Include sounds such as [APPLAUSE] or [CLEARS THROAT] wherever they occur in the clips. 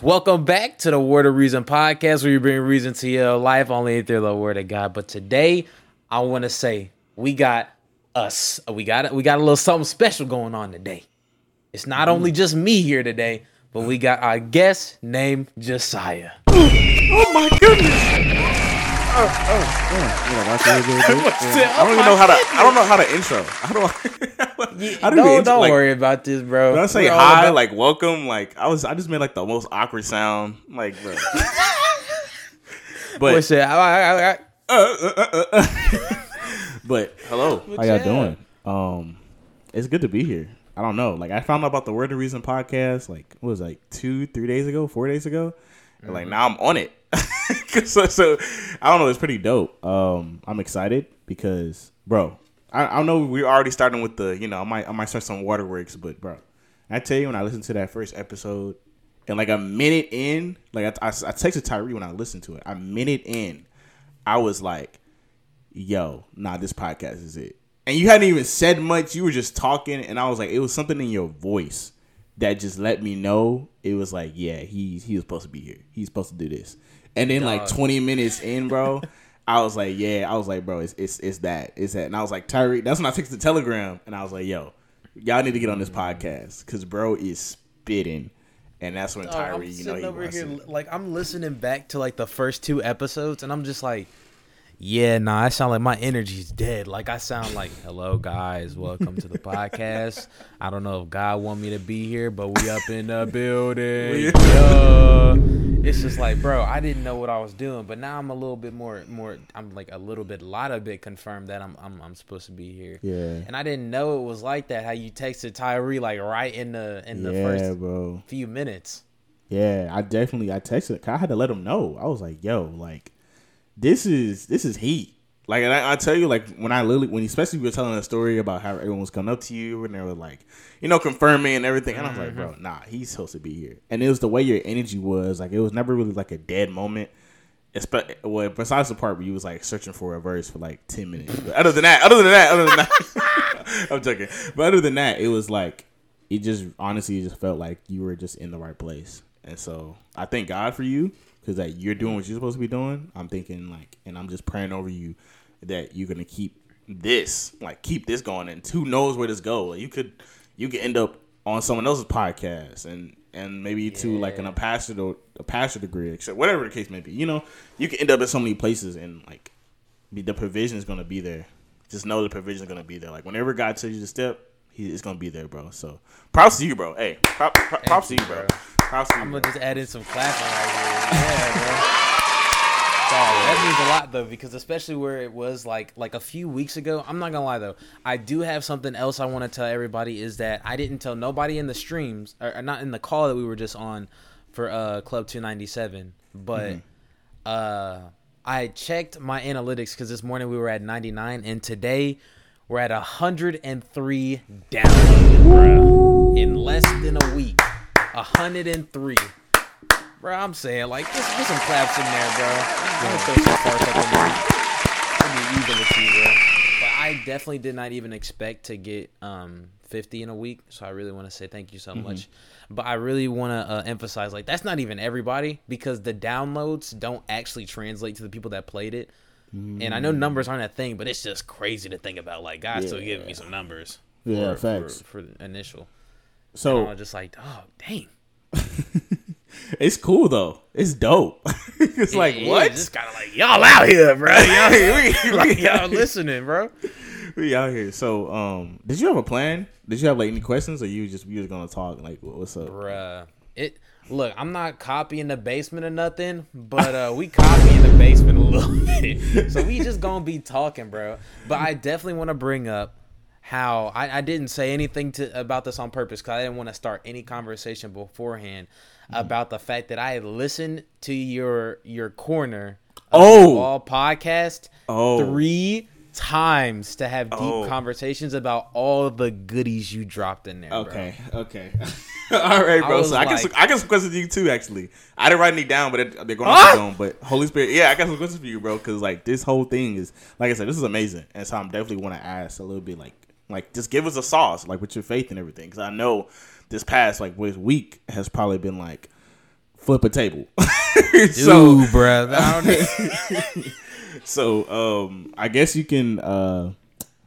Welcome back to the Word of Reason podcast, where you bring reason to your life only through the Word of God. But today, I want to say we got us, we got we got a little something special going on today. It's not mm. only just me here today, but we got our guest named Josiah. Oh my goodness! Oh, oh. You. I don't even know how to. I don't know how to intro. I don't. Yeah, I don't intro, don't like, worry about this, bro. When I say We're hi, about- like welcome, like I was, I just made like the most awkward sound, like. Bro. [LAUGHS] but What's that? I- I- I- uh, uh, uh, [LAUGHS] but hello, how ya? y'all doing? Um, it's good to be here. I don't know, like I found out about the Word of Reason podcast, like what was it, like two, three days ago, four days ago. And, Like mm-hmm. now I'm on it. [LAUGHS] [LAUGHS] so, so I don't know. It's pretty dope. Um, I'm excited because, bro, I, I know we're already starting with the, you know, I might I might start some waterworks, but bro, I tell you when I listened to that first episode, and like a minute in, like I, I, I texted Tyree when I listened to it. A minute in, I was like, "Yo, nah, this podcast is it." And you hadn't even said much. You were just talking, and I was like, it was something in your voice that just let me know it was like, yeah, he he was supposed to be here. He's supposed to do this. And then like 20 minutes in, bro, I was like, yeah, I was like, bro, it's it's it's that, it's that. And I was like, Tyreek, that's when I texted the Telegram, and I was like, yo, y'all need to get on this mm. podcast because bro is spitting. And that's when Dog, I'm Tyree, you know, sitting he over here, it. like I'm listening back to like the first two episodes, and I'm just like, yeah, nah, I sound like my energy's dead. Like I sound like, hello guys, welcome to the [LAUGHS] podcast. I don't know if God want me to be here, but we up in the [LAUGHS] building. Yeah. It's just like, bro, I didn't know what I was doing, but now I'm a little bit more, more. I'm like a little bit, a lot of bit confirmed that I'm, I'm, I'm supposed to be here. Yeah. And I didn't know it was like that. How you texted Tyree like right in the in the yeah, first bro. few minutes. Yeah, I definitely I texted. I had to let him know. I was like, "Yo, like, this is this is heat." Like, and I, I tell you, like, when I literally, when especially we were telling a story about how everyone was coming up to you and they were like, you know, confirming and everything, and I was like, mm-hmm. "Bro, nah, he's supposed to be here." And it was the way your energy was. Like, it was never really like a dead moment. Espe- well, besides the part where you was like searching for a verse for like ten minutes. But other than that, other than that, other than that, [LAUGHS] I'm joking. But other than that, it was like it just honestly just felt like you were just in the right place. And so I thank God for you because like you're doing what you're supposed to be doing. I'm thinking like, and I'm just praying over you that you're gonna keep this, like, keep this going, and who knows where this go. Like, you could, you could end up on someone else's podcast, and and maybe to like an a pastor a pastor degree, except whatever the case may be. You know, you can end up in so many places, and like, be, the provision is gonna be there. Just know the provision is gonna be there. Like whenever God tells you to step, He is gonna be there, bro. So props to you, bro. Hey, prop, prop, props to you, you, bro. bro. Props to you. I'm gonna just add in some clapping right here. Yeah, bro. [LAUGHS] Dog, that means a lot though, because especially where it was like like a few weeks ago. I'm not gonna lie though, I do have something else I want to tell everybody is that I didn't tell nobody in the streams or, or not in the call that we were just on for uh Club 297, but uh I checked my analytics because this morning we were at 99 and today we're at 103 downloaded, bro. In less than a week, 103. Bro, I'm saying like just get some claps in there, bro. I'm gonna throw some farts up in there. I'll be with you, bro. But I definitely did not even expect to get um 50 in a week, so I really want to say thank you so much. But I really want to uh, emphasize like that's not even everybody because the downloads don't actually translate to the people that played it. And I know numbers aren't a thing, but it's just crazy to think about. Like God's still giving me some numbers. Yeah, for, facts. for, for initial. So, I So was just like, oh dang. [LAUGHS] it's cool though. It's dope. [LAUGHS] it's like Yeah, what? Just kind of like y'all out here, bro. [LAUGHS] y'all here. We, [LAUGHS] like y'all listening, bro. we out here. So, um, did you have a plan? Did you have like any questions, or you just you just gonna talk like what's up? Bruh. It look, I'm not copying the basement or nothing, but uh we copying the basement a little bit. So we just gonna be talking, bro. But I definitely want to bring up how I, I didn't say anything to about this on purpose because I didn't want to start any conversation beforehand about the fact that I listened to your your corner of Oh. the Ball podcast Oh. three times to have deep Oh. conversations about all the goodies you dropped in there. bro. Okay, okay. [LAUGHS] All right, bro. So I got like- some, I got some questions for you too. Actually, I didn't write any down, but it, they're going to keep. But Holy Spirit, yeah, I got some questions for you, bro. Because like this whole thing is, like I said, this is amazing, and so I'm definitely want to ask a little bit, like, like just give us a sauce, like with your faith and everything. Because I know this past like this week has probably been like flip a table. [LAUGHS] So bro. [LAUGHS] So um I guess you can uh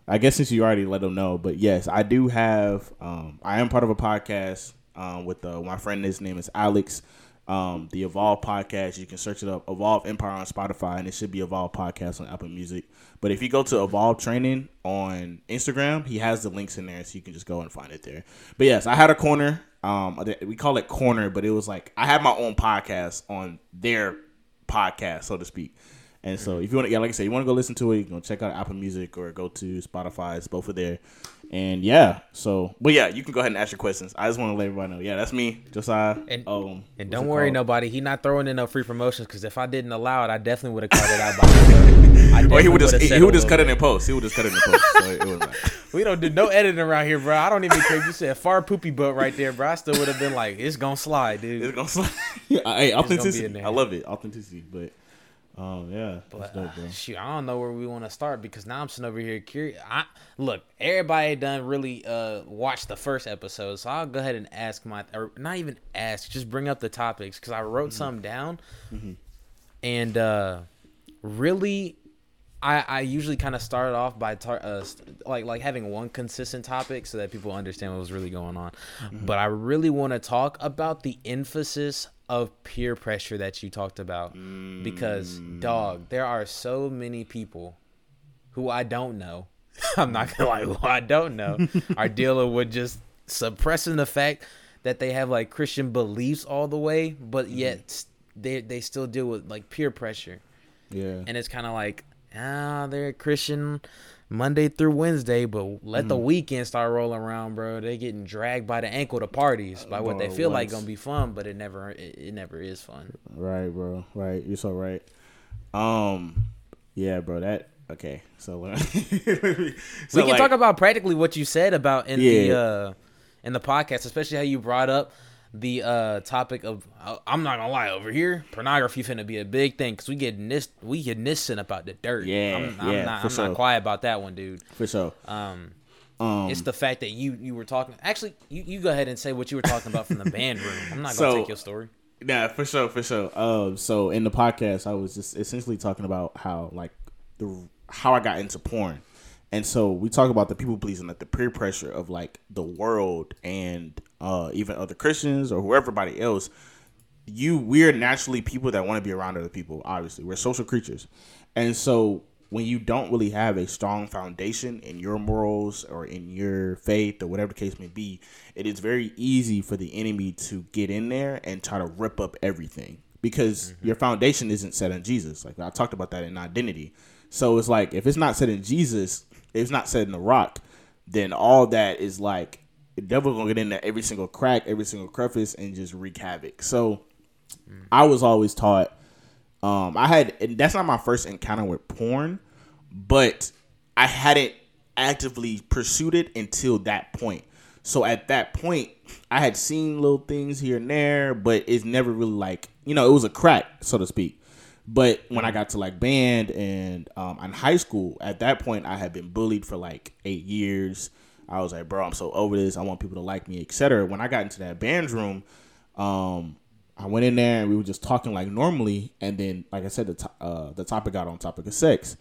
I guess since you already let them know, but yes, I do have um I am part of a podcast um with uh, my friend his name is Alex. Um the Evolve podcast, you can search it up Evolve Empire on Spotify and it should be Evolve podcast on Apple Music. But if you go to Evolve Training on Instagram, he has the links in there so you can just go and find it there. But yes, I had a corner. Um we call it corner, but it was like I had my own podcast on their podcast, so to speak. And so, if you want to, yeah, like I said, you want to go listen to it, you can go check out Apple Music or go to Spotify. It's both of there. And yeah, so, but yeah, you can go ahead and ask your questions. I just want to let everybody know. Yeah, that's me, Josiah. And- um, And don't worry, called? nobody. He not throwing in no free promotions because if I didn't allow it, I definitely would have cut it out. By now. [LAUGHS] I Or he would just he, said he a would just little cut it in post. He would just cut it in post. So it, it was like, [LAUGHS] We don't do no editing around here, bro. I don't even care if you said far poopy butt right there, bro. I still would have been like, it's gonna slide, dude. it's gonna slide. [LAUGHS] hey, authenticity. I love it. Authenticity. But um, yeah, But, dope, uh, shoot, I don't know where we want to start because now I'm sitting over here curious. I look, everybody done really uh watched the first episode, so I'll go ahead and ask my or not even ask, just bring up the topics because I wrote some down, and uh really. I, I usually kind of start off by tar- uh, like like having one consistent topic so that people understand what was really going on. But I really want to talk about the emphasis of peer pressure that you talked about because dog, there are so many people who I don't know. [LAUGHS] I'm not gonna lie, who I don't know [LAUGHS] are dealing with just suppressing the fact that they have like Christian beliefs all the way, but yet they they still deal with like peer pressure. Yeah, and it's kind of like ah they're a christian monday through wednesday but let Mm. the weekend start rolling around bro they getting dragged by the ankle to parties by what they Bro, feel like gonna be fun but it never it, it never is fun right, bro. Right, you're so right. Um, yeah, bro. That okay. So, uh, [LAUGHS] we can talk about practically what you said about in the uh in the podcast especially how you brought up the uh topic of i'm not gonna lie over here pornography finna be a big thing because we get nis we get nissing about the dirt Yeah, i'm, I'm yeah, not i'm sure. not quiet about that one dude for sure. um Um, It's the fact that you you were talking. Actually, you, you go ahead and say what you were talking about from the [LAUGHS] band room. I'm not gonna So- take your story. Yeah, for sure, for sure. Um, so in the podcast, I was just essentially talking about how like the how I got into porn, and so we talk about the people pleasing, like the peer pressure of like the world and uh, even other Christians or whoever everybody else. You, we're naturally people that want to be around other people. Obviously, we're social creatures, and so when you don't really have a strong foundation in your morals or in your faith or whatever the case may be, it is very easy for the enemy to get in there and try to rip up everything because your foundation isn't set in Jesus. Like I talked about that in identity. So it's like if it's not set in Jesus, it's not set in the rock, then all that is like the devil gonna get in there every single crack, every single crevice, and just wreak havoc. So I was always taught. Um, I had, and that's not my first encounter with porn, but I hadn't actively pursued it until that point. So at that point, I had seen little things here and there, but it's never really like, you know, it was a crack, so to speak. But when I got to like band and um, in high school, at that point, I had been bullied for like eight years. I was like, bro, I'm so over this. I want people to like me, etc. When I got into that band room, um, I went in there and we were just talking like normally, and then like I said, the to- uh, the topic got on topic of sex,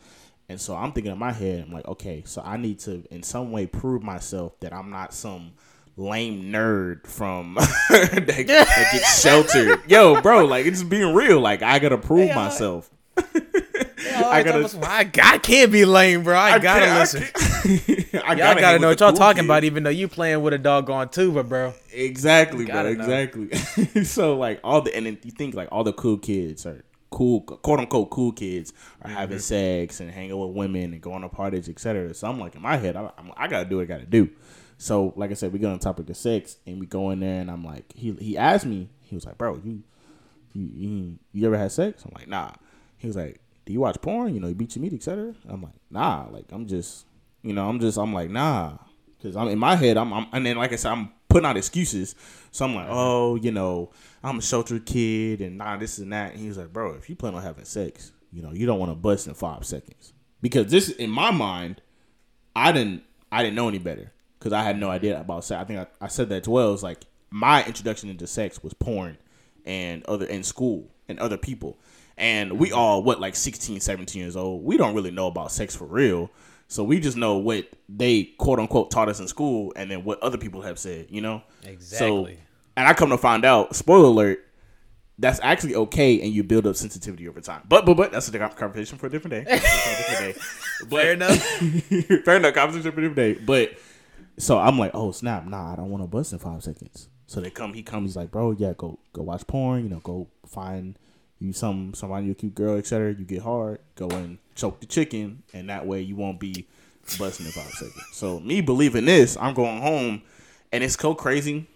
and so I'm thinking in my head, I'm like, okay, so I need to in some way prove myself that I'm not some lame nerd from [LAUGHS] that, that gets sheltered. Yo, bro, like it's being real. Like I gotta prove myself. [LAUGHS] I gotta- I, I can't be lame, bro. I, gotta can't- I listen. [LAUGHS] I Y'all gotta, know what y'all cool talking kids. about, even though you playing with a doggone tuba, bro. Exactly, bro. Know. Exactly. so like all the and then you think like all the cool kids are cool, quote unquote cool kids are having Mm-hmm. sex and hanging with women and going to parties, etc. So I'm like in my head, I, I'm, I gotta do what I gotta do. So like I said, we get on the topic of sex and we go in there and I'm like, he he asked me, he was like, bro, you you you, you ever had sex? I'm like, nah. He was like, do you watch porn? You know, you beat your meat, etc. I'm like, nah. Like I'm just, you know, I'm just, I'm like, nah. Because I'm in my head, I'm, I'm, and then like I said, I'm putting out excuses. So I'm like, uh-huh. oh, you know, I'm a sheltered kid, and nah, this and that. And he was like, bro, if you plan on having sex, you know, you don't want to bust in five seconds because this, in my mind, I didn't, I didn't know any better because I had no idea about sex. I think I, I said that as well. It's like my introduction into sex was porn, and other in school and other people. And we mm-hmm. all what like 16, 17 years old. We don't really know about sex for real. So we just know what they quote unquote taught us in school and then what other people have said, you know? Exactly. So and I come to find out, spoiler alert, that's actually okay and you build up sensitivity over time. But but but that's a conversation for a different day. [LAUGHS] A different day. But, Fair enough. [LAUGHS] fair enough, conversation for a different day. But so I'm like, oh snap, nah, I don't want to bust in five seconds. So they come, he comes, he's like, bro, yeah, go go watch porn, you know, go find you some somebody you a cute girl, etc. You get hard, go and choke the chicken, and that way you won't be busting in five seconds. So me believing this, I'm going home, and it's so crazy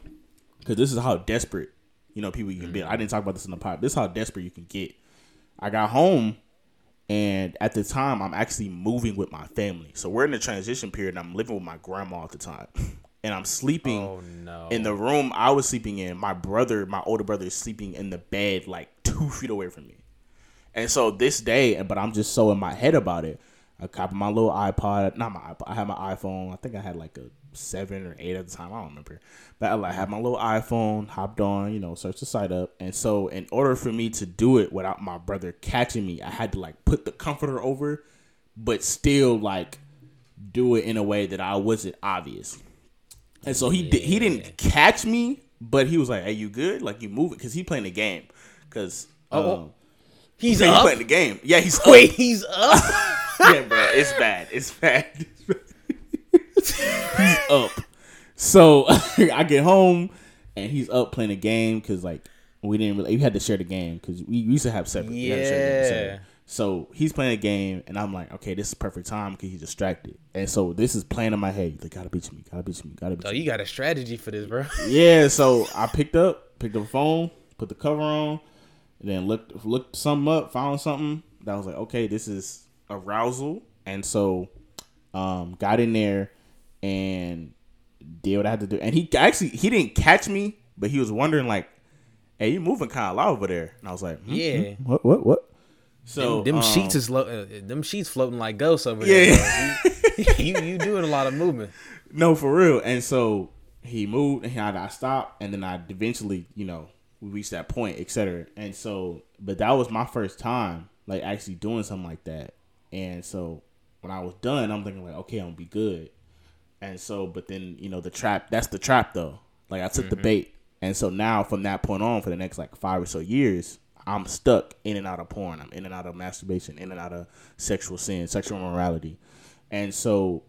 because this is how desperate you know people you can be. Mm-hmm. I didn't talk about this in the pod. This is how desperate you can get. I got home, and at the time, I'm actually moving with my family. So we're in the transition period. and I'm living with my grandma at the time, [LAUGHS] and I'm sleeping Oh no. in the room I was sleeping in. My brother, my older brother, is sleeping in the bed like two feet away from me. And so this day, but I'm just so in my head about it. I copied my little iPod, not my iPod. I had my iPhone. I think I had like a seven or eight at the time. I don't remember. But I like had my little iPhone, hopped on, you know, searched the site up. And so in order for me to do it without my brother catching me, I had to like put the comforter over, but still like do it in a way that I wasn't obvious. And so he did, he didn't catch me, but he was like, "Hey, you good? Like you moving?" Because he playing the game. Because Oh, um, he's he up. playing the game. Yeah, he's up. He's [LAUGHS] up. yeah, bro, it's bad. It's bad. [LAUGHS] he's up. So [LAUGHS] I get home and he's up playing a game because like we didn't really we had to share the game because we used to have separate. we had to share the game Yeah. separate. So he's playing a game and I'm like, okay, this is perfect time because he's distracted. And so this is playing in my head. He's like, gotta beat me, gotta beat me, gotta beat oh, me. you got a strategy for this, bro. [LAUGHS] Yeah, so I picked up, picked up a phone, put the cover on, and then looked looked something up, found something that was like, okay, this is arousal, and so um, got in there and did what I had to do. And he actually he didn't catch me, but he was wondering like, "Hey, you moving kind of loud over there?" And I was like, hmm, Yeah. hmm, what, what, what?" So them um, sheets is lo- uh, them sheets floating like ghosts over Yeah. there. bro. You, [LAUGHS] you you doing a lot of movement. No, for real. And so he moved, and I, I stopped, and then I eventually, you know, we reached that point, etc. And so, but that was my first time, like actually doing something like that. And so when I was done, I'm thinking like, okay, I'm gonna be good. And so, but then you know, the trap. That's the trap, though. Like I took the mm-hmm. bait, and so now from that point on, for the next like five or so years. I'm stuck in and out of porn. I'm in and out of masturbation, in and out of sexual sin, sexual morality. And so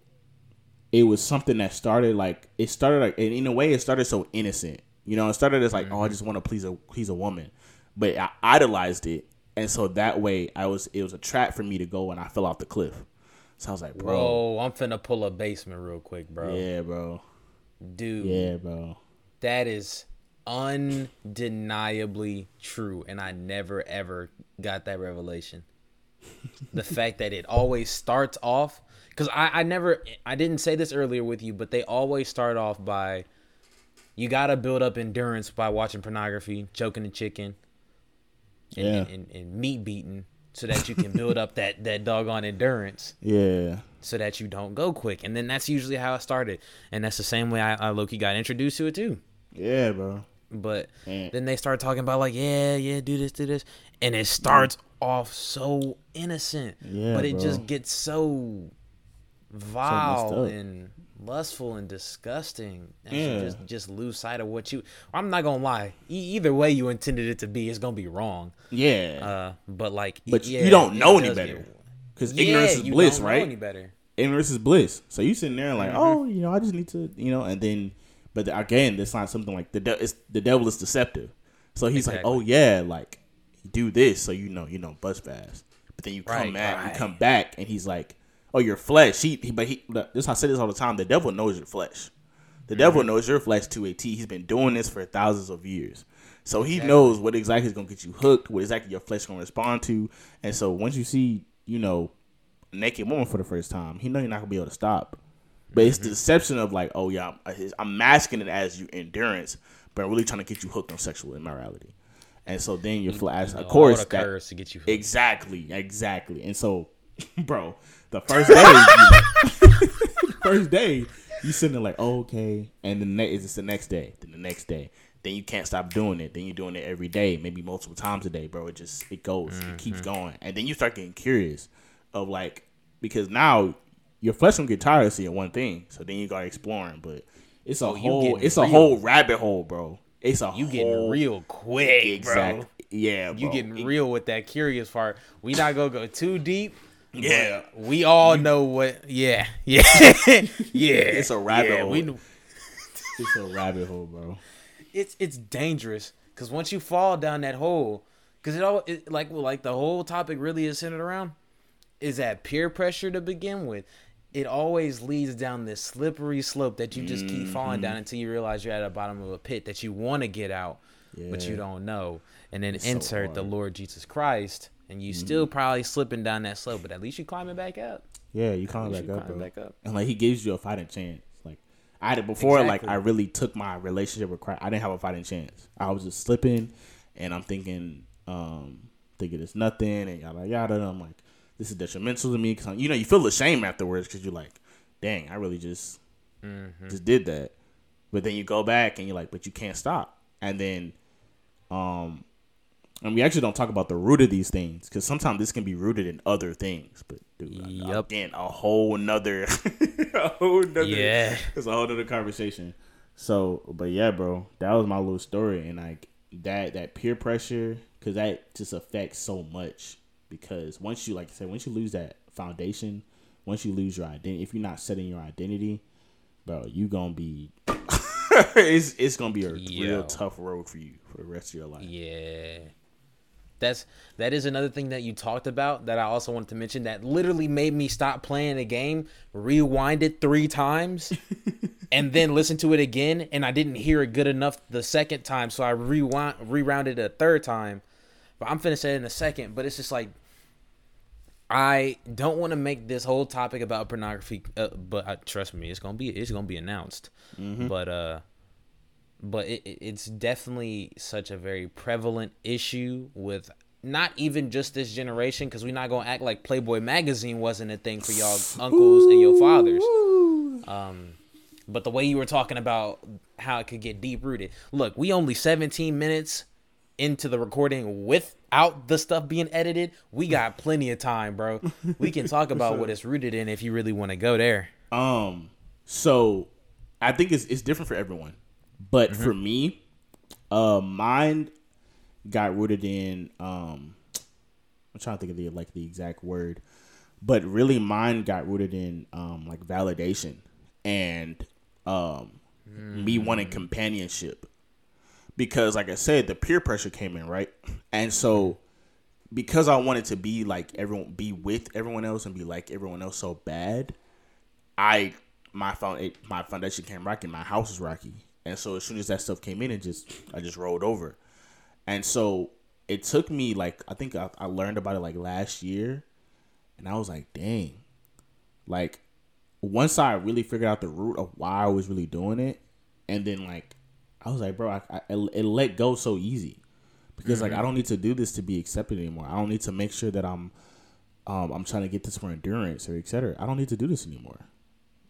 it was something that started like it started like and in a way it started so innocent. You know, it started as like, oh, I mm-hmm. just want to please a please a woman, but I idolized it, and so that way I was it was a trap for me to go, and I fell off the cliff. So I was like, bro, Bro, I'm finna pull a basement real quick, bro. yeah, bro, Dude, yeah, bro, that is undeniably true, and I never ever got that revelation. the [LAUGHS] fact that it always starts off because I, I never I didn't say this earlier with you, but they always start off by you gotta build up endurance by watching pornography, choking the chicken, and, Yeah. and, and, and meat beating, so that you can build up that that doggone endurance [LAUGHS] yeah, so that you don't go quick. And then that's usually how I started. And that's the same way I, I low key got introduced to it too. yeah, bro. But And- then they start talking about like, yeah, yeah, do this, do this, and it starts mm. off so innocent, Yeah, but it bro. just gets so vile and lustful and disgusting, and Yeah. just just lose sight of what you. I'm not gonna lie, e- either way you intended it to be, it's gonna be wrong. Yeah, Uh, but like, but yeah, you don't know any better because Yeah, ignorance is you bliss, don't know right? Any better? ignorance is bliss. So you sitting there like, Mm-hmm. oh, you know, I just need to, you know, and then, but again, it's not something like the de- it's, the devil is deceptive. So he's like, oh yeah, like do this, so you know, you know, buzz fast. But then you come Right, back, right. you come back, and he's like, oh, your flesh. He, he but he, this I say this all the time. The devil knows your flesh. The devil Mm-hmm. knows your flesh to a T. He's been doing this for thousands of years. So he knows what exactly is gonna get you hooked, what exactly your flesh gonna respond to. And so once you see, you know, a naked woman for the first time, he know you're not gonna be able to stop. But it's the deception of like, oh yeah, I'm, I'm masking it as your endurance, but I'm really trying to get you hooked on sexual immorality. And so then your flash, of course, that, to get you. hooked. exactly, exactly. And so, [LAUGHS] bro, the first day, [LAUGHS] first day, you sitting there like, oh, okay, and the next is the next day, then the next day, then you can't stop doing it. Then you're doing it every day, maybe multiple times a day, bro. It just it goes, mm-hmm. it keeps going, and then you start getting curious of like because now your flesh will get tired of seeing one thing, so then you got exploring. But it's a oh, whole it's real. a whole rabbit hole, bro. It's a you whole, getting real quick, exactly. bro. Yeah, bro. you getting real with that curious part. We not gonna go too deep. Yeah, we all know what. Yeah, [LAUGHS] yeah, yeah. It's a rabbit yeah, hole. We, it's a rabbit hole, bro it's it's dangerous because once you fall down that hole, because it all it, like like the whole topic really is centered around is that peer pressure to begin with. It always leads down this slippery slope that you just mm-hmm. keep falling down mm-hmm. until you realize you're at the bottom of a pit that you want to get out, yeah. but you don't know. And then it's insert so the Lord Jesus Christ, and you mm-hmm. still probably slipping down that slope, but at least you climbing back up. Yeah, you climb back up, bro. back up, and like he gives you a fighting chance. Like I had it before. Exactly. Like I really took my relationship with Christ. I didn't have a fighting chance. I was just slipping, and I'm thinking, um, thinking it's nothing, and yada yada. And I'm like, this is detrimental to me because you know you feel ashamed afterwards because you're like, dang, I really just mm-hmm. just did that. But then you go back and you're like, but you can't stop. And then, um, and we actually don't talk about the root of these things because sometimes this can be rooted in other things. But dude, yep. again, a whole nother, [LAUGHS] a whole nother, yeah, it's a whole nother conversation. So, but yeah, bro, that was my little story, and like that that peer pressure because that just affects so much. Because once you, like I said, once you lose that foundation, once you lose your identity, if you're not setting your identity, bro, you gonna be. [LAUGHS] it's it's gonna be a Yo. real tough road for you for the rest of your life. Yeah. That's that is another thing that you talked about that I also wanted to mention that literally made me stop playing a game, rewind it three times, [LAUGHS] and then listen to it again, and I didn't hear it good enough the second time, so I rewound rerounded it a third time. But I'm finna say it in a second. But it's just like I don't want to make this whole topic about pornography, uh, but uh, trust me, it's gonna be it's gonna be announced. Mm-hmm. But uh, but it, it's definitely such a very prevalent issue with not even just this generation because we're not gonna act like playboy magazine wasn't a thing for y'all uncles and your fathers. Um, but the way you were talking about how it could get deep rooted look we only 17 minutes into the recording without the stuff being edited we got plenty of time bro. We can talk [LAUGHS] about what it's rooted in if you really want to go there. Um so i think it's, it's different for everyone but mm-hmm. for me, uh, mine got rooted in. Um, I'm trying to think of the like the exact word, but really mine got rooted in um, like validation and um, mm. me wanting companionship. Because, like I said, the peer pressure came in, right? And so, because I wanted to be like everyone, be with everyone else, and be like everyone else so bad, I my found my foundation came rocky. My house was rocky, and so as soon as that stuff came in, it just I just rolled over. And so it took me like I think I, I learned about it like last year, and I was like, dang, like once I really figured out the root of why I was really doing it, and then like I was like, bro, I, I it let go so easy because mm-hmm. like I don't need to do this to be accepted anymore. I don't need to make sure that I'm um, I'm trying to get this for endurance or etc. I don't need to do this anymore.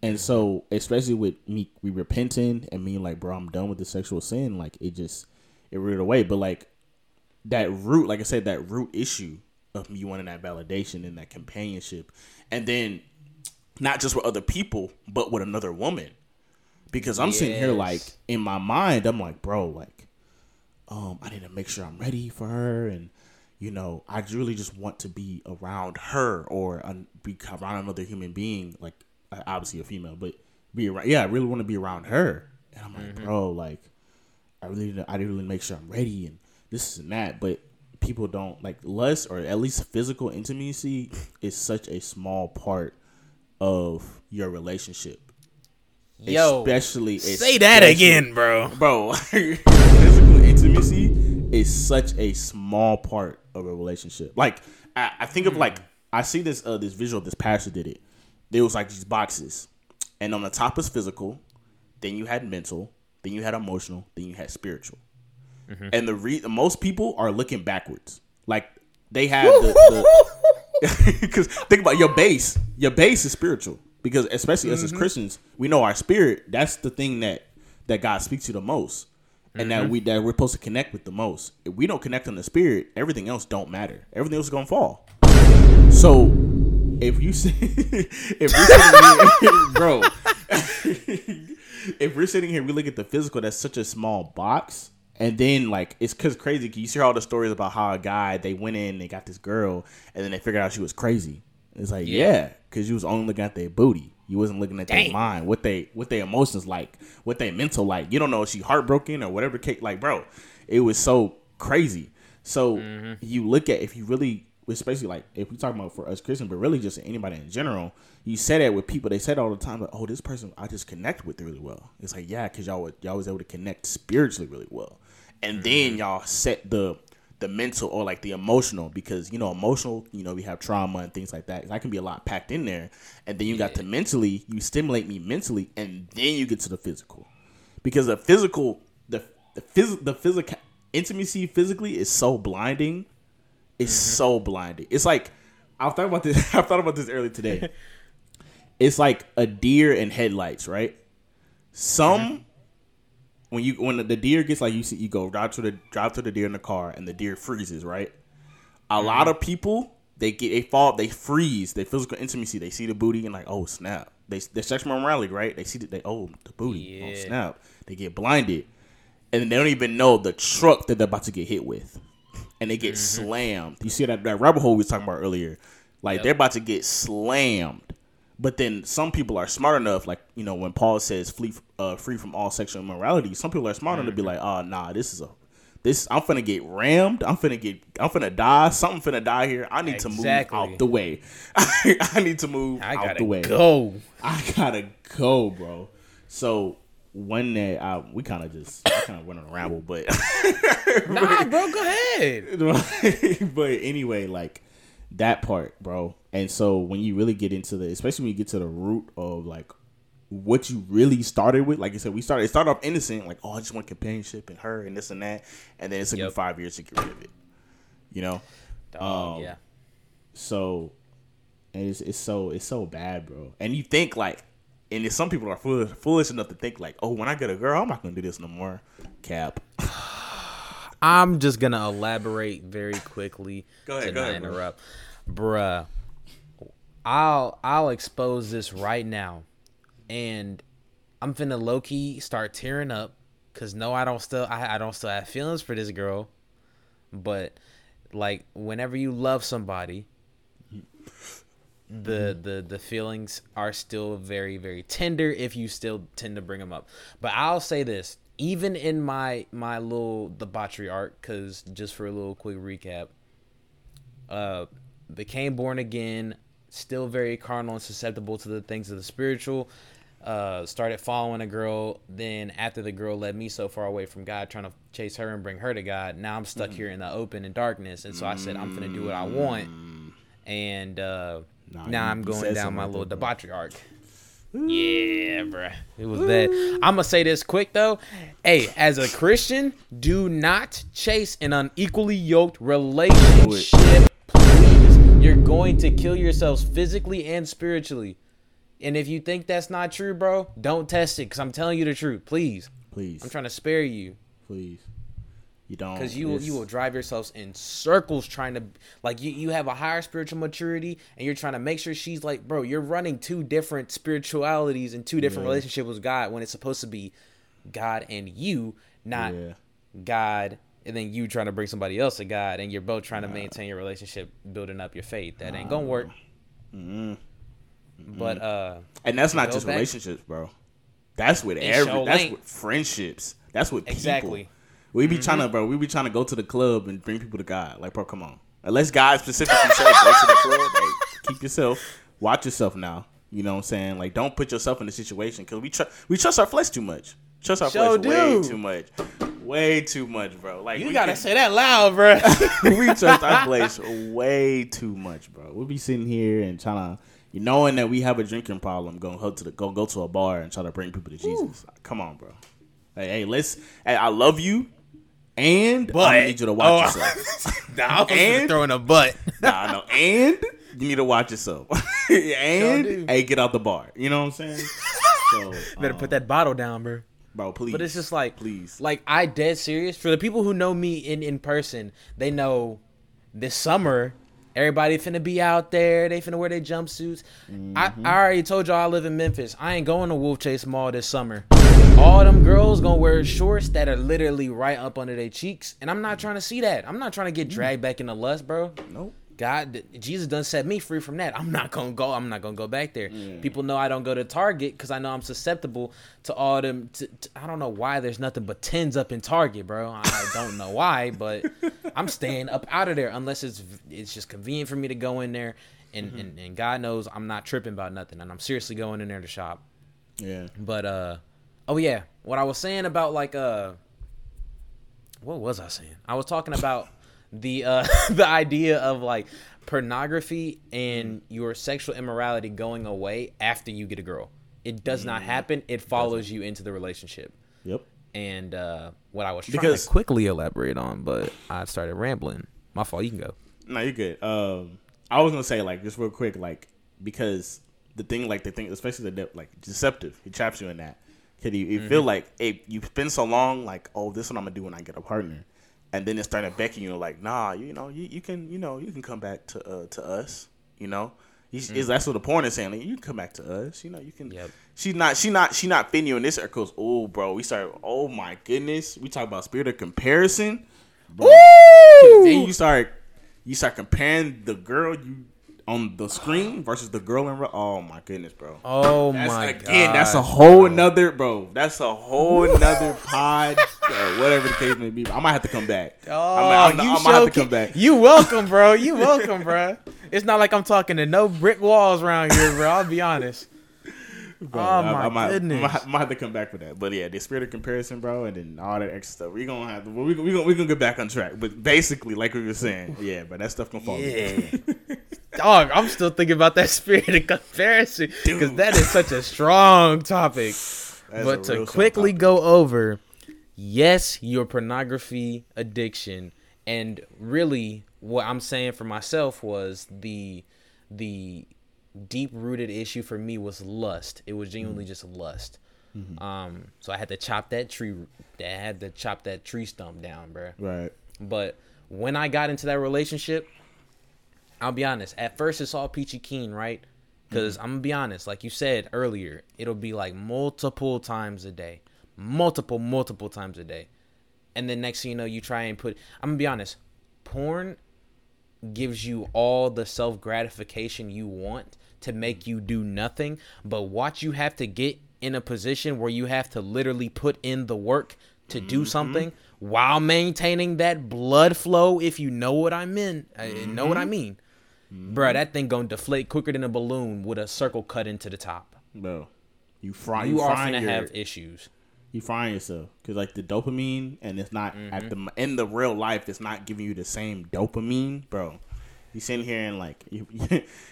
And so, especially with me, we repenting and me like, bro, I'm done with the sexual sin. Like, it just it rooted away. But like that root, like I said, that root issue of me wanting that validation and that companionship, and then not just with other people, but with another woman. Because I'm yes. sitting here like in my mind, I'm like, bro, like, um, I need to make sure I'm ready for her, and you know, I really just want to be around her or uh, be around another human being, like obviously a female, but be around. Yeah, I really want to be around her. And I'm like, mm-hmm. bro, like, I really, I really make sure I'm ready and this and that. But people don't like lust or at least physical intimacy is such a small part of your relationship. Yo, especially say that again, bro. Bro, [LAUGHS] physical intimacy is such a small part of a relationship. Like I, I think of like I see this uh, this visual. This pastor did it there was like these boxes, and on the top was physical, then you had mental, then you had emotional, then you had spiritual. Mm-hmm. And the re- most people are looking backwards, like they have the because [LAUGHS] think about your base. Your base is spiritual because especially mm-hmm. us as mm-hmm. Christians, we know our spirit. That's the thing that that God speaks to the most. and that we that we're supposed to connect with the most. If we don't connect on the spirit, everything else don't matter. Everything else is gonna fall. So if you say [LAUGHS] if we're sitting here, [LAUGHS] bro, [LAUGHS] if we're sitting here, we look at the physical. That's such a small box. And then like it's cause crazy. You hear all the stories about how a guy they went in, they got this girl, and then they figured out she was crazy. It's like yeah, because you was only looking at their booty. You wasn't looking at their mind, what they what their emotions like, what their mental like. You don't know if she heartbroken or whatever. Like, bro, it was so crazy. So mm-hmm. you look at if you really, especially like if we talking about for us Christian, but really just anybody in general, you say that with people. They said all the time, like, oh, this person I just connect with really well. It's like yeah, because y'all y'all was able to connect spiritually really well, and then mm-hmm. y'all set the the mental or like the emotional because you know emotional you know we have trauma and things like that that can be a lot packed in there and then you got to mentally you stimulate me mentally and then you get to the physical because the physical the the phys- the physical intimacy physically is so blinding it's mm-hmm. so blinding. It's like i thought about this [LAUGHS] i thought about this earlier today. It's like a deer in headlights right? Some mm-hmm. when you when the, deer gets like you see you go drive to the drive to the deer in the car and the deer freezes right? A lot mm-hmm. of people they get they fall they freeze. Their physical intimacy. They see the booty and like oh snap. They they sexual morality right? They see that they oh the booty. Oh snap. They get blinded. And they don't even know the truck that they're about to get hit with and they get mm-hmm. slammed you see that that rabbit hole we was talking about earlier like Yep. they're about to get slammed but then some people are smart enough, like you know, when Paul says flee, uh, free from all sexual immorality, some people are smart enough to be mm-hmm. like, oh nah, this is a this I'm finna get rammed. I'm finna get I'm finna die. Something finna die here. I need to move out the way. [LAUGHS] I need to move I out gotta the way. go. I gotta go, bro. So one day, I, we kind of just kind of went on a ramble, but [LAUGHS] Nah, bro, go ahead. [LAUGHS] but anyway, like that part, bro. And so when you really get into the, especially when you get to the root of like what you really started with, like I said, we started. It started off innocent, like oh, I just want companionship and her and this and that, and then it took me five years to get rid of it. You know, Dog, Um, yeah. so and it's it's so it's so bad, bro. And you think like, and if some people are foolish, foolish enough to think like, oh, when I get a girl, I'm not gonna do this no more. Cap. [SIGHS] I'm just gonna elaborate very quickly Go ahead, to go not ahead, bro. interrupt, bruh. I'll I'll expose this right now, and I'm finna low key start tearing up, cause no, I don't still I, I don't still have feelings for this girl, but like whenever you love somebody, the the the feelings are still very very tender if you still tend to bring them up. But I'll say this, even in my my little debauchery arc, because just for a little quick recap, uh, became born again, still very carnal and susceptible to the things of the spiritual. Uh, started following a girl. Then after the girl led me so far away from God, trying to chase her and bring her to God, now I'm stuck here in the open and darkness. And so I said, I'm gonna do what I want. And uh, Nah, now I'm going down my little bro. debauchery arc. Yeah, bruh. It was that. I'm gonna say this quick though. Hey, as a Christian, do not chase an unequally yoked relationship. Please, you're going to kill yourselves physically and spiritually. And if you think that's not true, bro, don't test it. Cause I'm telling you the truth. Please, Please, I'm trying to spare you. please. You don't Because you will, you will drive yourselves in circles trying to like you, you have a higher spiritual maturity and you're trying to make sure she's like bro you're running two different spiritualities and two different Yeah. relationships with God when it's supposed to be God and you not Yeah. God and then you trying to bring somebody else to God and you're both trying to maintain your relationship building up your faith that ain't gonna work but uh And that's not just back. relationships, bro. That's with every. That's with friendships. That's with people. Exactly. Mm-hmm. We be trying to, bro. We be trying to go to the club and bring people to God. Like, bro, come on. Unless God specifically says go to the club, like, keep yourself, watch yourself now. You know what I'm saying? Like, don't put yourself in a situation because we tr- we trust our flesh too much. Trust our Sure flesh way too much, way too much, bro. Like, you gotta can- say that loud bro [LAUGHS] we trust our [LAUGHS] flesh way too much, bro. We'll be sitting here and trying to, you knowing that we have a drinking problem, going go to the go go to a bar and try to bring people to Jesus. Come on, bro. Hey, hey, let's. Hey, I love you, and but, I need you to watch Oh. yourself. [LAUGHS] nah, I was And- throwing a butt [LAUGHS] nah, no, and you need to watch yourself, [LAUGHS] and hey, get out the bar. You know what I'm saying? So better um, put that bottle down bro bro. Please, But it's just like, please. like I dead serious. For the people who know me in in person, they know this summer everybody finna be out there. They finna wear their jumpsuits. I, I already told y'all I live in Memphis. I ain't going to Wolfchase Mall this summer. All them girls gonna wear shorts that are literally right up under their cheeks, and I'm not trying to see that. I'm not trying to get dragged back into lust, bro. nope. God, Jesus done set me free from that. I'm not gonna go. I'm not gonna go back there. People know I don't go to Target because I know I'm susceptible to all them. To, to- I don't know why there's nothing but tens up in Target, bro. I don't know why, but [LAUGHS] I'm staying up out of there unless it's it's just convenient for me to go in there. And, and, and God knows I'm not tripping about nothing, and I'm seriously going in there to shop. Yeah. But uh, oh yeah, what I was saying about like uh, what was I saying? I was talking about [LAUGHS] the uh [LAUGHS] the idea of like pornography and your sexual immorality going away after you get a girl. It does not happen. It follows you into the relationship. Yep. And uh, what I was trying Because- to quickly elaborate on, but I started rambling. My fault. You can go. No, you're good. Um, I was gonna say like just real quick, like because the thing, like the thing, especially the de- like deceptive, he traps you in that. Cause you, you feel like hey, you've been so long, like oh, this is what I'm gonna do when I get a partner, and then it started becking you like nah, you know, you, you can you know you can come back to uh, to us, you know. Is that's what the porn is saying. Like, you can come back to us. You know, you can. Yep. She's not. She not. She not fitting you in this circles. Oh, bro. We start. Oh my goodness. We talk about spirit of comparison. Bro. Then you start you start comparing the girl you on the screen versus the girl in real. Oh my goodness, bro. Oh That's my again, god. that's a whole another bro. That's a whole another pod, or whatever the case may be. I might have to come back. Oh, I might, oh, you I might have to come back. You welcome, bro. You welcome, bro. It's not like I'm talking to no brick walls around here, bro. I'll be honest. Bro, oh I- my I might, goodness. I might, might have to come back for that. But yeah, the spirit of comparison, bro, and then all that extra stuff. We gonna have to. We we gonna we gonna get back on track. But basically, like we were saying, yeah, but that stuff gonna fall. Yeah. [LAUGHS] Dog, I'm still thinking about that [LAUGHS] spirit of comparison because that is such a strong topic. That's but to quickly go over, yes, your pornography addiction, and really what I'm saying for myself was the the deep rooted issue for me was lust. It was genuinely mm. just lust. Mm-hmm. Um, so I had to chop that tree. I had to chop that tree stump down, bruh. right. But when I got into that relationship, I'll be honest. At first, it's all peachy keen, right? Because mm-hmm. I'm gonna be honest, like you said earlier, it'll be like multiple times a day, multiple, multiple times a day, and then next thing you know, you try and put. I'm gonna be honest, porn gives you all the self gratification you want to make you do nothing, but what you have to get in a position where you have to literally put in the work to do mm-hmm. something while maintaining that blood flow, if you know what I mean, uh, I know what I mm-hmm. mean. Mm-hmm. Bruh, that thing gonna deflate quicker than a balloon with a circle cut into the top. bro. You fry. You You, are gonna your, have issues. You frying yourself because like the dopamine, and it's not at the in the real life. It's not giving you the same dopamine, bro. You sitting here and like, [LAUGHS] you,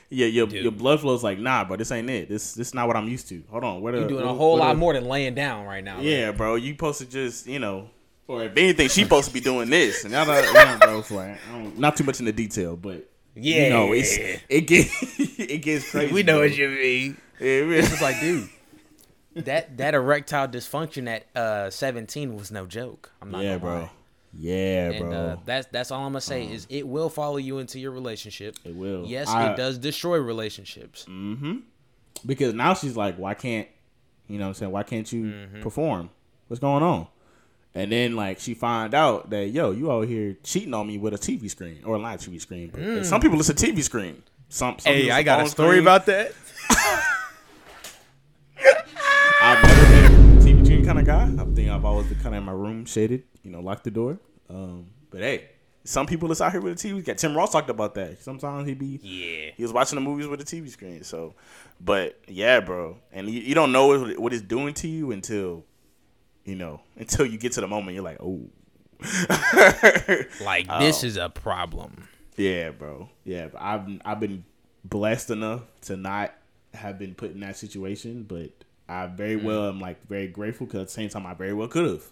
yeah, your your blood flow's like, nah, bro, this ain't it. This this not what I'm used to. Hold on, what You're doing a whole lot more than laying down right now. Yeah, bro, you supposed to just you know, or if anything, she supposed to be doing this. And y'all know, bro, so I, I don't, not too much in the detail, but yeah. you know, it's it gets [LAUGHS] it gets [LAUGHS] crazy. we know bro. what you mean. Yeah, really- It's just like, dude, that that erectile dysfunction at uh 17 was no joke. I'm not yeah, bro. lie. Yeah, And bro. uh, that's that's all I'm gonna say is it will follow you into your relationship. It will. Yes, I- it does destroy relationships. because now she's like, why can't you know what I'm saying? Why can't you Mm-hmm. perform? What's going on? And then like she find out that yo, you out here cheating on me with a TV screen or a live TV screen, but some people it's a TV screen. Some, some people it's phone screen. About that. [LAUGHS] [LAUGHS] I've never been a TV screen kind of guy. I think I've always been kind of in my room, shaded, you know, lock the door. Um, but hey, some people that's out here with a TV. Got Tim Ross talked about that. Sometimes he'd be Yeah. he was watching the movies with a TV screen. So, but yeah, bro, and you, you don't know what, what it's doing to you until you know [LAUGHS] until you get to the moment. You're like, oh, [LAUGHS] Like this is a problem. yeah, bro, yeah. I've I've been blessed enough to not have been put in that situation, but I very Mm. well am like very grateful because at the same time I very well could have,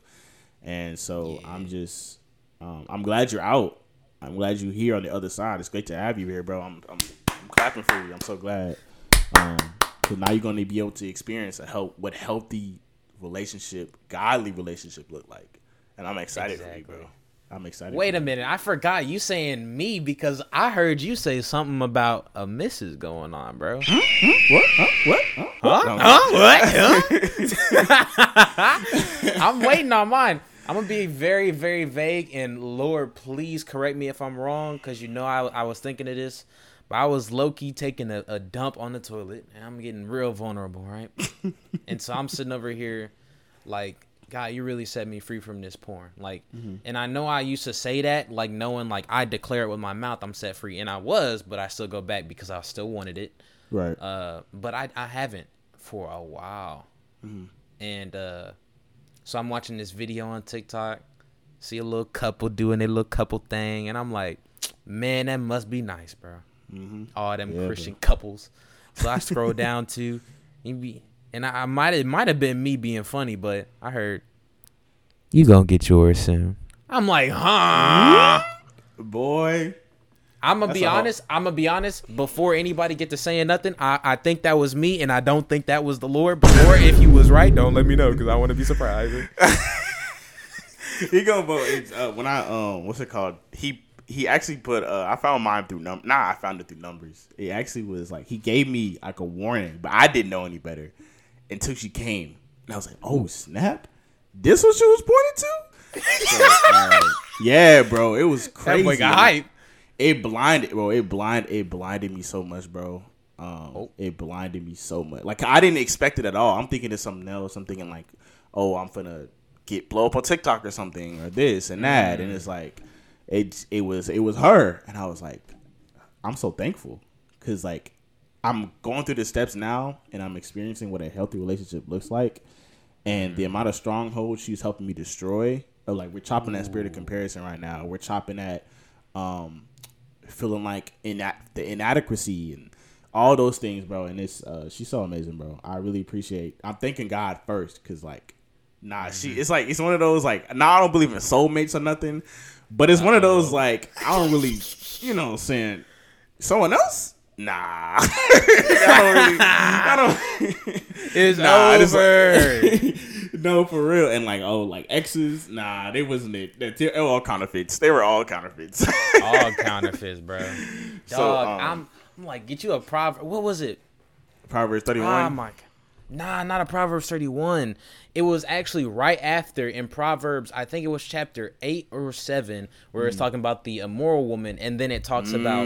and so I'm just um, I'm glad you're out. I'm glad you're here on the other side. It's great to have you here, bro. I'm I'm, I'm clapping for you. I'm so glad. Um, cause now you're gonna be able to experience a help what healthy, relationship, godly relationship look like. And I'm excited Exactly. for you, bro. I'm excited. Wait a you. minute, I forgot you saying me because I heard you say something about a missus going on, bro. What? Huh? What? Huh? Huh? No, Huh? What? [LAUGHS] I'm waiting on mine. I'm gonna be very, very vague. And Lord, please correct me if I'm wrong, because you know I, I was thinking of this, but I was low key taking a, a dump on the toilet, and I'm getting real vulnerable, right? [LAUGHS] and so I'm sitting over here, like, God, you really set me free from this porn, like. And I know I used to say that, like knowing, like I declare it with my mouth, I'm set free, and I was, but I still go back because I still wanted it. Right. uh but i i haven't for a while. And uh so i'm watching this video on tiktok see a little couple doing their little couple thing and i'm like man that must be nice bro all them Yeah, christian couples. So i scroll down to you be and i, I might it might have been me being funny but i heard you gonna get yours soon i'm like huh Boy. I'm gonna be honest. I'm gonna be honest. Before anybody get to saying nothing, I, I think that was me, and I don't think that was the Lord. Or if he was right, don't let me know because I want to be surprised. [LAUGHS] he gonna vote. It's, uh, when I um, what's it called? He he actually put. Uh, I found mine through num. Nah, I found it through numbers. It actually was like he gave me like a warning, but I didn't know any better until she came, and I was like, oh snap, this what she was pointing to. [LAUGHS] So, uh, yeah, bro, it was crazy. That boy got hype. It blinded, bro. It blind. It blinded me so much, bro. Um, Oh. it blinded me so much. Like I didn't expect it at all. I'm thinking it's something else. I'm thinking like, oh, I'm gonna get blow up on TikTok or something or this and that. And it's like, it it was it was her, and I was like, I'm so thankful because like I'm going through the steps now, and I'm experiencing what a healthy relationship looks like, and the amount of strongholds she's helping me destroy. Or like we're chopping that spirit of comparison right now. We're chopping at um feeling like ina- the inadequacy and all those things, bro. And it's uh, she's so amazing, bro. I really appreciate. I'm thanking God first, cause like, nah, she. It's like it's one of those like, nah, I don't believe in soulmates or nothing, but it's one of those like I don't really, you know, I'm saying someone else. Nah, [LAUGHS] I don't really. I don't. [LAUGHS] It's Nah, over. [LAUGHS] no, for real. And like, oh, like exes. Nah, they wasn't it. They were all counterfeits. They were all counterfeits. All counterfeits, bro. Dog, So, um, I'm, I'm like, get you a proverb. What was it? Proverbs thirty Oh one. my. Nah, not a Proverbs 31. It was actually right after in Proverbs, I think it was chapter 8 or 7, where Mm. it's talking about the immoral woman, and then it talks about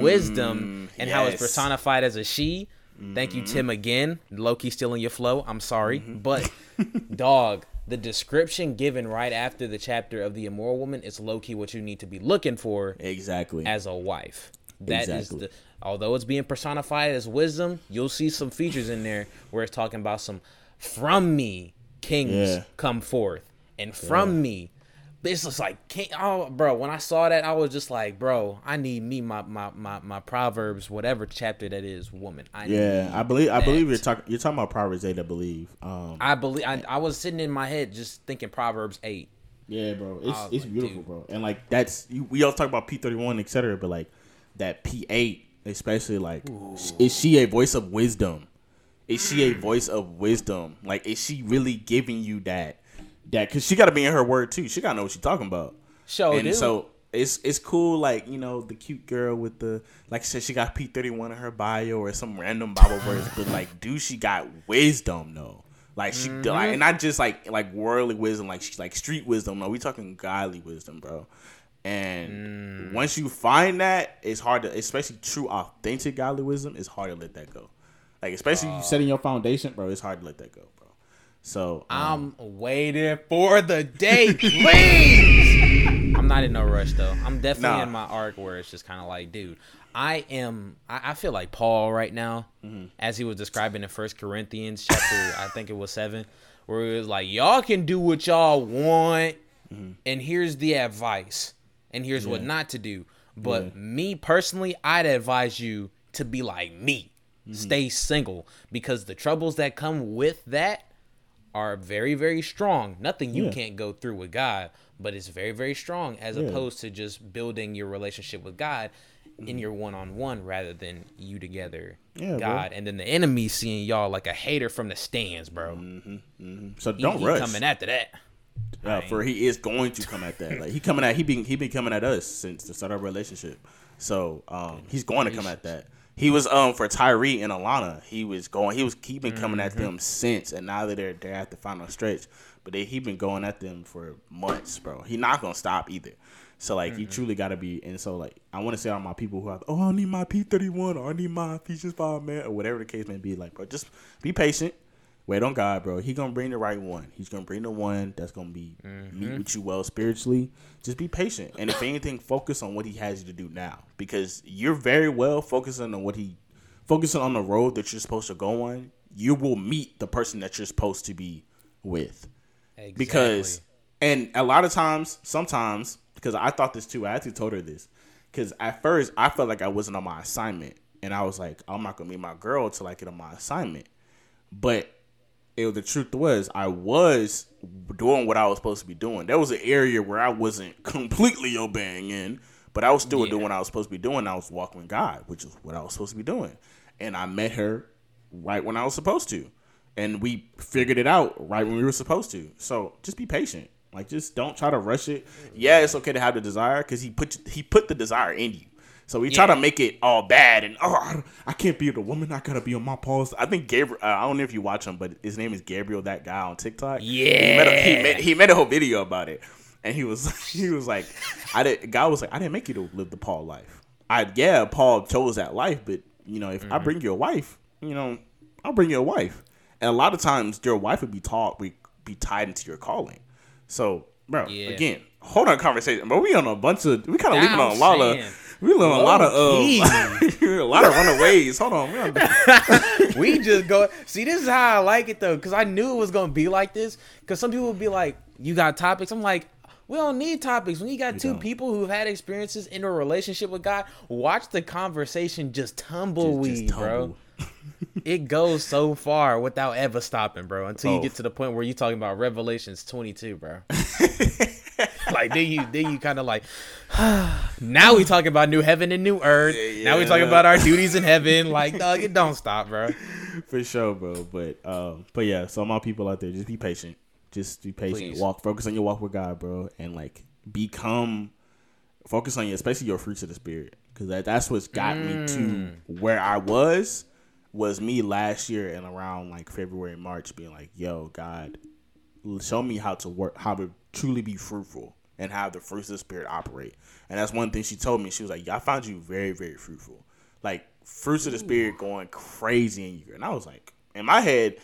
wisdom and how it's personified as a she. Thank you, Tim, again. Low key stealing your flow. I'm sorry. Mm-hmm. But, [LAUGHS] dog, the description given right after the chapter of the immoral woman is low key what you need to be looking for exactly. as a wife. That is Exactly. the although it's being personified as wisdom, you'll see some features in there where it's talking about some from me kings Yeah. come forth and from me. It's just like king, oh bro, when I saw that I was just like, bro, I need me my my my, my proverbs whatever chapter that is woman. I yeah, I believe. I believe you're talking. You're talking about Proverbs eight. I believe. Um. I believe I, I was sitting in my head just thinking Proverbs 8. Yeah, bro. It's it's like, beautiful, dude. bro. And like that's you, we all talk about P thirty one, etc. But like that P eight, especially like, is she a voice of wisdom? Is she a voice of wisdom? Like, is she really giving you that? That because she got to be in her word too. She got to know what she's talking about. Show and dude. so it's it's cool. Like you know the cute girl with the like I said she got P thirty one in her bio or some random Bible [SIGHS] verse, but like, do she got wisdom though? Like she Mm-hmm. like, and not just like like worldly wisdom, like she's like street wisdom. No, we talking godly wisdom, bro. And Mm. once you find that, it's hard to, especially true, authentic godly wisdom, it's hard to let that go. Like especially you setting your foundation, bro. It's hard to let that go, bro. So um, I'm waiting for the day, [LAUGHS] please. I'm not in no rush though. I'm definitely Nah. in my arc where it's just kind of like, dude, I am. I, I feel like Paul right now, Mm-hmm. as he was describing in First Corinthians chapter, I think it was seven, where it was like, y'all can do what y'all want, Mm-hmm. and here's the advice, and here's what not to do. But me personally, I'd advise you to be like me, Mm-hmm. stay single, because the troubles that come with that are very very strong. Nothing you Yeah. can't go through with God, but it's very very strong as Yeah. opposed to just building your relationship with God in mm-hmm. your one on one rather than you together, Yeah, bro. God, and then the enemy seeing y'all like a hater from the stands, bro. Mm-hmm. Mm-hmm. So don't he rush. coming after that. Uh, for he is going to come at that. Like he coming at he been he been coming at us since the start of our relationship. So um, he's going to come at that. He was um for Tyree and Alana. He was going. He was he been coming at them since, and now that they're they're at the final stretch, but they, he been going at them for months, bro. He not gonna stop either. So like you truly gotta be, and so like I want to say all my people who are oh I need my P thirty one or I need my six five man or whatever the case may be. Like bro, just be patient. Wait on God, bro. He gonna bring the right one. He's gonna bring the one that's gonna be meet mm-hmm. with you well spiritually. Just be patient, and if anything, focus on what He has you to do now, because you're very well focusing on what He, focusing on the road that you're supposed to go on. You will meet the person that you're supposed to be with, Exactly. because, and a lot of times, sometimes, because I thought this too. I actually told her this, because at first I felt like I wasn't on my assignment, and I was like, I'm not gonna meet my girl till I get on my assignment, but it, the truth was I was doing what I was supposed to be doing. There was an area where I wasn't completely obeying in, but I was still Yeah. doing what I was supposed to be doing. I was walking with God, which is what I was supposed to be doing. And I met her right when I was supposed to. And we figured it out right when we were supposed to. So just be patient. Like just don't try to rush it. Yeah, it's okay to have the desire because he put he put the desire in you. So we try to make it all bad and oh I, can't be the woman. I gotta be on my pause. I think Gabriel. Uh, I don't know if you watch him, but his name is Gabriel. That guy on TikTok. he made a, he Yeah. made, he made a whole video about it, and he was [LAUGHS] he was like, I did. God was like, I didn't make you to live the Paul life. I yeah, Paul chose that life, but you know, if Mm-hmm. I bring you a wife, you know, I'll bring you a wife. And a lot of times, your wife would be taught, we be tied into your calling. So, bro, Yeah. again, hold on, conversation, but we on a bunch of we kind of leaving on a lot saying. We learn a lot of uh, [LAUGHS] a lot of runaways. Hold on, we [LAUGHS] we just go see this is how i like it though because i knew it was gonna be like this because some people would be like you got topics i'm like we don't need topics when you got 2 don't. people who've had experiences in a relationship with god watch the conversation just tumbleweed bro [LAUGHS] it goes so far without ever stopping bro until you Oh. get to the point where you're talking about revelations 22 bro [LAUGHS] like then you then you kind of like [SIGHS] now we talking about new heaven and new earth now we talking about our duties in [LAUGHS] heaven like dog it don't stop bro for sure, bro. But um, but yeah, so my people out there, just be patient. Just be patient. Please. Walk, focus on your walk with God, bro, and like become focus on your, especially your fruits of the spirit, because that, that's what's got me to where I was. Was me last year and around like February, March, being like, "Yo, God, show me how to work, how to truly be fruitful, and how the fruits of the spirit operate." And that's one thing she told me. She was like, "Yeah, I found you very, very fruitful. Like fruits of the spirit going crazy in you." And I was like, in my head,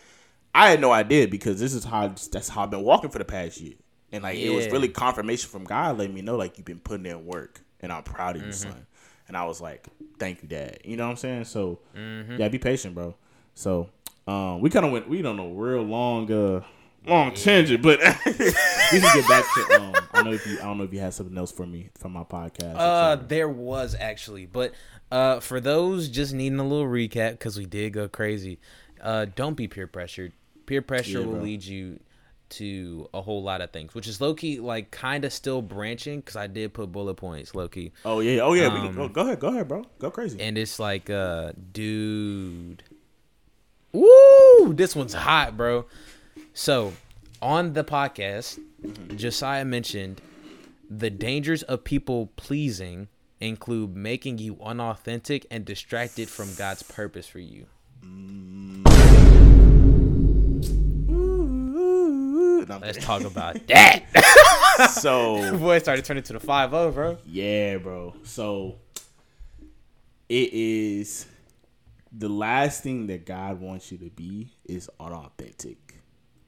I had no idea because this is how that's how I've been walking for the past year. And like it was really confirmation from God letting me know like you've been putting in work and I'm proud of you, Mm-hmm. son. And I was like, Thank you, Dad. You know what I'm saying? So Mm-hmm. yeah, be patient, bro. So um we kinda went we don't know real long uh long tangent, but [LAUGHS] we can get back to um I know if you I don't know if you had something else for me from my podcast. Uh, there was actually, but uh, for those just needing a little recap because we did go crazy. Uh, don't be peer pressured. Peer pressure Yeah, will bro. lead you to a whole lot of things, which is low key like kind of still branching because I did put bullet points low key, Oh yeah, oh yeah, we can um, go, go ahead, go ahead, bro. Go crazy. and it's like, uh, dude, woo, this one's hot, bro. So on the podcast, Josiah mentioned the dangers of people pleasing include making you unauthentic and distracted from God's purpose for you. Let's talk about [LAUGHS] that. [LAUGHS] so Boy, started turning to the 5 0, bro. Yeah, bro. So it is the last thing that God wants you to be is unauthentic.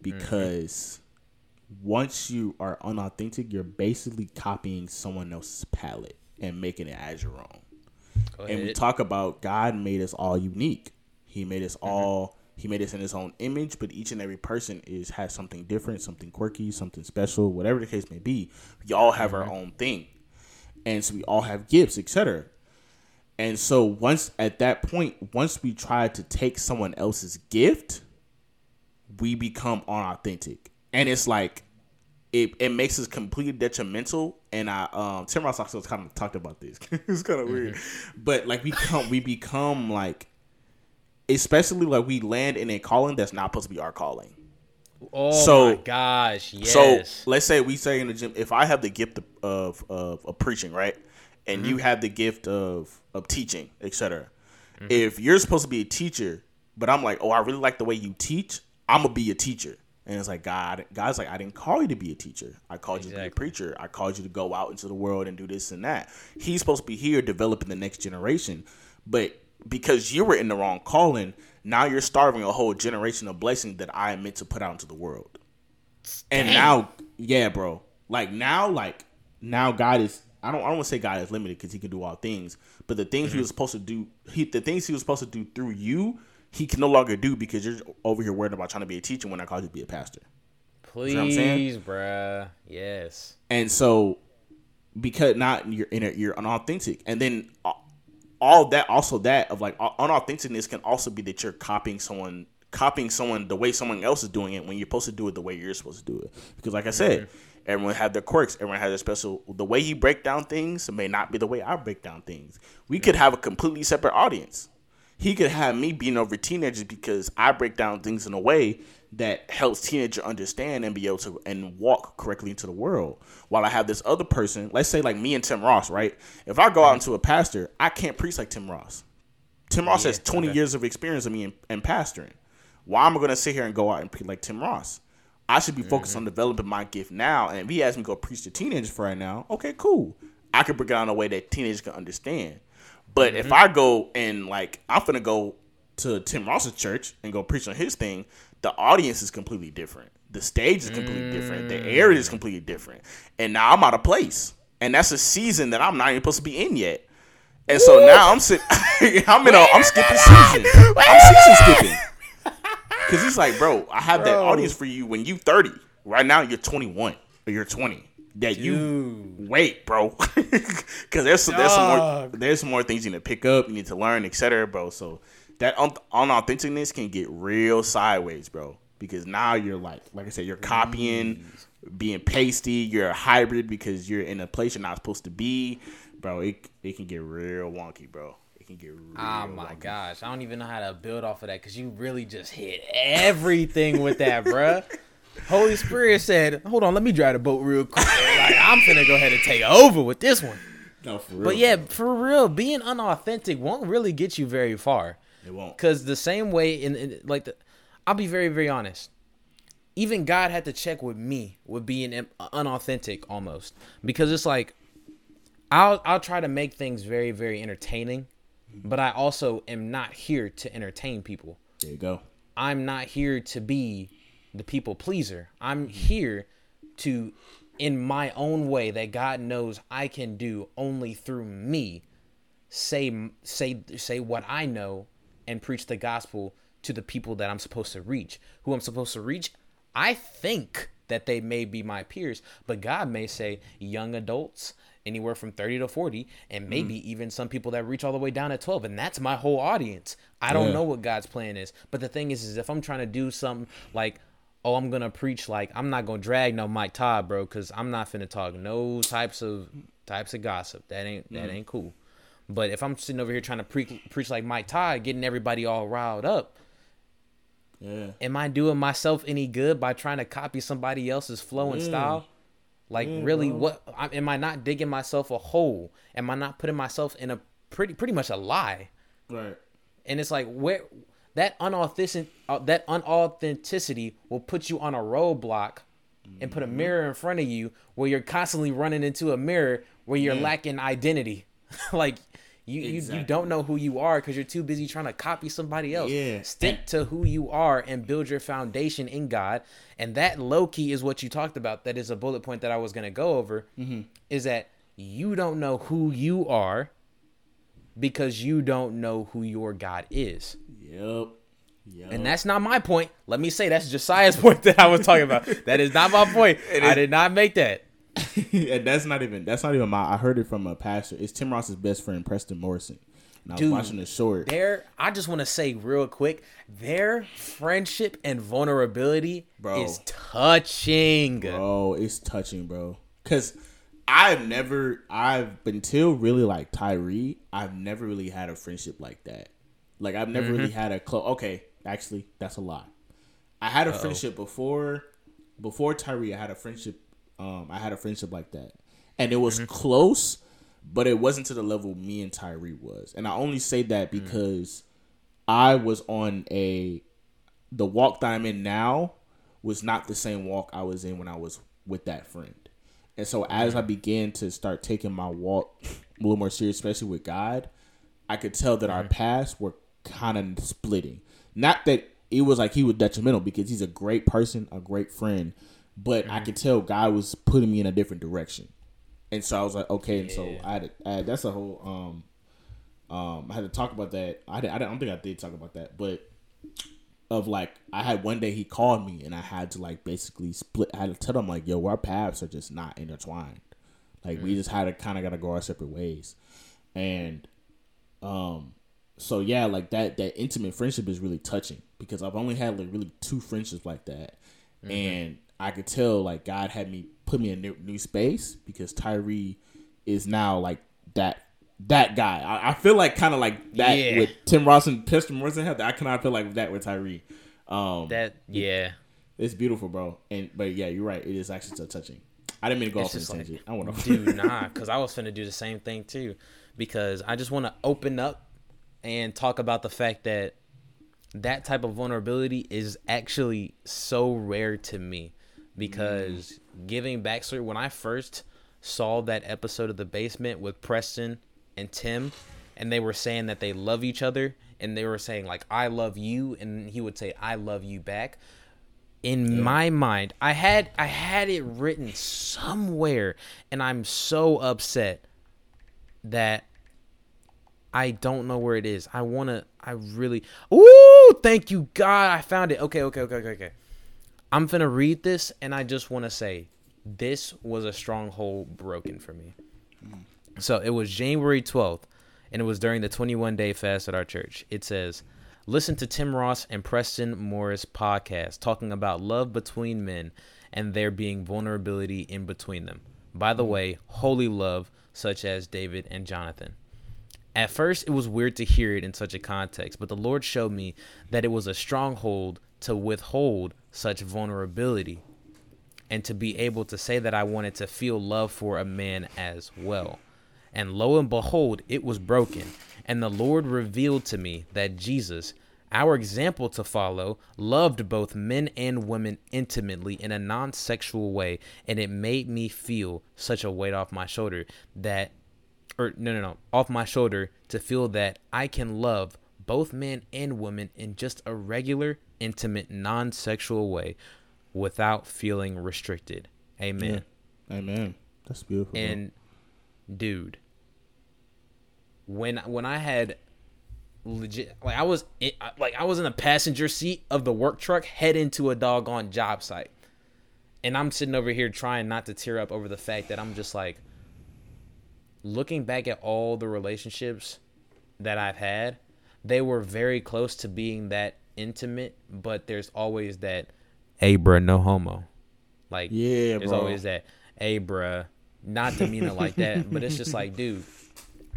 Mm-hmm. Because once you are unauthentic, you're basically copying someone else's palette and making it as your own. Go And we talk about God made us all unique. He made us mm-hmm. all he made us in his own image, but each and every person is has something different, something quirky, something special, whatever the case may be. We all have our mm-hmm. own thing. And so we all have gifts, etc. And so once at that point, once we try to take someone else's gift, we become unauthentic, and it's like it, it makes us completely detrimental. And I um Tim Ross also kind of talked about this. [LAUGHS] it's kind of mm-hmm. weird, but like we come we become like, especially like we land in a calling that's not supposed to be our calling. Oh so, my gosh! Yes. So let's say we say in the gym, if I have the gift of of, of, of preaching, right, and mm-hmm. you have the gift of of teaching, etc. Mm-hmm. If you're supposed to be a teacher, but I'm like, oh, I really like the way you teach, I'm gonna be a teacher. And it's like God, God's like, I didn't call you to be a teacher. I called exactly. you to be a preacher. I called you to go out into the world and do this and that. He's supposed to be here developing the next generation, but because you were in the wrong calling, now you're starving a whole generation of blessing that I am meant to put out into the world. And now, yeah, bro. Like now, like now, God is. I don't. I don't want to say God is limited because He can do all things. But the things mm-hmm. He was supposed to do, he the things He was supposed to do through you, He can no longer do because you're over here worried about trying to be a teacher when I called you to be a pastor. Please, you know bruh. Yes. And so, because not you're in a, you're unauthentic, and then uh, all that also that of like unauthenticness can also be that you're copying someone copying someone the way someone else is doing it when you're supposed to do it the way you're supposed to do it because like i said mm-hmm. everyone have their quirks everyone has their special the way you break down things may not be the way i break down things we mm-hmm. could have a completely separate audience he could have me being over teenagers because i break down things in a way that helps teenager understand and be able to and walk correctly into the world. While I have this other person, let's say like me and Tim Ross, right? If I go out into a pastor, I can't preach like Tim Ross. Tim Ross yeah, has 20 okay. years of experience of me in, in, pastoring. Why am I going to sit here and go out and preach like Tim Ross? I should be focused mm-hmm. on developing my gift now. And if he has me go preach to teenagers for right now, okay, cool. I could break it down in a way that teenagers can understand. But mm-hmm. if I go and like I'm gonna go to Tim Ross's church and go preach on his thing, the audience is completely different. The stage is completely mm. different. The area is mm. completely different. And now I'm out of place. And that's a season that I'm not even supposed to be in yet. And so now I'm sitting. [LAUGHS] I'm in a. I'm skipping season. [LAUGHS] I'm season skipping. Cause it's like, bro, I have bro. that audience for you when you 30. Right now you're 21 or you're 20. That Dude. you wait, bro. [LAUGHS] Cause there's some, there's some more there's some more things you need to pick up, you need to learn, etc., bro. So that un- unauthenticness can get real sideways, bro. Because now you're like, like I said, you're copying, mm. being pasty. You're a hybrid because you're in a place you're not supposed to be, bro. It it can get real wonky, bro. It can get oh real. Oh my wonky. gosh, I don't even know how to build off of that because you really just hit everything with that, bro. [LAUGHS] Holy Spirit said, "Hold on, let me drive the boat real quick. like, I'm finna go ahead and take over with this one." No, for real. But yeah, for real, being unauthentic won't really get you very far. It won't. Because the same way, in, in like the, I'll be very very honest. Even God had to check with me with being unauthentic almost because it's like I'll I'll try to make things very very entertaining, mm-hmm. but I also am not here to entertain people. There you go. I'm not here to be the people pleaser. I'm here to in my own way that God knows I can do only through me say say say what I know and preach the gospel to the people that I'm supposed to reach. Who I'm supposed to reach, I think that they may be my peers, but God may say young adults, anywhere from 30 to 40, and maybe mm. even some people that reach all the way down at 12. And that's my whole audience. I don't yeah. know what God's plan is. But the thing is, is if I'm trying to do something like, oh, I'm gonna preach like I'm not gonna drag no Mike Todd, bro, because I'm not finna talk no types of types of gossip. That ain't that mm. ain't cool. But if I'm sitting over here trying to pre- preach like Mike Todd, getting everybody all riled up, yeah. Am I doing myself any good by trying to copy somebody else's flow and style? Like yeah, really, bro. what am I not digging myself a hole? Am I not putting myself in a pretty pretty much a lie? Right. And it's like where that unauthentic uh, that unauthenticity will put you on a roadblock mm-hmm. and put a mm-hmm. mirror in front of you where you're constantly running into a mirror where you're yeah. lacking identity. [LAUGHS] like you, exactly. you you don't know who you are because you're too busy trying to copy somebody else. Yeah. Stick to who you are and build your foundation in God. And that low key is what you talked about. That is a bullet point that I was gonna go over. Mm-hmm. Is that you don't know who you are because you don't know who your God is. Yep. Yep. And that's not my point. Let me say that's Josiah's [LAUGHS] point that I was talking about. that is not my point. [LAUGHS] I did not make that. [LAUGHS] and that's not even that's not even my. I heard it from a pastor. It's Tim Ross's best friend, Preston Morrison. And I was Dude, watching the short. Their, I just want to say real quick, their friendship and vulnerability Bro. is touching. Bro, it's touching, bro. Cause I've never, I've until really like Tyree, I've never really had a friendship like that. Like I've never really mm-hmm. had a close. Okay, actually, that's a lie. I had a friendship before, before Tyree. I had a friendship. Um, I had a friendship like that, and it was mm-hmm. close, but it wasn't to the level me and Tyree was. And I only say that mm. because I was on a the walk that I'm in now was not the same walk I was in when I was with that friend. And so as mm. I began to start taking my walk [LAUGHS] a little more serious, especially with God, I could tell that our mm. paths were kind of splitting. Not that it was like he was detrimental because he's a great person, a great friend, but I could tell God was putting me in a different direction. And so I was like, okay, and so I had, to, I had that's a whole um um I had to talk about that. I, did, I don't think I did talk about that, but of like I had one day he called me and I had to like basically split. I had to tell him like, yo, our paths are just not intertwined. Like we just had to kind of gotta go our separate ways, and um, so yeah, like that that intimate friendship is really touching because I've only had like really two friendships like that, and I could tell like God had me put me in new, new space because Tyree is now like that that guy. I, I feel like kind of like that Yeah. with Tim Ross and Preston Morrison that. I kind of feel like that with Tyree. Um, That yeah. it's beautiful, bro. And but yeah, you're right. It is actually so touching. I didn't mean to go It's off on a just like. I want to Dude, nah, [LAUGHS] because I was finna do the same thing too. Because I just want to open up and talk about the fact that that type of vulnerability is actually so rare to me. Because giving backstory, when I first saw that episode of The Basement with Preston and Tim, and they were saying that they love each other, and they were saying, like, I love you, and he would say, I love you back in my mind i had i had it written somewhere and i'm so upset that i don't know where it is i want to i really Ooh, thank you god i found it okay okay okay okay okay i'm gonna read this and i just want to say this was a stronghold broken for me mm. so it was January 12th, and it was during the 21 day fast at our church. It says, Listen to Tim Ross and Preston Morris podcast talking about love between men and there being vulnerability in between them. By the mm. way, holy love, such as David and Jonathan. At first, it was weird to hear it in such a context, but the Lord showed me that it was a stronghold to withhold such vulnerability and to be able to say that I wanted to feel love for a man as well. And lo and behold, it was broken. And the Lord revealed to me that Jesus, our example to follow, loved both men and women intimately in a non sexual way. And it made me feel such a weight off my shoulder that, or no, no, no, off my shoulder to feel that I can love both men and women in just a regular, intimate, non sexual way without feeling restricted. Amen. Amen. That's beautiful. And dude, when when I had legit like I was in, like I was in the passenger seat of the work truck heading to a doggone job site. And I'm sitting over here trying not to tear up over the fact that I'm just like looking back at all the relationships that I've had, they were very close to being that intimate, but there's always that hey bruh, no homo. Like Yeah, there's bro. always that hey bruh, not to mean it like that, [LAUGHS] but it's just like, dude,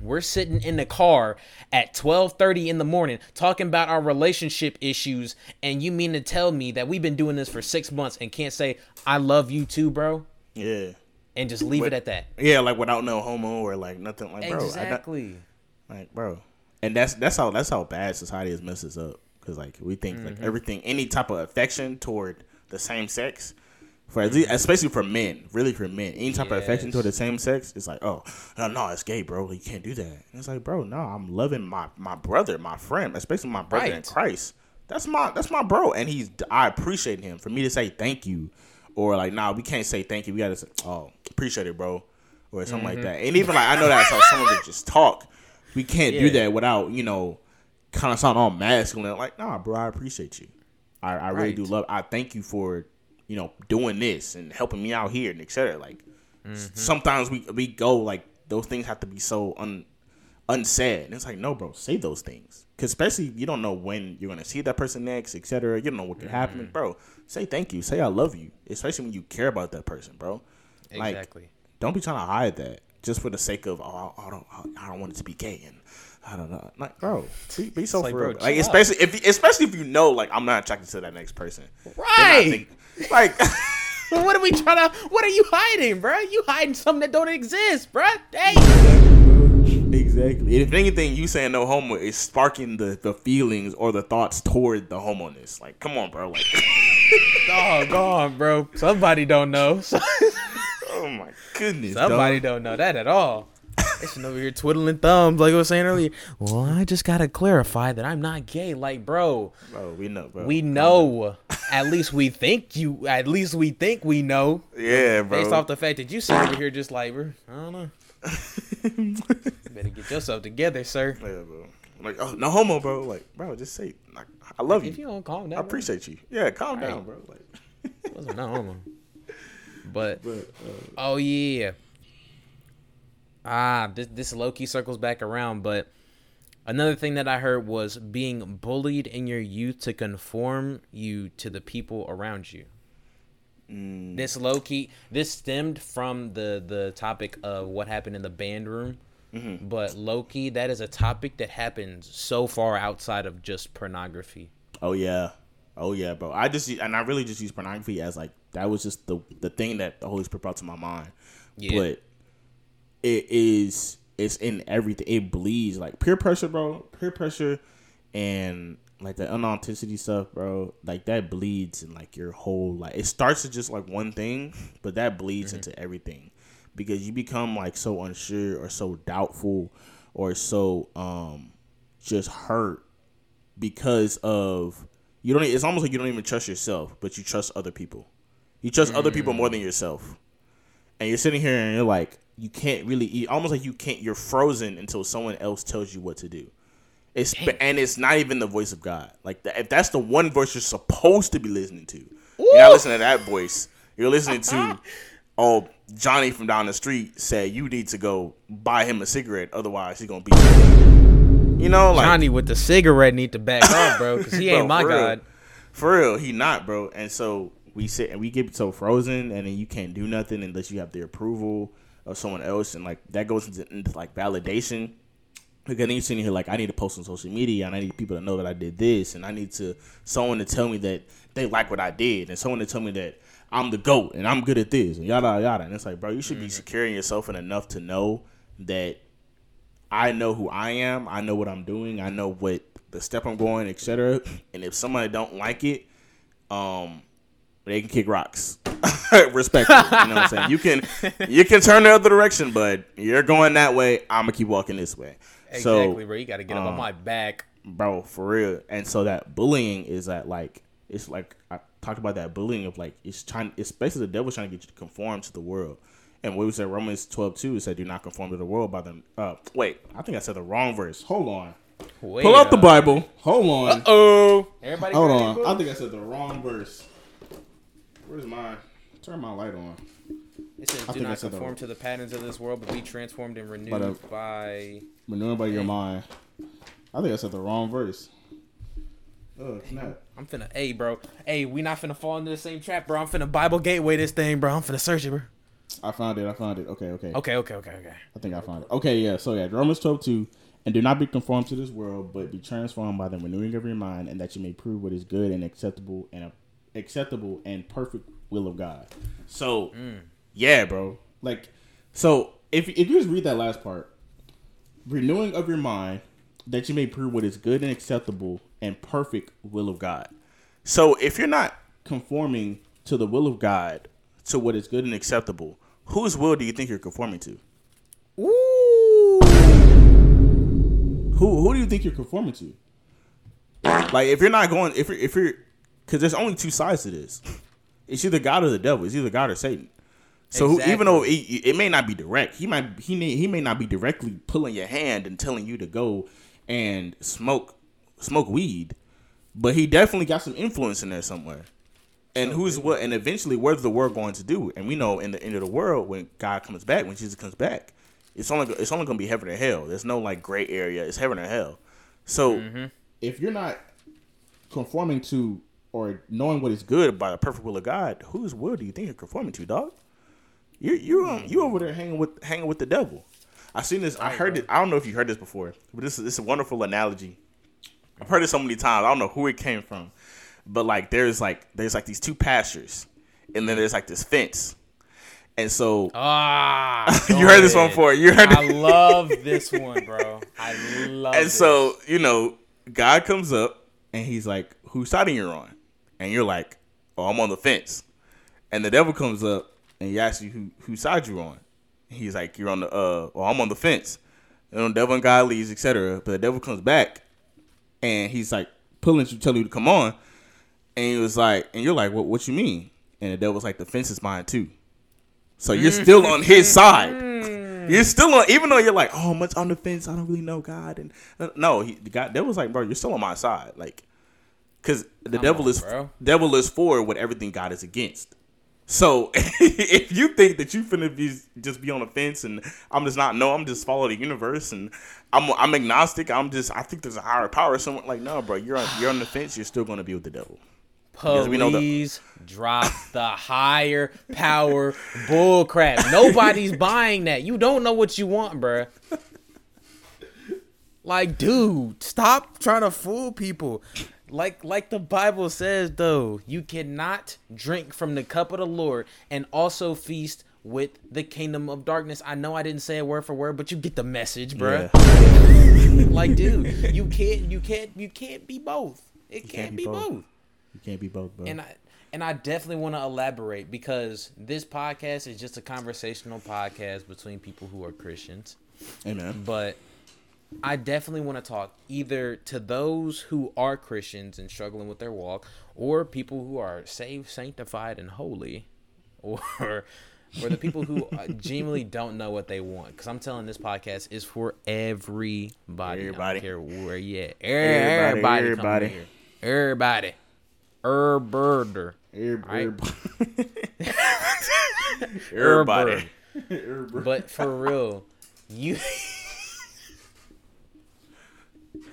we're sitting in the car at 12:30 in the morning talking about our relationship issues and you mean to tell me that we've been doing this for 6 months and can't say I love you too, bro, yeah, and just leave it at that. yeah, like without no homo or like nothing like bro. I, exactly. like bro, and that's that's how that's how bad society has messed us up. Because like we think Mm-hmm. like everything, any type of affection toward the same sex, for at least, especially for men, really for men, any type of affection toward the same sex, it's like oh no, no, it's gay, bro. You can't do that. And it's like bro, no, I'm loving my my brother, my friend, especially my brother in Christ. That's my that's my bro, and he's I appreciate him. For me to say thank you, or like nah, we can't say thank you. We gotta say oh appreciate it, bro, or something like mm-hmm. that. And even like I know that's how some of it just talk. We can't do that without you know kind of sound all masculine. Like nah, bro, I appreciate you. I, I really Right. do love. I thank you for you know doing this and helping me out here and etc. Like s- mm-hmm. sometimes we we go like those things have to be so un unsaid. And it's like, no, bro, say those things. Cause especially you don't know when you're gonna see that person next, etc. You don't know what could happen, Mm-hmm. bro. Say thank you. Say I love you. Especially when you care about that person, bro. Like, Exactly. don't be trying to hide that just for the sake of oh I don't I don't want it to be gay and I don't know like bro be, be so like, for bro, real. like especially if especially if you know like I'm not attracted to that next person Right. think- like [LAUGHS] what are we trying to? What are you hiding, bro? You hiding something that don't exist, bro? Hey. Exactly if anything you saying no homo is sparking the the feelings or the thoughts toward the homoness like come on bro like Oh, go on, bro. Somebody don't know. [LAUGHS] oh my goodness Somebody dog. don't know that at all. [LAUGHS] They should over here twiddling thumbs, like I was saying earlier. Well, I just gotta clarify that I'm not gay. Like, bro, bro we know bro we know. [LAUGHS] At least we think you. At least we think we know, yeah bro based off the fact that you sit over here just like, bro. I don't know. [LAUGHS] Better get yourself together, sir. yeah, bro like oh no homo bro like bro just say like I love you If you don't calm down, I appreciate you yeah calm down Right. bro like Wasn't no homo. [LAUGHS] But but uh, Oh yeah. Ah, this this low key circles back around, but another thing that I heard was being bullied in your youth to conform you to the people around you. Mm, This low key this stemmed from the the topic of what happened in the band room. Mm-hmm. But low key, that is a topic that happens so far outside of just pornography. Oh yeah, oh yeah, bro. I just and I really just use pornography as like that was just the the thing that the Holy Spirit brought to my mind. Yeah. But it is it's in everything. It bleeds like peer pressure, bro. Peer pressure and like the unauthenticity stuff, bro. Like that bleeds in like your whole like it starts as just like one thing, but that bleeds into everything because you become like so unsure or so doubtful or so um just hurt because of you don't. It's almost like you don't even trust yourself, but you trust other people. You trust other people more than yourself, and you're sitting here and you're like, you can't really eat. Almost like you can't. You're frozen until someone else tells you what to do. It's and it's not even the voice of God. Like that, if that's the one voice you're supposed to be listening to, you're not listening to that voice. You're listening to, [LAUGHS] oh, Johnny from down the street said you need to go buy him a cigarette, otherwise he's gonna be. you. Know, like Johnny with the cigarette need to back off, bro, because he [LAUGHS] Bro, ain't my for real. god. For real, he not, bro. And so we sit and we get so frozen, and then you can't do nothing unless you have the approval of someone else, and like that goes into, into like validation. Because then you're sitting here like, I need to post on social media, and I need people to know that I did this, and I need to someone to tell me that they like what I did, and someone to tell me that I'm the goat and I'm good at this, and yada yada. And it's like, bro, you should be securing yourself in enough to know that I know who I am. I know what I'm doing. I know what the step I'm going, etc. And if somebody don't like it, um, they can kick rocks. [LAUGHS] Respectfully, you know what I'm saying. You can you can turn the other direction, but you're going that way. I'm gonna keep walking this way. Exactly, so, bro. You got to get up on um, my back. bro, for real. And so that bullying is that like it's like I talked about that bullying of like it's trying. It's basically the devil trying to get you to conform to the world. And what we said Romans 12 2 said, "Do not conform to the world by them." Uh, wait, I think I said the wrong verse. Hold on. Wait Pull out the. Bible. Hold on. Uh Oh, everybody. Hold on. I think I said the wrong verse. Where's my? Turn my light on. It says, I "Do not conform to the patterns of this world, but be transformed and renewed But, uh, by." Renewing by your mind. I think I said the wrong verse. Oh snap! I'm finna, hey, bro. Hey, we not finna fall into the same trap, bro. I'm finna Bible gateway this thing, bro. I'm finna search it, bro. I found it. I found it. Okay. Okay. Okay, okay, okay, okay. I think I found it. Okay, yeah. So yeah, Romans 12, 2. And do not be conformed to this world, but be transformed by the renewing of your mind, and that you may prove what is good and acceptable and a, acceptable and perfect will of God. So yeah, bro. Like so if if you just read that last part, renewing of your mind, that you may prove what is good and acceptable and perfect will of God. So if you're not conforming to the will of God, to what is good and acceptable, whose will do you think you're conforming to? Ooh. Who who do you think you're conforming to? Like if you're not going if you're if you're because there's only two sides to this. It's either God or the devil. It's either God or Satan. So who, even though it, it may not be direct, he might he may, he may not be directly pulling your hand and telling you to go and smoke smoke weed, but he definitely got some influence in there somewhere. And who's what? And eventually, where's the world going to do? And we know in the end of the world, when God comes back, when Jesus comes back, It's only it's only gonna be heaven or hell. There's no like gray area. It's heaven or hell. So Mm-hmm. if you're not conforming to or knowing what is good by the perfect will of God, whose will do you think you're conforming to, dog? You you um, you over there hanging with hanging with the devil. I seen this. I heard it. I don't know if you heard this before, but this is this is a wonderful analogy. I've heard it so many times. I don't know who it came from, but like there's like there's like these two pastures, and then there's like this fence, and so Ah, [LAUGHS] you go heard this one before. You heard I it. love this [LAUGHS] one, bro. I love. And this. so, you know, God comes up and he's like, Whose side are you on? And you're like, Oh, I'm on the fence. And the devil comes up and he asks you who whose side you on. He's like, You're on the uh well, I'm on the fence. And the devil and God leaves, etc. But the devil comes back and he's like pulling you, telling you to come on. And he was like, and you're like, What what you mean? And the devil's like, The fence is mine too. So you're still on his side. You're still on, even though you're like, oh, much on the fence. I don't really know God, and uh, no, he, the God, devil was like, bro, you're still on my side, like, because the Come devil on, is bro. devil is for what everything God is against. So [LAUGHS] if you think that you're finna be just be on the fence and I'm just not no, I'm just follow the universe and I'm I'm agnostic. I'm just I think there's a higher power. Someone like no, bro, you're on you're on the fence. You're still gonna be with the devil. Know Please drop the higher power bull crap. Nobody's buying that. You don't know what you want, bruh. Like, dude, stop trying to fool people. Like like the Bible says though, you cannot drink from the cup of the Lord and also feast with the kingdom of darkness. I know I didn't say it word for word, but you get the message, bruh. [LAUGHS] like, dude, you can't you can't you can't be both. It can't, be, both. You can't be both, bro. And I and I definitely want to elaborate because this podcast is just a conversational podcast between people who are Christians. Amen. But I definitely want to talk either to those who are Christians and struggling with their walk, or people who are saved, sanctified, and holy, [LAUGHS] or or the people who uh, [LAUGHS] genuinely don't know what they want. Because I'm telling this podcast is for everybody. I Everybody. don't care where you at. Everybody, Everybody, everybody. everybody, Herberder. [LAUGHS] Everybody. Everybody. Everybody. But for real, you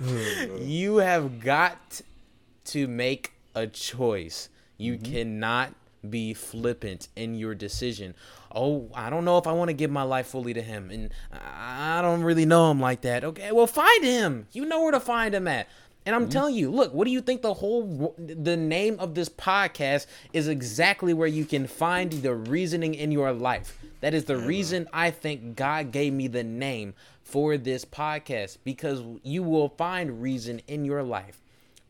Mm. you have got to make a choice. You mm-hmm. cannot be flippant in your decision. Oh, I don't know if I want to give my life fully to him and I don't really know him like that. Okay, well find him. You know where to find him at. And I'm mm-hmm. telling you, look, what do you think the whole the name of this podcast is exactly where you can find the reasoning in your life. That is the reason I think God gave me the name for this podcast because you will find reason in your life.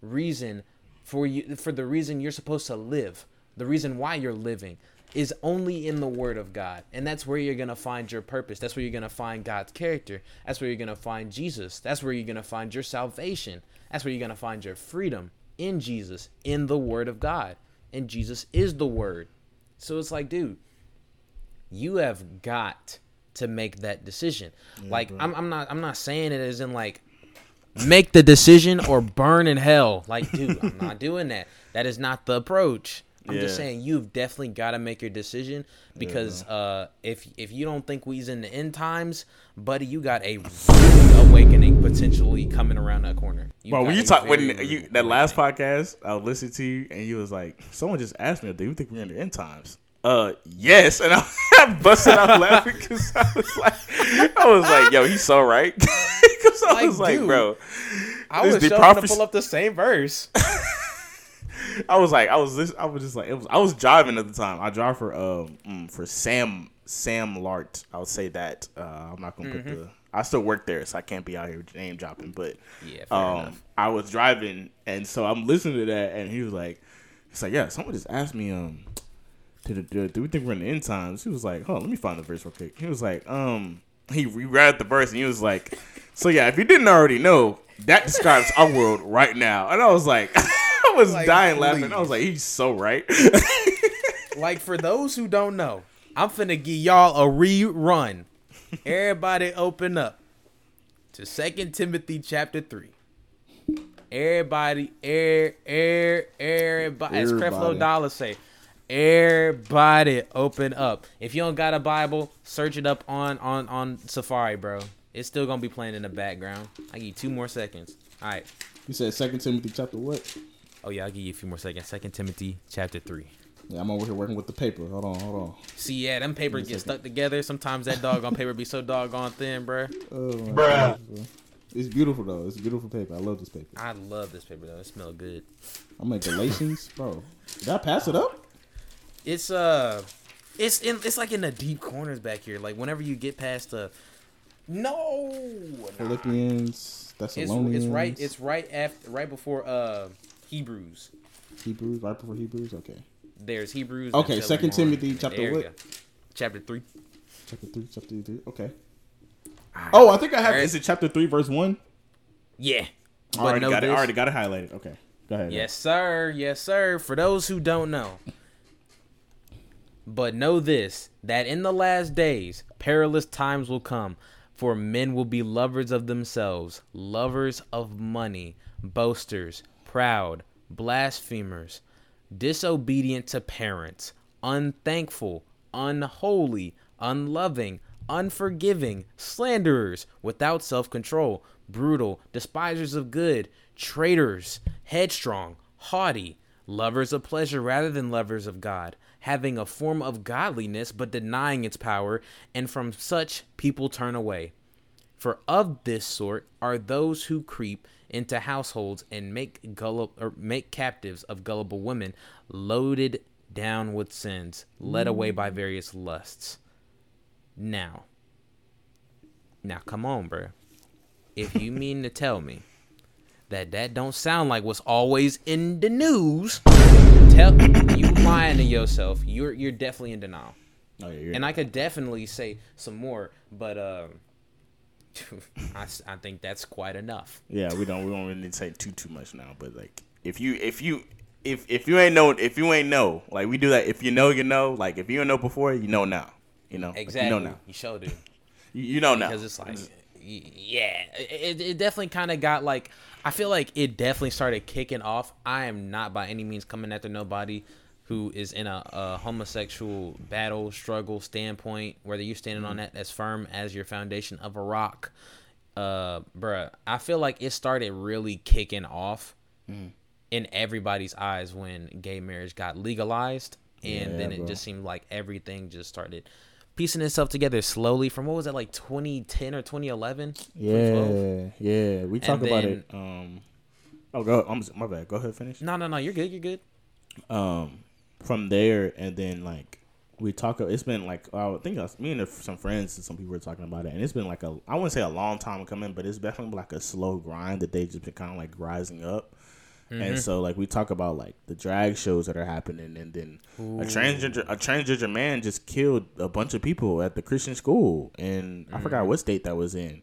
Reason for you for the reason you're supposed to live. The reason why you're living is only in the word of God. And that's where you're going to find your purpose. That's where you're going to find God's character. That's where you're going to find Jesus. That's where you're going to find your salvation. That's where you're going to find your freedom in Jesus, in the word of God. And Jesus is the word. So it's like, dude, you have got to make that decision. like I'm, I'm not I'm not saying it as in like make the decision or burn in hell. Like, dude, I'm not [LAUGHS] doing that. That is not the approach. I'm just saying you've definitely got to make your decision because uh, if if you don't think we's in the end times, buddy, you got a awakening potentially coming around that corner. You Bro, when you talk when you that last podcast, I listened to you and you was like, someone just asked me, "Do you think we're in the end times?" Uh, yes, and I, [LAUGHS] I busted out laughing because I was like, I was like, yo, he's so right. [LAUGHS] Because I Like, was like, dude, bro, I was the sure to pull up the same verse. [LAUGHS] I was like, I was this, I was just like, it was, I was driving at the time. I drive for um mm, for Sam Sam Lart. I'll say that. Uh, I'm not gonna put the. I still work there, so I can't be out here name dropping. But Yeah, um, enough. I was driving, and so I'm listening to that, and he was like, he's like, yeah, someone just asked me, um, do, do, do we think we're in the end times? He was like, hold on, let me find the verse real quick. He was like, um, he reread the verse, and he was like, so yeah, if you didn't already know, that describes our world right now. And I was like, [LAUGHS] I was Like, dying laughing. I was like, he's so right. [LAUGHS] Like for those who don't know, I'm finna give y'all a rerun. Everybody open up to Second Timothy chapter three. Everybody, air, air, everybody, as Creflo Everybody. Dollar say, Everybody open up. If you don't got a Bible, search it up on on on Safari, bro. It's still gonna be playing in the background. I give you two more seconds. All right. You said Second Timothy chapter what? Oh yeah, I'll give you a few more seconds. Second Timothy chapter three. Yeah, I'm over here working with the paper. Hold on, hold on. See, yeah, them paper get stuck together. Sometimes that doggone paper be so doggone thin, bro. Oh my gosh, bro. It's beautiful though. It's beautiful paper. I love this paper. I love this paper though. It smells good. I'm at Galatians, bro. Did I pass it up? It's uh, it's in. It's like in the deep corners back here. Like whenever you get past the, no, Philippians, it's, Thessalonians. it's right. It's right after, right before uh, Hebrews. Hebrews, right before Hebrews. Okay, There's Hebrews. Okay, Second. Timothy chapter what? Chapter three. chapter three, chapter three. Okay. Oh, I think I have. Alright. Is it chapter three, verse one? Yeah. I already got it. this. Already got it highlighted. Okay, go ahead. Yes, sir. Yes, sir. For those who don't know. But know this that in the last days, perilous times will come, for men will be lovers of themselves, lovers of money, boasters, proud, blasphemers, disobedient to parents, unthankful, unholy, unloving, unforgiving, slanderers, without self control, brutal, despisers of good, traitors, headstrong, haughty, lovers of pleasure rather than lovers of God, having a form of godliness but denying its power, and from such people turn away. For of this sort are those who creep into households and make gullible or make captives of gullible women, loaded down with sins, led away by mm. various lusts. Now, now come on, bro. If you mean to tell me that that don't sound like what's always in the news, tell you lying to yourself. You're you're definitely in denial. Oh yeah, And I could definitely say some more, but um, [LAUGHS] I, I think that's quite enough. Yeah, we don't we don't really need to say too too much now, but like if you if you if if you ain't know if you ain't know like we do that if you know you know like if you don't know before you know now you know Like, Exactly. you know now You sure do. you, you know now because it's like yeah it, it definitely kind of got like i feel like it definitely started kicking off i am not by any means coming after nobody who is in a, a homosexual battle struggle standpoint whether you're standing on that as firm as your foundation of a rock uh bruh i feel like it started really kicking off in everybody's eyes when gay marriage got legalized and Yeah, then it bro. just seemed like everything just started piecing itself together slowly from what was that like 2010 or 2011 2012? yeah yeah we talk And about then- it um oh go I'm my bad go ahead finish no no no you're good you're good um from there and then like we talk it's been like I think us, me and some friends and some people were talking about it and it's been like a I wouldn't say a long time coming but it's definitely like a slow grind that they just been kind of like rising up and so like we talk about like the drag shows that are happening and then a transgender a transgender man just killed a bunch of people at the Christian school and I forgot what state that was in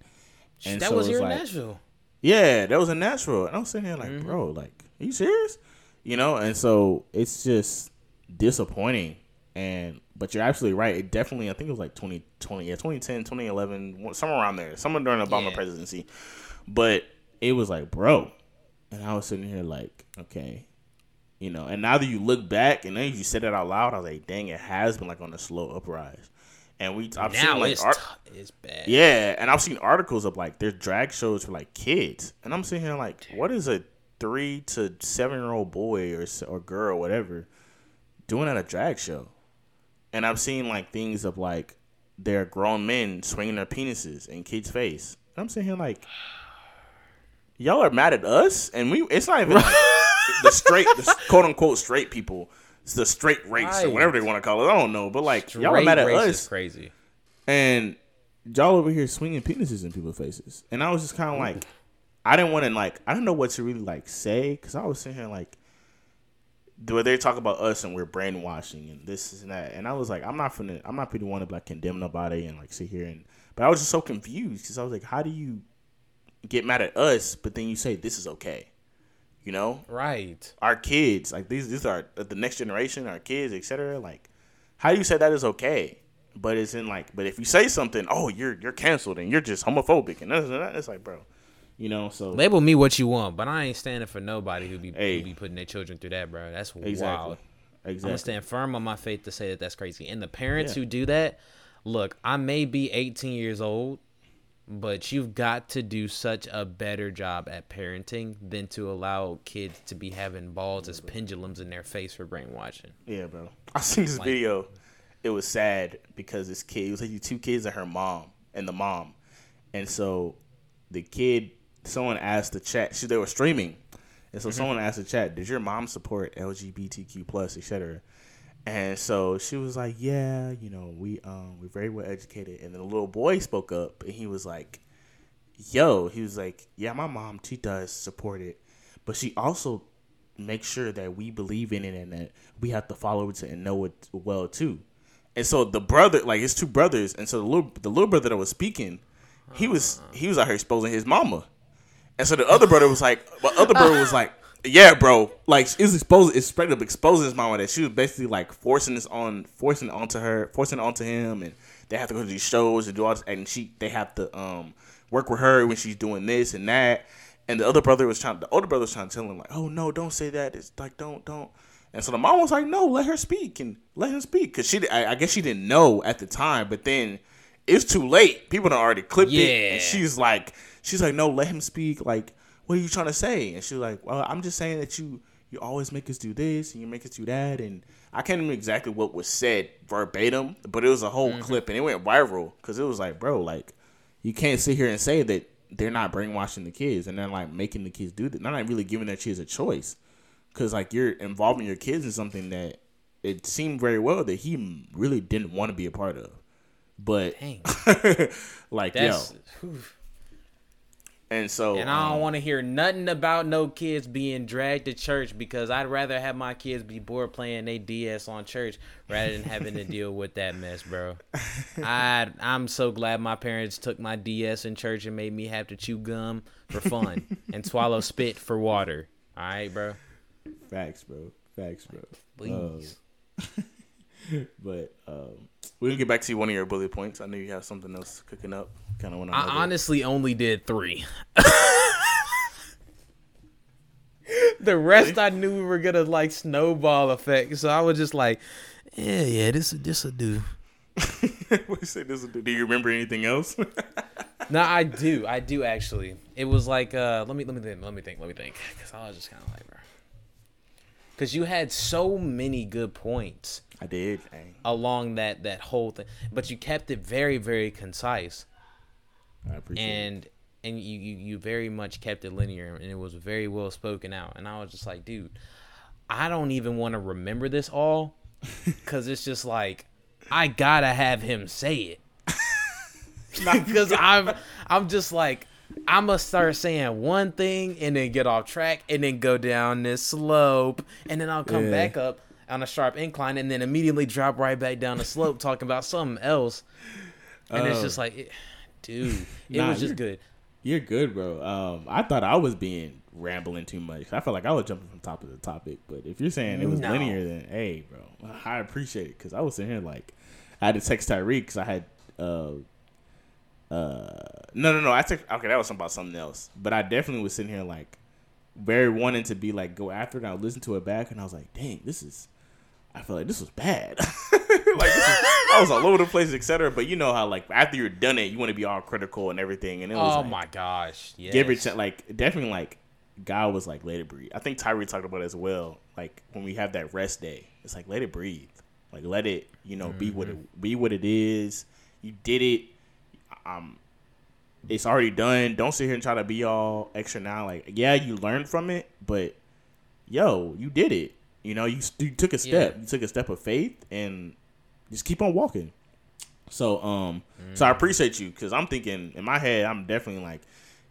and that so was here in Nashville yeah, that was a natural. And I'm sitting here like, Mm-hmm. bro, like, are you serious? You know, and so it's just disappointing. And but you're absolutely right. It definitely, I think it was like 2020, yeah, 2010, 2011, somewhere around there, somewhere during the Obama Yeah. presidency. But it was like, bro, and I was sitting here like, okay, you know. And now that you look back and then you said it out loud, I was like, dang, it has been like on a slow uprise. And we, I've now seen like it's art, t- it's bad yeah, and I've seen articles of like there's drag shows for like kids, and I'm sitting here like, what is a three to seven year old boy or or girl, whatever, doing at a drag show? And I've seen like things of like they're grown men swinging their penises in kids' face. And I'm sitting here like, y'all are mad at us, and we. It's not even like [LAUGHS] the straight, the quote unquote straight people. It's the straight race or whatever they want to call it. I don't know, but like y'all are mad at us crazy and y'all over here swinging penises in people's faces, and I was just kind of like, I didn't want to like, I don't know what to really like say because I was sitting here like, do they talk about us and we're brainwashing and this and that, and I was like, I'm not finna, I'm not gonna want to like condemn nobody and like sit here and, but I was just so confused because I was like, how do you get mad at us, but then you say this is okay, you know? right our kids, like these, these are the next generation, our kids, etc. Like, how do you say that is okay? But it's in like, but if you say something, oh, you're you're canceled and you're just homophobic and this and that, like, bro, you know. So label me what you want but i ain't standing for nobody who be Hey. who be putting their children through that bro that's exactly, wild I'm Exactly. gonna stand firm on my faith to say that that's crazy. And the parents Yeah. who do that, look, I may be 18 years old, but you've got to do such a better job at parenting than to allow kids to be having balls as pendulums in their face for brainwashing. Yeah, bro. I seen this Like- video. It was sad because this kid, it was like two kids and her mom and the mom, and so the kid, someone asked the chat. She they were streaming, and so someone asked the chat, "Does your mom support LGBTQ plus, etc.?" And so she was like, "Yeah, you know, we um we're very well educated." And then the little boy spoke up, and he was like, "Yo," he was like, "Yeah, my mom she does support it, but she also makes sure that we believe in it and that we have to follow it and know it well too." And so the brother, like his two brothers, and so the little the little brother that was speaking, he was he was out here exposing his mama. And so the other brother was like, the other brother was like, yeah, bro, like it was exposing, it's straight up exposing his mama that she was basically like forcing this on, forcing it onto her, forcing it onto him, and they have to go to these shows and do all this, and she, they have to um work with her when she's doing this and that. And the other brother was trying, the older brother was trying to tell him like, oh no, don't say that. It's like don't don't. And so the mom was like, no, let her speak and let him speak because she, I, I guess she didn't know at the time, but then it's too late. People done already clipped it, Yeah. and she's like, she's like, no, let him speak. Like, what are you trying to say? And she's like, well, I'm just saying that you you always make us do this and you make us do that. And I can't remember exactly what was said verbatim, but it was a whole mm-hmm. clip and it went viral because it was like, bro, like you can't sit here and say that they're not brainwashing the kids and they're like making the kids do that. They're not really giving their kids a choice because like you're involving your kids in something that it seemed very well that he really didn't want to be a part of. But [LAUGHS] like That's yo, whew. And so And I don't um, want to hear nothing about no kids being dragged to church because I'd rather have my kids be bored playing they DS on church rather than having to [LAUGHS] deal with that mess, bro. I I'm so glad my parents took my DS in church and made me have to chew gum for fun [LAUGHS] and swallow spit for water. All right, bro. Facts, bro. Facts, bro. Please. Um, [LAUGHS] but um, gonna get back to one of your bullet points. I know you have something else cooking up. Kind of want to. I honestly only did three. [LAUGHS] the rest I knew we were gonna like snowball effect, so I was just like, yeah, yeah, this this will do. [LAUGHS] what you say? This? Will do Do you remember anything else? [LAUGHS] No, I do, I do actually. It was like, uh, let me let me think, let me think, let me think, because I was just kind of like, bro, because you had so many good points I did. Dang. along that that whole thing, but you kept it very very concise. I appreciate it. and and you, you you very much kept it linear and it was very well spoken out and i was just like dude i don't even want to remember this all [LAUGHS] because it's just like i gotta have him say it [LAUGHS] [LAUGHS] because i'm i'm just like i'm gonna start saying one thing and then get off track and then go down this slope and then i'll come Yeah. back up on a sharp incline and then immediately drop right back down the slope talking about something else and it's Oh. just like, it- dude, it [LAUGHS] Nah, was just good. You're good, bro. Um, I thought I was being rambling too much. I felt like I was jumping from topic to topic. But if you're saying it was No. linear, then hey, bro, I appreciate it because I was sitting here like I had to text Tyreek because I had uh uh no no no I text okay that was something about something else. But I definitely was sitting here like very wanting to be like go after it. I listened to it back and I was like, dang, this is. I feel like this was bad. [LAUGHS] like this is, I was all over the place, etc. But you know how like after you're done it, you want to be all critical and everything. And it was Oh like, my gosh, yes. give it ch- like definitely like God was like let it breathe. I think Tyree talked about it as well. Like when we have that rest day, it's like let it breathe. Like let it you know be what it be what it is. You did it. Um, it's already done. Don't sit here and try to be all extra now. Like yeah, you learned from it, but yo, you did it. You know, you, you took a step. Yeah. You took a step of faith and just keep on walking. So um, so I appreciate you because I'm thinking in my head, I'm definitely like,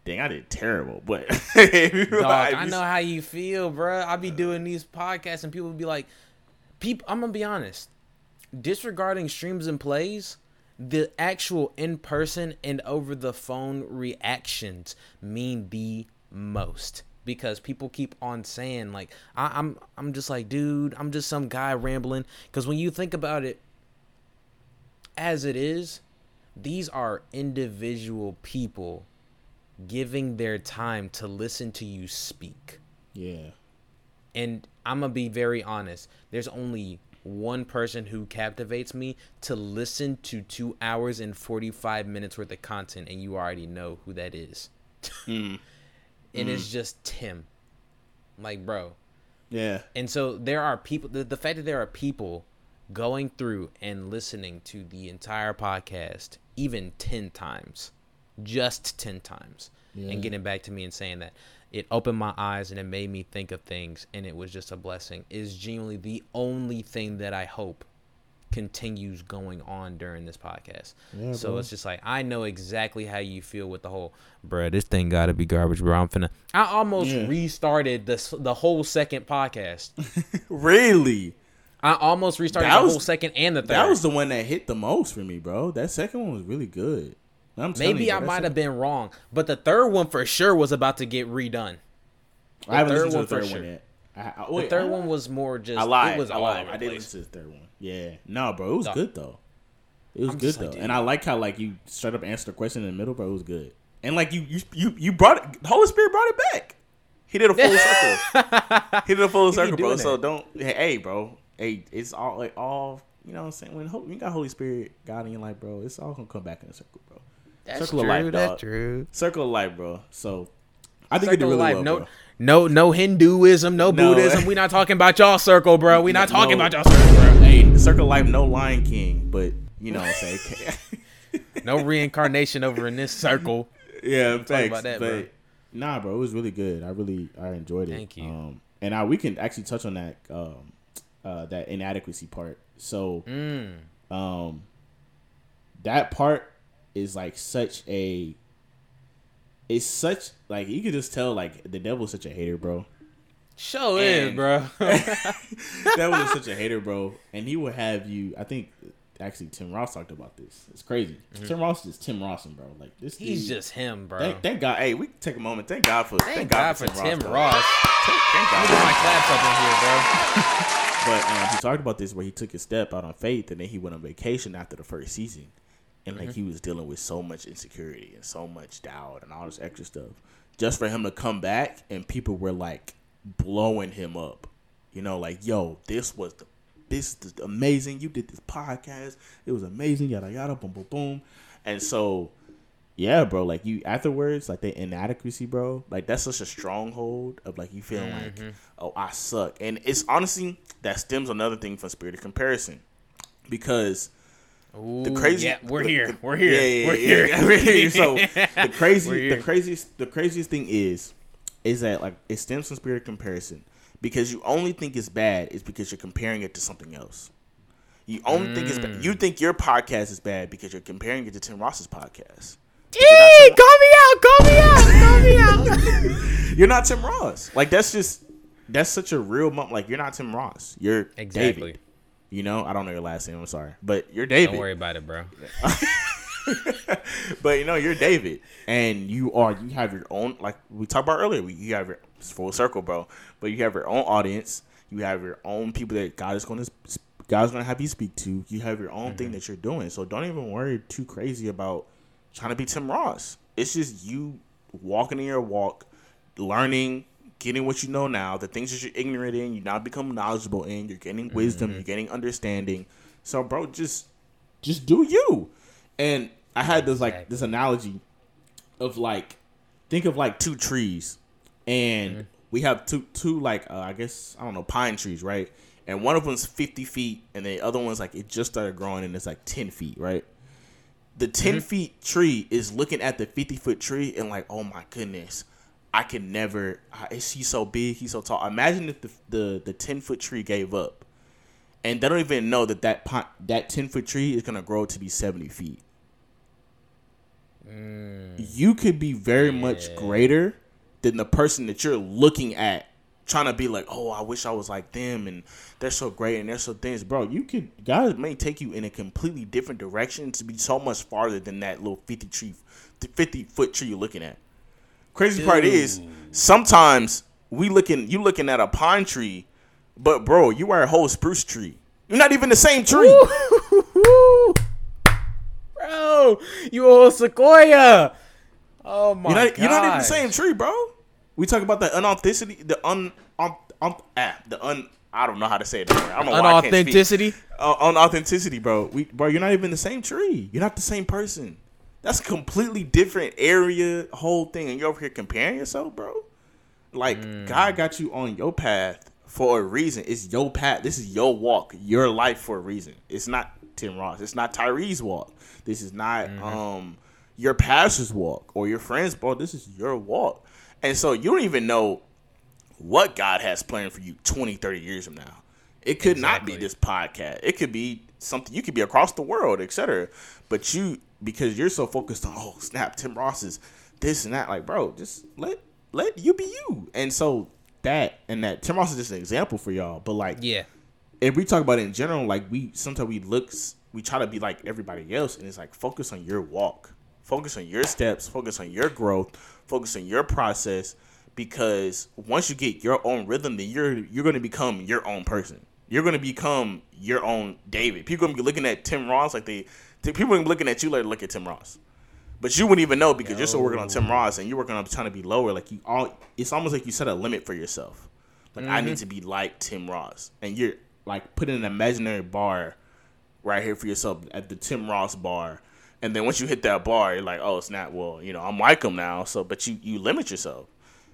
dang, I did terrible. But [LAUGHS] Dog, I know how you feel, bruh. I be doing these podcasts and people be like, "People." I'm gonna be honest. Disregarding streams and plays, the actual in person and over the phone reactions mean the most because people keep on saying like, I, "I'm I'm just like, dude, I'm just some guy rambling." Because when you think about it, as it is, these are individual people giving their time to listen to you speak. Yeah, And I'm gonna be very honest. There's only one person who captivates me to listen to two hours and 45 minutes worth of content, and you already know who that is. [LAUGHS] Mm. and it's just Tim. Like, bro. Yeah. And so there are people, the, the fact that there are people going through and listening to the entire podcast, even 10 times, just 10 times, Yeah. and getting back to me and saying that it opened my eyes and it made me think of things and it was just a blessing is genuinely the only thing that I hope continues going on during this podcast. Yeah, so bro. it's just like I know exactly how you feel with the whole, bruh, this thing gotta be garbage, bro. I'm finna. I almost Yeah. restarted the s- the whole second podcast. [LAUGHS] Really? I almost restarted That the was- whole second and the third. That was the one that hit the most for me, bro. That second one was really good. I'm Maybe you, I might have been wrong, but the third one for sure was about to get redone. I haven't third listened to the third for one sure. yet. I, I, The third I- one was more just. I lied. It was I lied. I did place. listen to the third one. Yeah. No, bro, it was No. good though. It was I'm good though, like, and. I like how like you straight up answered the question in the middle, bro. It was good, and like you you you, you brought it. The Holy Spirit brought it back. He did a full circle. [LAUGHS] He did a full circle, bro. doing So don't. Hey, hey, bro. Hey, it's all like all. You know what I'm saying? When you got Holy Spirit God in your life, bro, it's all gonna come back in a circle, bro. That's circle true. of life, that's dog. true. Circle of life, bro. So I think you did Circle really life. well, no, bro. no, no Hinduism, no, No. Buddhism. We not talking about y'all circle, bro. We not talking No. about y'all circle, bro. Hey, Circle of Life, no Lion King, but you know what I'm saying. [LAUGHS] No reincarnation over in this circle. Yeah, talk thanks. about that, but bro. nah, bro, it was really good. I really I enjoyed it. Thank you. Um, and I we can actually touch on that um, uh, that inadequacy part. So Mm. um, that part is like such a. It's such like you could just tell like the devil's such a hater, bro. Show is, bro. [LAUGHS] [LAUGHS] that was such a hater, bro. And he would have you. I think actually Tim Ross talked about this. It's crazy. Tim Ross is Tim Rawson, bro. Like this. Mm-hmm. He's dude- just him, bro. Thank, thank God. Hey, we can take a moment. Thank God for. Thank God for Tim bro. Ross. Thank, thank Look God. at my claps up in here, bro. [LAUGHS] But um, he talked about this where he took a step out on faith, and then he went on vacation after the first season, and like mm-hmm. he was dealing with so much insecurity and so much doubt and all this extra stuff, just for him to come back and people were like blowing him up, you know, like yo, this was the this is amazing. You did this podcast, it was amazing. Yada yada, boom boom boom, and so. Yeah, bro. Like you afterwards, like the inadequacy, bro. Like that's such a stronghold of like you feeling like, mm-hmm. oh, I suck. And it's honestly that stems another thing from spirit of comparison, because Ooh, the crazy. Yeah, we're here. the- we're here. Yeah, yeah, we're here. yeah, [LAUGHS] we're here. So [LAUGHS] the crazy, the craziest, the craziest thing is, is that like it stems from spirit of comparison because you only think it's bad is because you're comparing it to something else. You only think it's bad. Mm. You think your podcast is bad because you're comparing it to Tim Ross's podcast. Eee, call me out, call me out, call me out. [LAUGHS] You're not Tim Ross. Like that's just that's such a real moment. Like you're not Tim Ross. You're Exactly. David. You know, I don't know your last name. I'm sorry, but you're David. Don't worry about it, bro. [LAUGHS] but you know, you're David, and you are you have your own. Like we talked about earlier, you have your it's full circle, bro. But you have your own audience. You have your own people that God is going to God's going to have you speak to. You have your own thing mm-hmm. that you're doing. So don't even worry too crazy about trying to be Tim Ross. It's just you walking in your walk, learning, getting what you know now. The things that you're ignorant in, you now become knowledgeable in. You're getting wisdom. You're getting understanding. So, bro, just just do you. And I had this like this analogy of like think of like two trees, and Mm-hmm. we have two two like uh, I guess I don't know pine trees, right? And one of them's fifty feet, and the other one's like it just started growing, and it's like ten feet, right? The 10 Mm-hmm. feet tree is looking at the fifty foot tree and like, oh my goodness, I can never. Is he so big? He's so tall. Imagine if the the the ten foot tree gave up, and they don't even know that that that ten foot tree is gonna grow to be seventy feet. Mm. You could be very much greater than the person that you're looking at, trying to be like, oh, I wish I was like them, and they're so great and they're so things, bro. You could God may take you in a completely different direction to be so much farther than that little fifty tree, fifty foot tree you're looking at. Crazy part is sometimes we looking you looking at a pine tree, but bro, you are a whole spruce tree. You're not even the same tree. bro, you old sequoia. Oh my You're not, god. you're not even the same tree, bro. We talk about the unauthenticity, the un, un um, ah, the un. I don't know how to say it. I don't know why I can't speak. Unauthenticity. Uh, on authenticity, bro. We, bro, you're not even the same tree. You're not the same person. That's a completely different area, whole thing, and you're over here comparing yourself, bro. Like God got you on your path for a reason. It's your path. This is your walk, your life for a reason. It's not Tim Ross. It's not Tyree's walk. This is not um your pastor's walk or your friend's walk. This is your walk. And so you don't even know what God has planned for you 20, 30 years from now. It could not be this podcast. It could be something you could be across the world, etc. But you because you're so focused on oh snap, Tim Ross is this and that. Like, bro, just let let you be you. And so that and that Tim Ross is just an example for y'all. But like Yeah. if we talk about it in general, like we sometimes we look, we try to be like everybody else, and it's like focus on your walk, focus on your steps, focus on your growth, focus on your process, because once you get your own rhythm, then you're you're going to become your own person. You're going to become your own David. People going to be looking at Tim Ross like they, people be looking at you like look at Tim Ross. But you wouldn't even know because you're still working on Tim Ross and you're working on trying to be lower. Like you all, it's almost like you set a limit for yourself. Like I need mm-hmm. to be like Tim Ross, and you're like putting an imaginary bar right here for yourself at the Tim Ross bar. And then once you hit that bar, you're like, oh snap! Well, you know, I'm like him now. So, but you you limit yourself,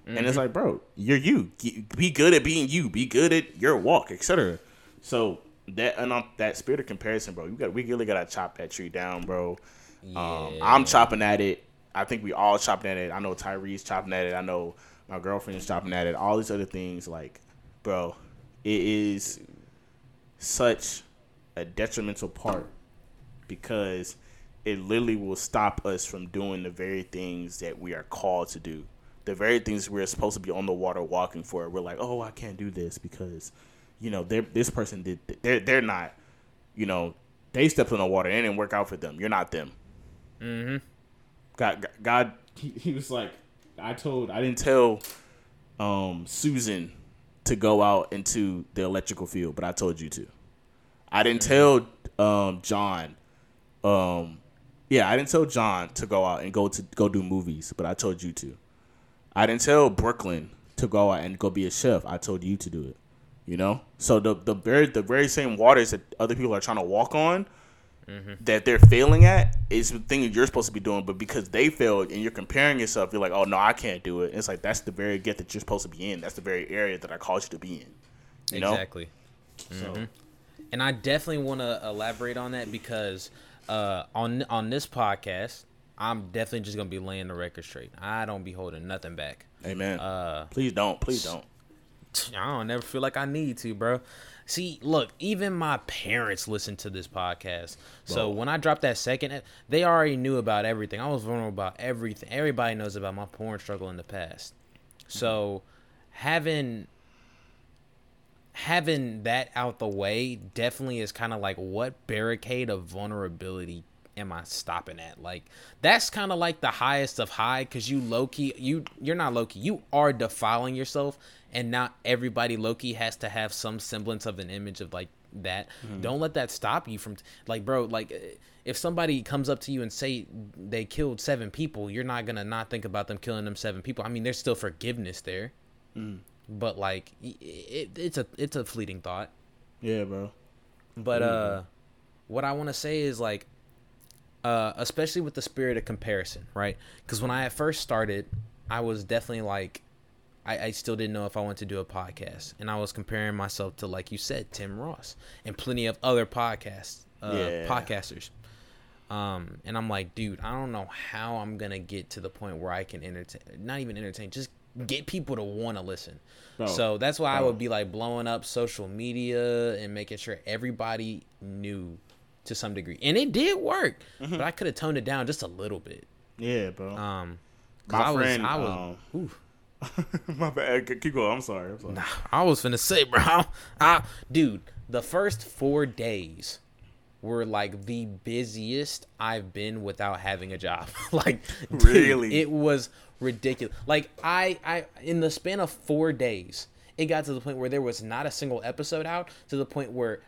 and it's mm-hmm. like, bro, you're you. Be good at being you. Be good at your walk, etc. So that and um, that spirit of comparison, bro. You got we really gotta chop that tree down, bro. Um, I'm chopping at it. I think we all chopping at it. I know Tyree's chopping at it. I know my girlfriend is chopping at it. All these other things, like, bro, it is such a detrimental part because it literally will stop us from doing the very things that we are called to do. The very things we're supposed to be on the water walking for. We're like, oh, I can't do this because, you know, they're, this person did. They're they're not, you know, they stepped in the water and it didn't work out for them. You're not them. Mm-hmm. God, God, he, he was like, I told, I didn't tell, um, Susan to go out into the electrical field, but I told you to. I didn't tell um, John. Um, yeah, I didn't tell John to go out and go to go do movies, but I told you to. I didn't tell Brooklyn to go out and go be a chef. I told you to do it. You know, so the the very the very same waters that other people are trying to walk on, that they're failing at, is the thing that you're supposed to be doing. But because they failed and you're comparing yourself, you're like, oh no, I can't do it. And it's like that's the very gift that you're supposed to be in. That's the very area that I called you to be in. You know, Exactly. so and I definitely want to elaborate on that because uh, on on this podcast, I'm definitely just gonna be laying the record straight. I don't be holding nothing back. amen. Uh, please don't, please don't. I don't never feel like I need to, bro. See, look, even my parents listen to this podcast. So when I dropped that second, they already knew about everything. I was vulnerable about everything. Everybody knows about my porn struggle in the past. So having having that out the way definitely is kind of like what barricade of vulnerability am I stopping at? Like that's kind of like the highest of high because you low key you you're not low key you are defiling yourself and not everybody low key has to have some semblance of an image of like that. Don't let that stop you from like bro like if somebody comes up to you and say they killed seven people, you're not gonna not think about them killing them seven people. I mean, there's still forgiveness there, but like it, it's a it's a fleeting thought. Yeah, bro. But uh, what I want to say is like, uh, especially with the spirit of comparison, right? Because when I at first started, I was definitely like, I, I still didn't know if I wanted to do a podcast, and I was comparing myself to like you said, Tim Ross, and plenty of other podcasts, uh, Yeah. podcasters. Um, and I'm like, dude, I don't know how I'm gonna get to the point where I can entertain, not even entertain, just get people to want to listen. So that's why I would be like blowing up social media and making sure everybody knew to some degree, and it did work. Mm-hmm. But I could have toned it down just a little bit. Yeah, bro. Um, My I was, friend, I was, um. [LAUGHS] My bad. Keep going. I'm sorry. I'm sorry. Nah, I was finna say, bro. [LAUGHS] I, dude, the first four days were like the busiest I've been without having a job. [LAUGHS] like, dude, Really? it was ridiculous. Like, I, I, in the span of four days, it got to the point where there was not a single episode out. To the point where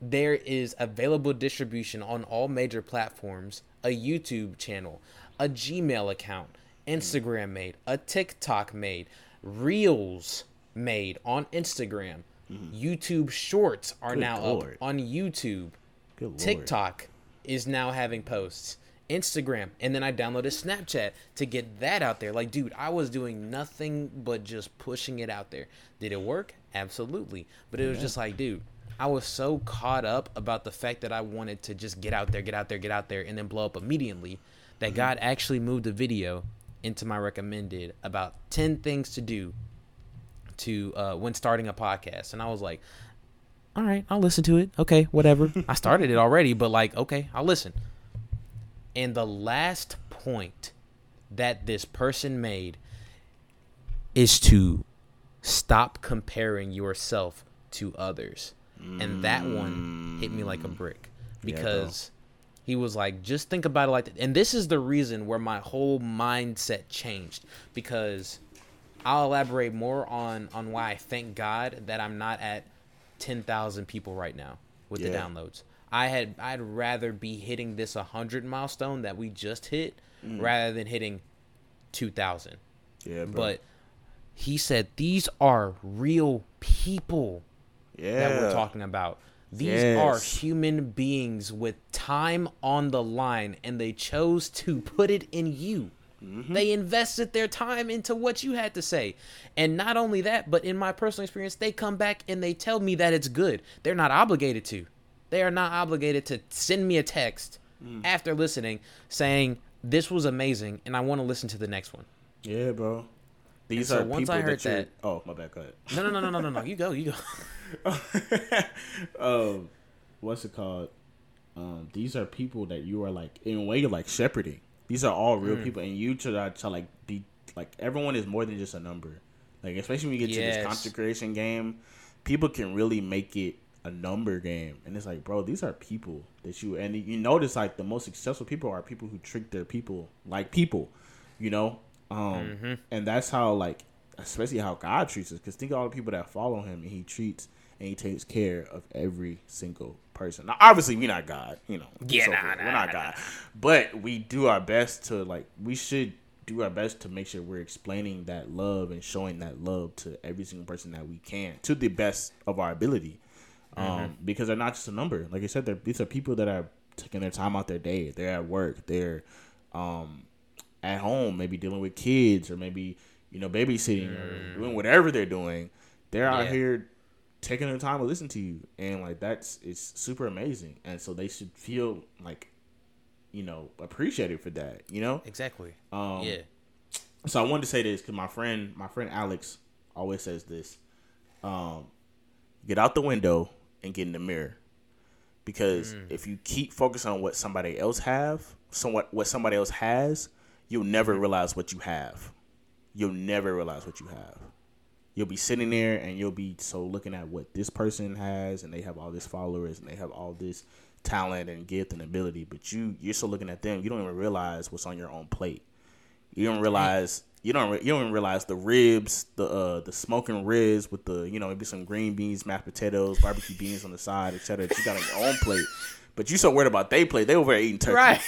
there is available distribution on all major platforms, a YouTube channel, a Gmail account, Instagram made, a TikTok made, Reels made on Instagram. Mm-hmm. YouTube Shorts are Good now lord. up on YouTube. Good lord. TikTok is now having posts. Instagram, and then I downloaded Snapchat to get that out there. Like, dude, I was doing nothing but just pushing it out there. Did it work? Absolutely. But it was just like, dude, I was so caught up about the fact that I wanted to just get out there, get out there, get out there, and then blow up immediately that mm-hmm. God actually moved the video into my recommended about 10 things to do to uh, when starting a podcast. And I was like, all right, I'll listen to it. Okay, whatever. [LAUGHS] I started it already, but like, okay, I'll listen. And the last point that this person made is to stop comparing yourself to others. And that one hit me like a brick Yeah, because he was like, just think about it like that. And this is the reason where my whole mindset changed because I'll elaborate more on on why I thank God that I'm not at 10,000 people right now with the downloads. I had I'd rather be hitting this 100 milestone that we just hit Mm. rather than hitting 2000. Yeah, bro. But he said these are real people yeah. that we're talking about. These are human beings with time on the line, and they chose to put it in you. Mm-hmm. They invested their time into what you had to say. And not only that, but in my personal experience, they come back and they tell me that it's good. They're not obligated to. They are not obligated to send me a text Mm. after listening saying, This was amazing, and I want to listen to the next one. Yeah, bro. These so are once people I heard that, that- Oh, my bad. Go ahead. No, no, no, no, no, no, no. You go, you go. [LAUGHS] [LAUGHS] um, what's it called? Um, these are people that you are like in a way like shepherding. These are all Mm. real people, and you try to like be like everyone is more than just a number. Like especially when you get to this content creation game, people can really make it a number game, and it's like, bro, these are people that you and you notice like the most successful people are people who treat their people like people, you know, um, Mm-hmm. and that's how like especially how God treats us. Because think of all the people that follow Him, and He treats and He takes care of every single person. Now, obviously, we're not God, you know. Yeah, nah, nah, we're not nah, God, but we do our best to like. We should do our best to make sure we're explaining that love and showing that love to every single person that we can to the best of our ability. Um, Mm-hmm. because they're not just a number. Like I said, they're, these are people that are taking their time out their day. They're at work. They're um, at home, maybe dealing with kids or maybe you know babysitting or doing whatever they're doing. They're out here taking their time to listen to you, and like that's it's super amazing. And so they should feel like you know appreciated for that. You know. Exactly. Um, yeah. So I wanted to say this because my friend, my friend Alex, always says this: um, get out the window and get in the mirror, because if you keep focusing on what somebody else have, somewhat what somebody else has, you'll never realize what you have. You'll never realize what you have. You'll be sitting there and you'll be so looking at what this person has, and they have all this followers and they have all this talent and gift and ability, but you you're so looking at them, you don't even realize what's on your own plate. You don't realize you don't re- you don't even realize the ribs, the uh the smoking ribs with the you know maybe some green beans, mashed potatoes, barbecue beans on the side, etc. You got on your own plate, but you so worried about they plate. They over here eating turkey. Right.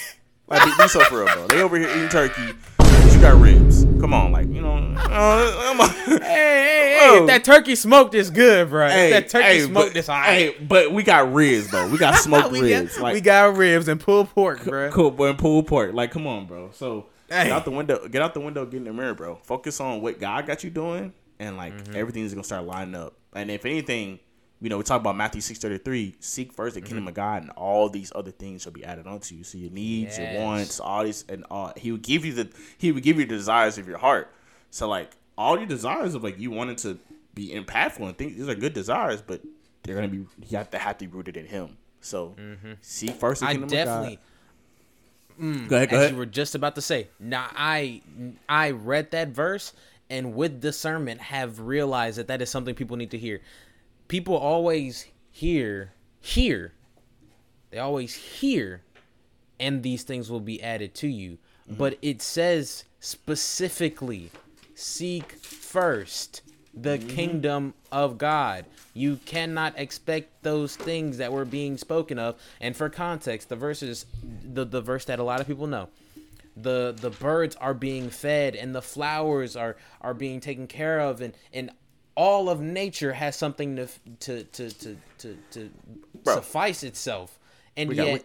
Like be, be so for real, bro. They over here eating turkey. but You got ribs. Come on, like you know. uh. [LAUGHS] Hey, hey, hey! If that turkey smoked is good, bro. Hey, if that turkey hey, smoked but, is alright. Hey, but we got ribs though. We got [LAUGHS] smoked we ribs. got like we got ribs and pulled pork, bro. cool, boy, and pulled pork. Like, come on, bro. So Hey. get out the window. Get out the window. Get in the mirror, bro. Focus on what God got you doing, and like Mm-hmm. everything's gonna start lining up. And if anything, you know, we talk about Matthew six thirty three. Seek first the Mm-hmm. kingdom of God, and all these other things shall be added onto you. So your needs, Yes. your wants, all these, and all. He would give you the. He would give you the desires of your heart. So like all your desires of like you wanted to be impactful and things. These are good desires, but they're gonna be. You have to have to be rooted in Him. So seek first the Mm-hmm. I kingdom definitely, of God. Go ahead. Go as ahead. you were just about to say, now I I read that verse and with discernment have realized that that is something people need to hear. People always hear hear. They always hear and these things will be added to you. Mm-hmm. But it says specifically seek first the mm-hmm. kingdom of God. You cannot expect those things that were being spoken of. And for context, the verses the, the verse that a lot of people know. The the birds are being fed and the flowers are are being taken care of and and all of nature has something to to to to to, to Bro. suffice itself, and We got- yet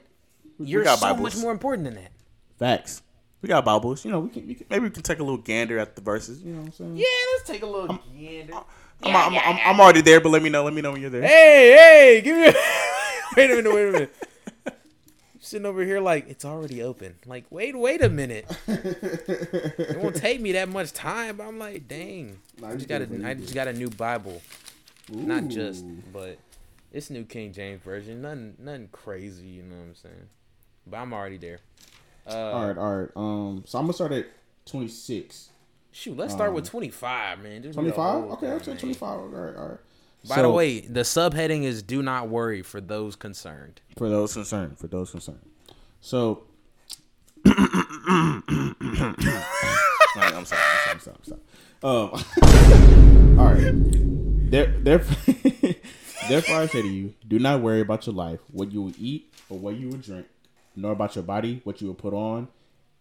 we you're got so Bibles. much more important than that. Facts. We got Bibles. You know, we can, we can maybe we can take a little gander at the verses. You know what I'm saying? Yeah, let's take a little gander. I'm, I'm, I'm, I'm already there, but let me know. Let me know when you're there. Hey, hey, give me. A... [LAUGHS] wait a minute, wait a minute. Sitting over here like it's already open. Like, wait, wait a minute. it won't take me that much time. But I'm like, dang. Nah, I just got a, I just got a new Bible. Not just, but it's New King James version. Nothing, nothing crazy. You know what I'm saying? But I'm already there. Uh, All right, all right. Um, so I'm gonna start at 26. Shoot, let's start with 25, man. Just do the 25? whole Okay, say 25. All right, all right. By So, the way, the subheading is "Do not worry" for those concerned. for those concerned, for those concerned. So, [COUGHS] right, I'm sorry, I'm sorry, I'm sorry. I'm sorry. Um, [LAUGHS] all right. There, therefore, [LAUGHS] therefore, I say to you, do not worry about your life, what you will eat or what you will drink, nor about your body, what you will put on.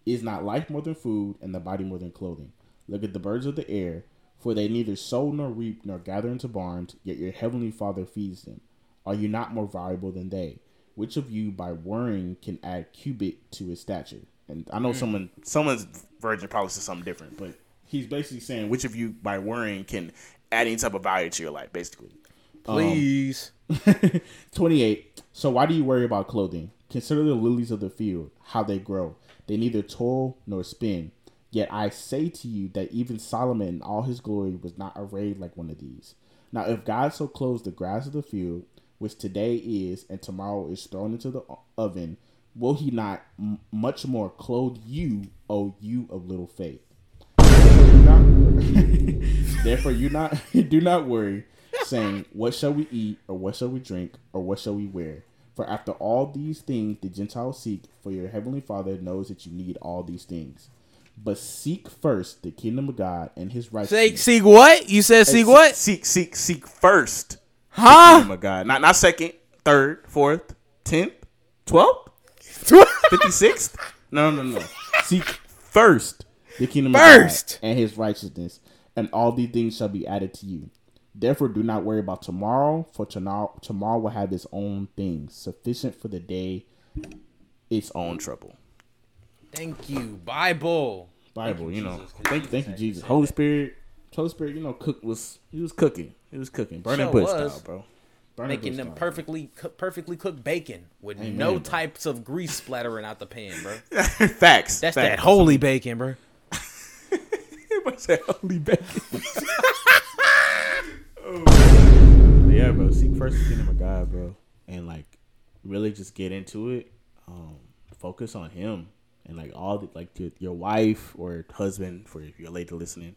Is not life more than food, and the body more than clothing? Look at the birds of the air, for they neither sow nor reap nor gather into barns, yet your heavenly Father feeds them. Are you not more valuable than they? Which of you, by worrying, can add cubit to his stature? And I know mm. someone, someone's virgin probably said something different, but he's basically saying, which of you, by worrying, can add any type of value to your life, basically. Um, Please. [LAUGHS] 28. So why do you worry about clothing? Consider the lilies of the field, how they grow. They neither toil nor spin. Yet I say to you that even Solomon in all his glory was not arrayed like one of these. Now, if God so clothes the grass of the field, which today is and tomorrow is thrown into the oven, will he not m- much more clothe you, O you of little faith? Therefore, you not [LAUGHS] [LAUGHS] do not worry, saying, "What shall we eat, or what shall we drink, or what shall we wear?" For after all these things the Gentiles seek, for your heavenly Father knows that you need all these things. But seek first the kingdom of God and His righteousness. seek seek what? You said seek Seek- what? Seek, seek, seek first. the Huh? kingdom of God, not not second, third, fourth, tenth, twelfth, [LAUGHS] fifty sixth. No, no, no. Seek first the kingdom First. of God and His righteousness, and all these things shall be added to you. Therefore, do not worry about tomorrow, for tomorrow tomorrow will have its own things. Sufficient for the day, its own trouble. Thank you, Bible. Bible, you know. Jesus, 'cause Thank, Jesus thank you, Jesus. Holy Spirit, Holy Spirit, you know, cook was he was cooking. He was cooking, burning Sure bush was. style, bro. Burning Making them style. perfectly, coo- perfectly cooked bacon with Amen, no bro. types of grease splattering out the pan, bro. [LAUGHS] Facts. That's facts. that holy bacon, bro. Everybody said holy bacon. [LAUGHS] [LAUGHS] oh. Yeah, bro. Seek first the kingdom of God, bro, and like really just get into it. Um, focus on Him and like all the like your, your wife or husband for if you're lady listening.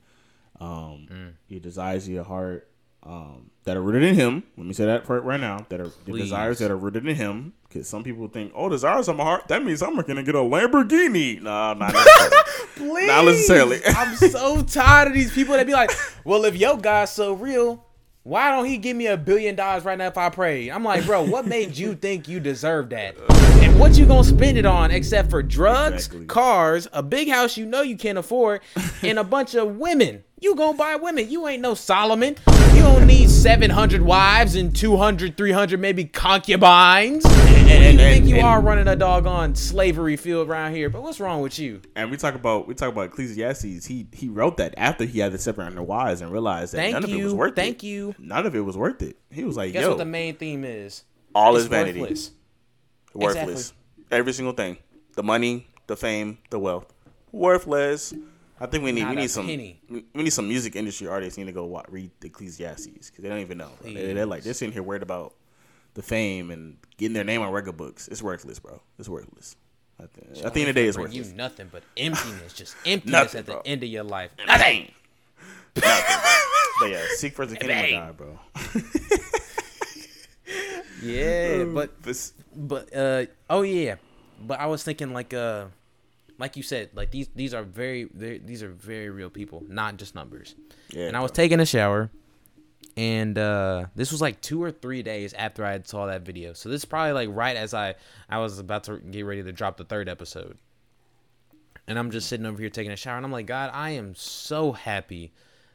Um, Mm. your desires of your heart. Um, that are rooted in Him. Let me say that part right now. That are the Please. desires that are rooted in Him. Because some people think, oh, desires of my heart. That means I'm gonna get a Lamborghini. No, [LAUGHS] not necessarily. Please. [LAUGHS] Not necessarily. I'm so tired of these people that be like, well, if your God's so real, why don't he give me a billion dollars right now if I pray? I'm like, bro, what made you think you deserve that? [LAUGHS] And what you gonna spend it on except for drugs, Exactly. cars, a big house you know you can't afford, [LAUGHS] and a bunch of women? You gonna buy women. You ain't no Solomon. You don't need 700 wives and 200, 300 maybe concubines. Who do you and- think you and- are running a doggone slavery field around here? But what's wrong with you? And we talk about we talk about Ecclesiastes. He he wrote that after he had to separate under wives and realized that Thank none of it was you. worth it. Thank you. None of it was worth it. He was like, Guess "Yo, what the main theme is? all is vanity, worthless. Worthless. Every single thing, the money, the fame, the wealth, worthless." I think we need Not we need some penny. we need some music industry artists need to go wa- read Ecclesiastes because they don't even know. They, they're like they're sitting here worried about the fame and getting their name on record books. It's worthless, bro. It's worthless. At the, at the end of the day, it's worthless. you nothing but emptiness, just [LAUGHS] emptiness Nothing, at the bro. end of your life. Nothing. Nothing. [LAUGHS] But yeah, seek first the [LAUGHS] kingdom of God, bro. Yeah, but This, but uh oh yeah, but I was thinking like uh like you said like these these are very they're- these are very real people, not just numbers. yeah, and I was taking a shower, and uh, this was like two or three days after I had saw that video. So this is probably like right as I I was about to get ready to drop the third episode, and I'm just sitting over here taking a shower, and I'm like, God, I am so happy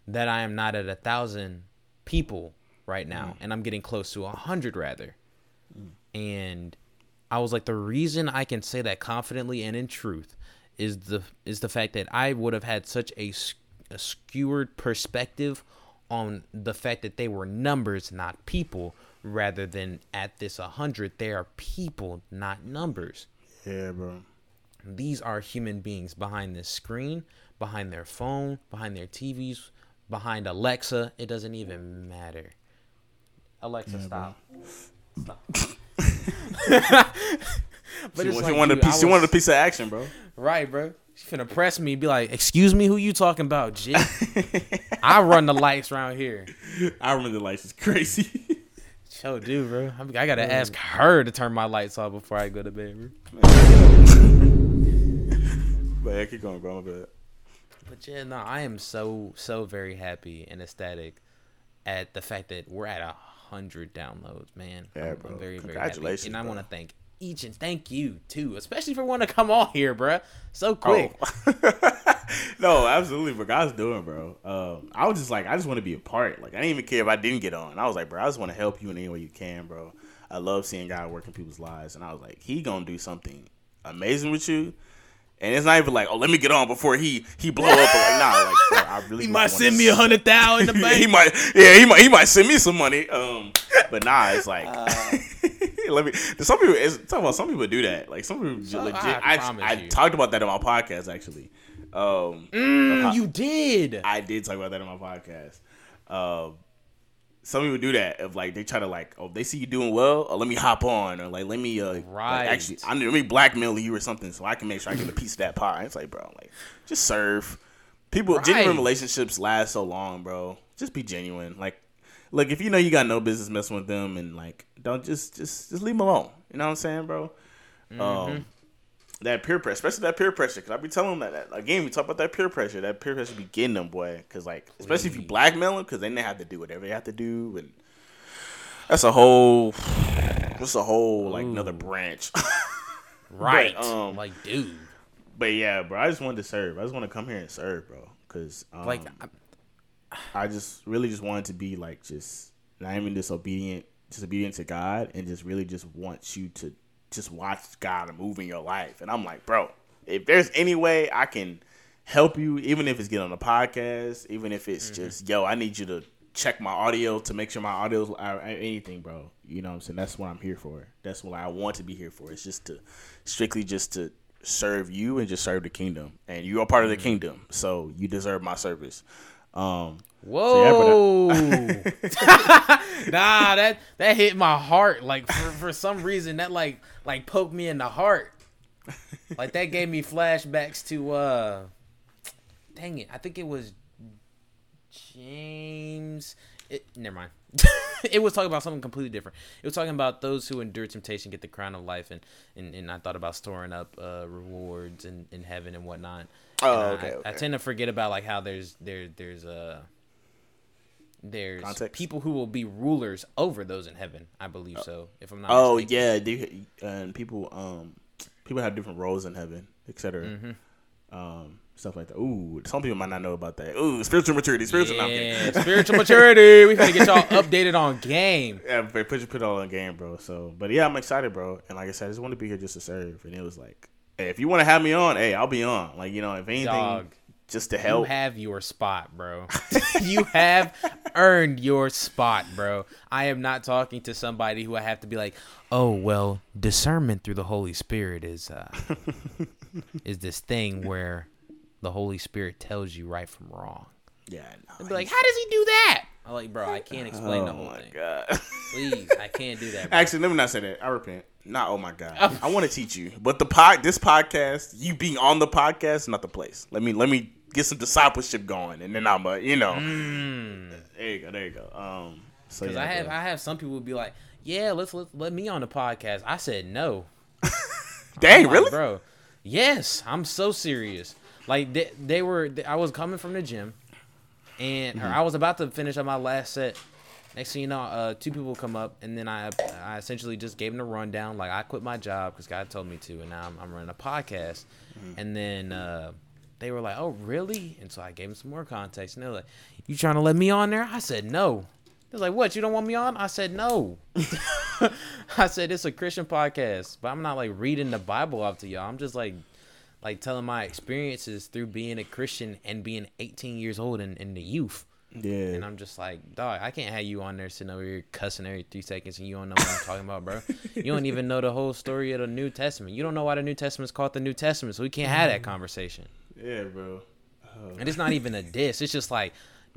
that I am not at a thousand people right now, and I'm getting close to a hundred rather. And I was like, the reason I can say that confidently and in truth is the is the fact that I would have had such a skewered perspective on the fact that they were numbers, not people, rather than at this 100, they are people, not numbers. Yeah, bro. These are human beings behind this screen, behind their phone, behind their TVs, behind Alexa. It doesn't even matter. Alexa, stop. Stop. [LAUGHS] [LAUGHS] but She, it's she like, wanted dude, a piece. I She wanted a piece of action, bro. Right, bro. She finna press me and be like, excuse me, who you talking about, Jit? I run the lights around here. [LAUGHS] I remember the lights is crazy. [LAUGHS] Yo, dude, bro. I, I gotta ask her to turn my lights off before I go to bed, bro. but yeah, keep going, bro. My bad. But yeah, no, I am so, so very happy and ecstatic at the fact that we're at a hundred downloads, man. Yeah, I'm, bro. I'm very, very happy. Congratulations, And I want to thank each and thank you too, especially for wanting to come on here, bro. So quick. Oh. [LAUGHS] no, absolutely, bro. God's doing, bro. Um, I was just like, I just want to be a part. Like, I didn't even care if I didn't get on. I was like, bro, I just want to help you in any way you can, bro. I love seeing God work in people's lives, and I was like, he gonna do something amazing with you. And it's not even like, oh, let me get on before he he blow up. But like, nah, like, bro, I [LAUGHS] really He might send me a hundred thousand in the [LAUGHS] he might, yeah, he might, he might send me some money. Um, but nah, it's like, Uh. [LAUGHS] let me. Some people, it's, talk about some people do that. Like some people So, legit. I I, promise I, talked about that in my podcast actually. Um, Mm, you did. I did talk about that in my podcast. Um, some people do that of like they try to like oh they see you doing well oh let me hop on or like let me uh like, Right. actually I let me blackmail you or something so I can make sure I get a piece of that pie. It's like bro like just serve. People genuine relationships last so long, bro. Just be genuine. Like look if you know you got no business messing with them and like don't just just just leave them alone. You know what I'm saying, bro? Um, that peer pressure, especially that peer pressure, because I be telling them that, that again. We talk about that peer pressure. That peer pressure be getting them, boy. Because like, especially if you blackmail them, because then they have to do whatever they have to do, and that's a whole, that's a whole like another branch. [LAUGHS] Right. um, like, dude. but yeah, bro, I just wanted to serve. I just want to come here and serve, bro. Because um, Like, I- I just really just wanted to be like just not even disobedient, disobedient to God, and just really just want you to just watch God move in your life. And I'm like, bro, if there's any way I can help you, even if it's get on a podcast, even if it's mm-hmm. just yo, I need you to check my audio to make sure my audio's or uh, anything, bro. You know what I'm saying? That's what I'm here for. That's what I want to be here for. It's just to strictly just to serve you and just serve the kingdom. And you are part of the mm-hmm. kingdom, so you deserve my service. Um, Whoa. [LAUGHS] nah, that that hit my heart. Like for, for some reason that like like poked me in the heart. Like that gave me flashbacks to uh dang it. I think it was James it, never mind. [LAUGHS] it was talking about something completely different. It was talking about those who endure temptation get the crown of life, and and, and I thought about storing up uh, rewards in, in heaven and whatnot. Oh, And I- okay, I, tend to forget about like how there's there there's uh there's Context? people who will be rulers over those in heaven. I believe so. If I'm not Oh mistaken. yeah, they, and people um people have different roles in heaven, etc. Mm-hmm. Um, stuff like that. Ooh, some people might not know about that. Ooh, spiritual maturity, spiritual. no, I'm. Yeah, [LAUGHS] spiritual maturity. We gotta get y'all updated on game. Yeah, put put it all in game, bro. So, but yeah, I'm excited, bro. And like I said, I just want to be here just to serve. And it was like, hey, if you want to have me on, hey, I'll be on. Like you know, if anything, Dog. just to You help. have your spot, bro. [LAUGHS] you have earned your spot, bro. I am not talking to somebody who I have to be like, oh well, discernment through the Holy Spirit is uh [LAUGHS] is this thing where the Holy Spirit tells you right from wrong. yeah, no, I'd be like, how does he do that? I'm like, bro, I can't explain the oh whole my thing. god. Please, I can't do that. Bro. Actually, let me not say that. I repent. Not oh my god. I want to teach you, but the pod, this podcast, you being on the podcast, not the place. Let me let me get some discipleship going, and then I'm a you know. There you go. There you go. Um. So Because yeah, I have bro. I have some people be like, yeah, let's let, let me on the podcast. I said no. [LAUGHS] Dang, Like, really? bro? Yes, I'm so serious. Like they, they were, they- I was coming from the gym, and Mm-hmm. or I was about to finish up my last set. Next thing you know, uh, two people come up, and then I, I essentially just gave them a rundown. Like I quit my job because God told me to, and now I'm, I'm running a podcast. Mm-hmm. And then uh, they were like, "Oh, really?" And so I gave them some more context, and they're like, "You trying to let me on there?" I said, "No." They're like, "What? You don't want me on?" I said, "No." [LAUGHS] [LAUGHS] I said it's a Christian podcast, but I'm not like reading the Bible off to y'all. I'm just like, like telling my experiences through being a Christian and being 18 years old and in the youth. Yeah. And I'm just like, dog, I can't have you on there sitting over here cussing every three seconds and you don't know what I'm talking about, bro. [LAUGHS] You don't even know the whole story of the New Testament. You don't know why the New Testament is called the New Testament, so we can't have that mm. conversation. yeah, bro. Uh. And it's not even a diss. It's just like,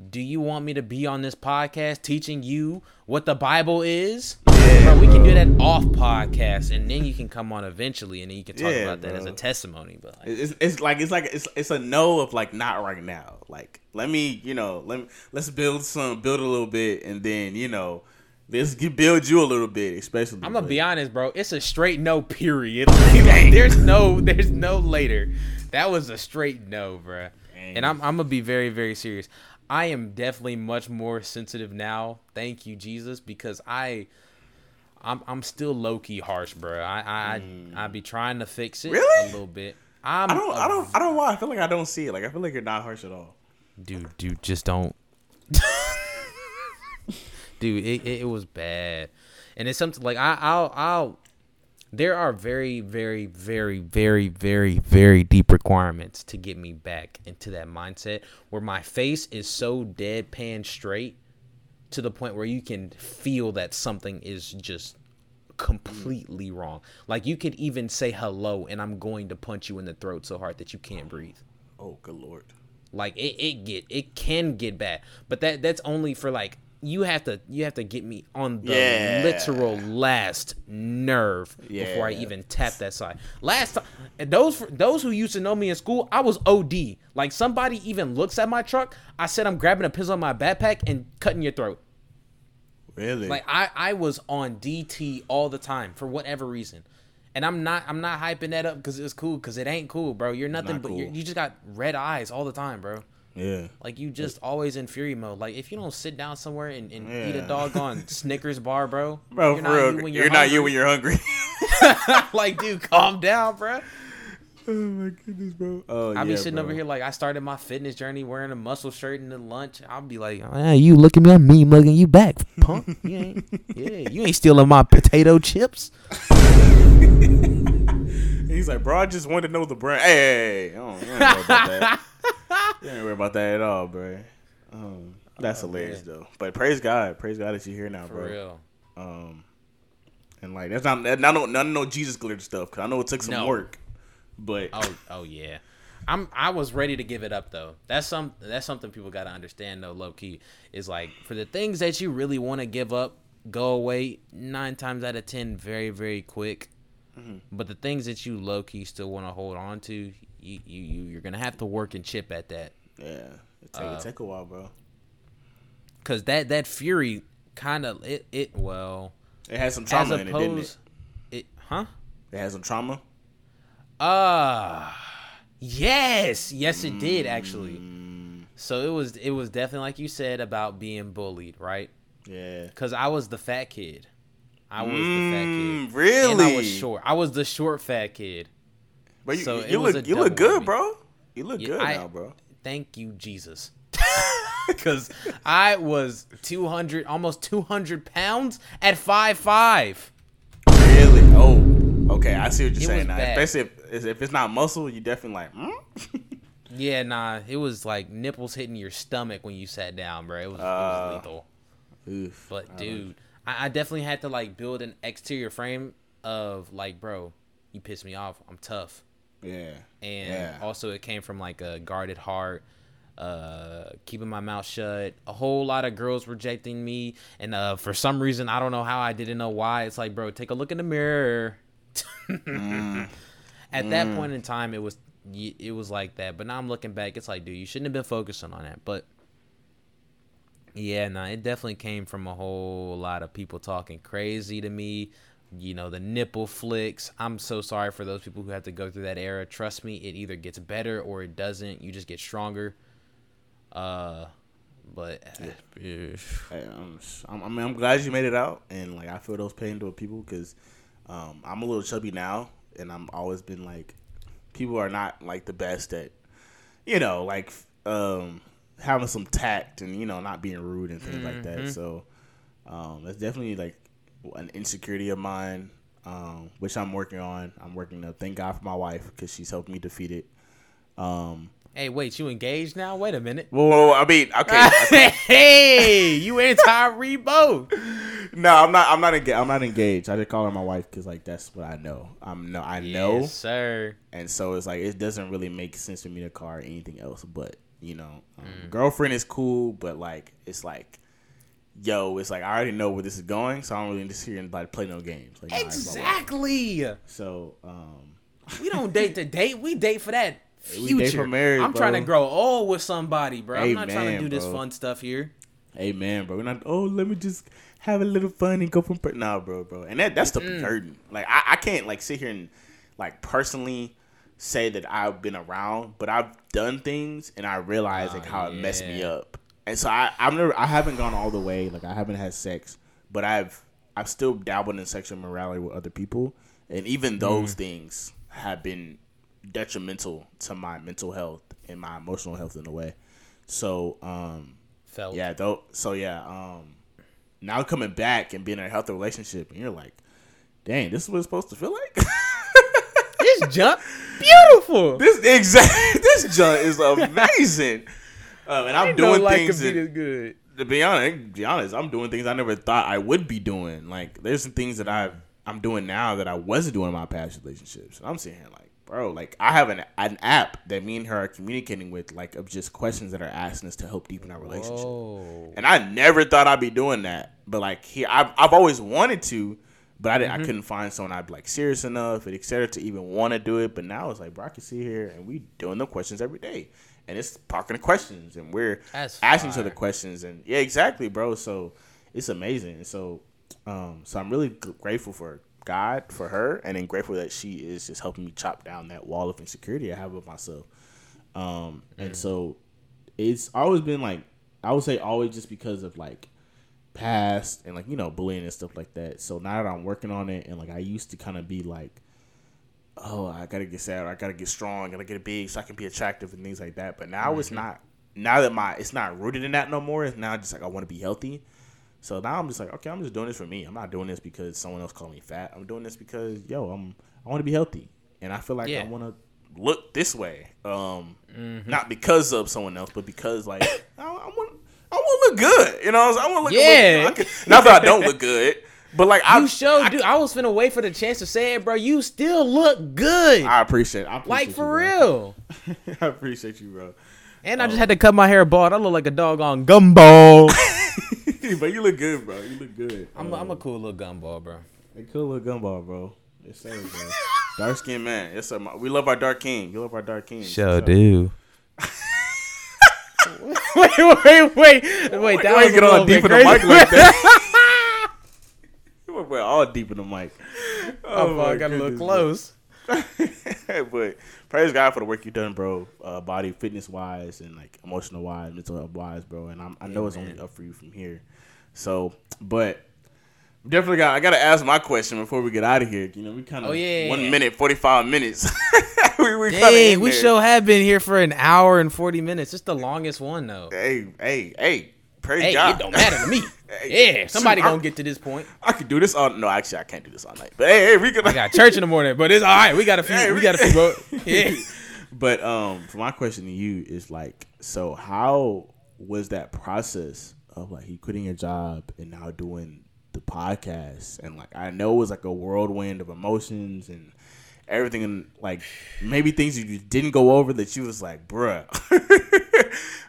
do you want me to be on this podcast teaching you what the Bible is? Yeah, bro, we can do that off podcast, and then you can come on eventually, and then you can talk Yeah, about that as a testimony. But like, It's, it's like it's like it's it's a no of like not right now. Like let me you know let me, let's build some build a little bit and then you know let's build you a little bit especially. I'm gonna but- be honest, bro. It's a straight no. Period. [LAUGHS] [LAUGHS] Like, there's no, there's no later. That was a straight no, bro. Dang. And I'm, I'm gonna be very, very serious. I am definitely much more sensitive now. Thank you, Jesus, because I, I'm, I'm still low key harsh, bro. I, I, I, hmm. I be trying to fix it Really? a little bit. I'm, I don't a- I don't I don't know why I feel like I don't see it. Like I feel like you're not harsh at all. dude, dude, just don't. [LAUGHS] dude, it, it, it was bad, and it's something like I, I'll, I'll. There are very, very, very, very, very, very deep requirements to get me back into that mindset where my face is so deadpan straight to the point where you can feel that something is just completely wrong. Like you could even say hello, and I'm going to punch you in the throat so hard that you can't breathe. Oh good lord. Like it, it get it can get bad, but that that's only for like you have to you have to get me on the Yeah. literal last nerve before I even tap that side. Last time, those those who used to know me in school, I was OD. Like somebody even looks at my truck, I said I'm grabbing a pistol in my backpack and cutting your throat. Really? Like I I was on DT all the time for whatever reason. And I'm not I'm not hyping that up because it's cool because it ain't cool, bro. You're nothing not but cool. you're, you just got red eyes all the time, bro. Yeah. Like you just always in fury mode. Like if you don't sit down somewhere and, and eat a doggone [LAUGHS] Snickers bar, bro. Bro, for real, you when you're, not you when you're hungry. [LAUGHS] like, dude, calm down, bro. [LAUGHS] oh my goodness, bro. Oh, yeah. I be yeah, sitting bro. over here like I started my fitness journey wearing a muscle shirt and then lunch. I'll be like, hey, you look at me, I'm mean mugging you back, punk. You ain't, yeah, you ain't stealing my potato chips. He's like, bro, I just wanted to know the brand. Hey, hey, hey. Oh, you ain't worry about that. [LAUGHS] you ain't worry about that at all, bro. Um, that's hilarious though. But praise God, praise God that you're here now, For bro. real. Um, and like that's not that, not no none of no Jesus glitter stuff because I know it took some No. work, but Oh, oh yeah. I'm I was ready to give it up though. That's some that's something people got to understand though. Low key is like for the things that you really want to give up, go away nine times out of ten very very quick. Mm-hmm. But the things that you low key still want to hold on to, you you you- you're gonna have to work and chip at that. yeah, it take, Uh, it take a while, bro. Cause that that fury kind of it it well It had some trauma in it, didn't it? it huh It had some trauma. Ah, yes, yes, it did actually. Mm, So it was it was definitely like you said about being bullied, right? yeah. Because I was the fat kid. I was the fat Mm, kid. really? And I was short. I was the short fat kid. But you, So you look you look good, bro. You look Yeah, good I- now, bro. Thank you, Jesus. [LAUGHS] Because I was 200, almost 200 pounds at five five. Really? Oh, okay. I see what you're It saying now. bad. Especially if, if it's not muscle, you definitely like. Hmm? Yeah, nah, it was like nipples hitting your stomach when you sat down, bro. It was, Uh, it was lethal. Oof. But dude, I, I definitely had to like build an exterior frame of like, bro, you piss me off. I'm tough. Yeah. And Yeah. also it came from like a guarded heart, uh, keeping my mouth shut. A whole lot of girls rejecting me, and uh, for some reason I don't know how I didn't know why. It's like, bro, take a look in the mirror. Mm. [LAUGHS] At that point in time, it was it was like that. But now I'm looking back, it's like, dude, you shouldn't have been focusing on that. But yeah, no, it definitely came from a whole lot of people talking crazy to me. You know, the nipple flicks. I'm so sorry for those people who have to go through that era. Trust me, it either gets better or it doesn't. You just get stronger. Uh, but Hey, I'm, I'm, I mean, I'm glad you made it out, and like I feel those pain to people because um, I'm a little chubby now, and I'm always been like, people are not like the best at, you know, like um, having some tact and you know not being rude and things like that. So Um, that's definitely like an insecurity of mine, um, which I'm working on. I'm working to thank God for my wife because she's helped me defeat it. Um, Hey, wait, you engaged now? Wait a minute. well, I mean, okay, [LAUGHS] hey, you and Tyree both. [LAUGHS] no, I'm not. I'm not engaged. I'm not engaged. I just call her my wife because like that's what I know. I'm no, I know, Yes, sir. and so it's like it doesn't really make sense for me to call her anything else. But you know, um, Mm. girlfriend is cool, but like it's like, yo, it's like I already know where this is going, so I don't really just here and like play no games. Like, nah, it's my wife. Exactly. So, um, We don't date to date. We date for that [LAUGHS] We future. date for marriage, I'm trying to grow old with somebody, bro. I'm not trying to Amen, do this bro. fun stuff here. hey man, bro, we're not. Oh, let me just have a little fun and go from. Per-. Nah, bro, bro, and that that's the curtain. Like I, I can't like sit here and like personally say that I've been around, but I've done things and I realize like Oh, how it messed me up. And so I, I've never, I haven't gone all the way. Like I haven't had sex, but I've, I've still dabbled in sexual morality with other people, and even those things have been detrimental to my mental health and my emotional health in a way. So, um, Felt. yeah, though. So yeah, um, now coming back and being in a healthy relationship, and you're like, dang, this is what it's supposed to feel like. [LAUGHS] This jump, beautiful. this exact [LAUGHS] this junk is amazing. Um, and I'm doing things. be that- good. to be honest, be honest, I'm doing things I never thought I would be doing. Like there's some things that I I'm doing now that I wasn't doing in my past relationships. And I'm sitting here like, bro, like I have an an app that me and her are communicating with, like of just questions that are asking us to help deepen our relationship. Oh, And I never thought I'd be doing that. But like here, I've, I've always wanted to, but I, didn't, Mm-hmm. I couldn't find someone I'd be like serious enough and et cetera to even want to do it. But now it's like, bro, I can sit here and we doing the questions every day. And it's parking the questions and we're That's asking each other questions. And yeah, exactly, bro. So it's amazing. And so, um, so I'm really grateful for God, for her, and then grateful that she is just helping me chop down that wall of insecurity I have with myself. Um, Mm. and so it's always been like I would say always just because of like past and like you know bullying and stuff like that. So now that I'm working on it and like I used to kind of be like, oh I gotta get sad, I gotta get strong, I gotta get big so I can be attractive and things like that. But now it's not. Now that my it's not rooted in that no more. It's now just like I want to be healthy. So now I'm just like, okay, I'm just doing this for me. I'm not doing this because someone else called me fat. I'm doing this because yo, I'm I want to be healthy, and I feel like Yeah. I want to look this way. Um, Mm-hmm. not because of someone else, but because like [COUGHS] I, I want I want to look good. You know, what I want to look. Good. Yeah. look, I can- not that I don't look [LAUGHS] good, but like I you showed, dude. I was finna wait for the chance to say it, bro. You still look good, I appreciate. I appreciate like you, for bro. real. [LAUGHS] I appreciate you, bro. And I just um, had to cut my hair bald. I look like a dog on gumball. [LAUGHS] but you look good, bro. You look good. I'm, I'm a um, cool little gumball, bro. A cool little gumball, bro. Yes, sir, bro. dark skinned man. Yes, sir. We love our dark king. You love our dark king. Sure do. Wait, [LAUGHS] wait, wait, wait. Wait, that was get little deep in the mic like that? [LAUGHS] We're all deep in the mic. Oh, my I got a little close. [LAUGHS] but praise God for the work you've done, bro. Uh, body fitness wise and like emotional wise, mental health wise, bro. And I'm, I know it's only up for you from here. So, but definitely got I got to ask my question before we get out of here. You know, we kind of Oh, yeah. one minute forty five minutes. [LAUGHS] we we Dang, we sure have been here for an hour and 40 minutes. It's the longest one, though. Hey, hey, hey! Praise Hey, God. it don't matter to me. [LAUGHS] Hey, Yeah, somebody shoot, gonna I'm- get to this point. I could do this all. No, actually, I can't do this all night. But hey, hey, we could. I got church in the morning, but it's all right. We got a few. Hey, we we- got a few. Bro. [LAUGHS] Yeah. But um, for my question to you is like, so how was that process of like you quitting your job and now doing the podcast? And like, I know it was like a whirlwind of emotions and everything, and like maybe things you didn't go over that you was like, bruh.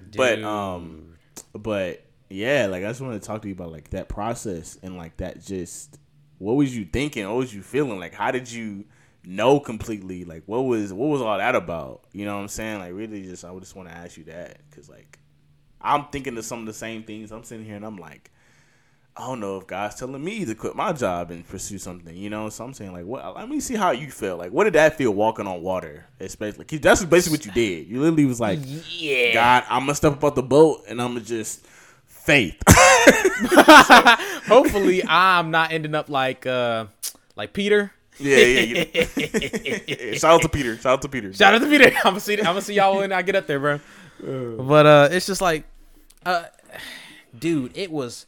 [LAUGHS] but um, but yeah, like I just wanted to talk to you about like that process and like that just what was you thinking? What was you feeling? Like how did you know completely? Like what was what was all that about? You know what I'm saying? Like really just I would just want to ask you that cuz like I'm thinking of some of the same things. I'm sitting here and I'm like I don't know if God's telling me to quit my job and pursue something, you know. So I'm saying, like, what? Let me see how you feel. Like, what did that feel walking on water? Especially, that's basically what you did. You literally was like, Yeah. God, I'm gonna step up out the boat and I'm gonna just faith. [LAUGHS] [LAUGHS] Hopefully, I'm not ending up like uh like Peter. yeah, yeah. yeah. [LAUGHS] Shout out to Peter. Shout out to Peter. Shout out to Peter. I'm gonna see. I'm gonna see y'all when I get up there, bro. But uh, it's just like, uh, dude, it was.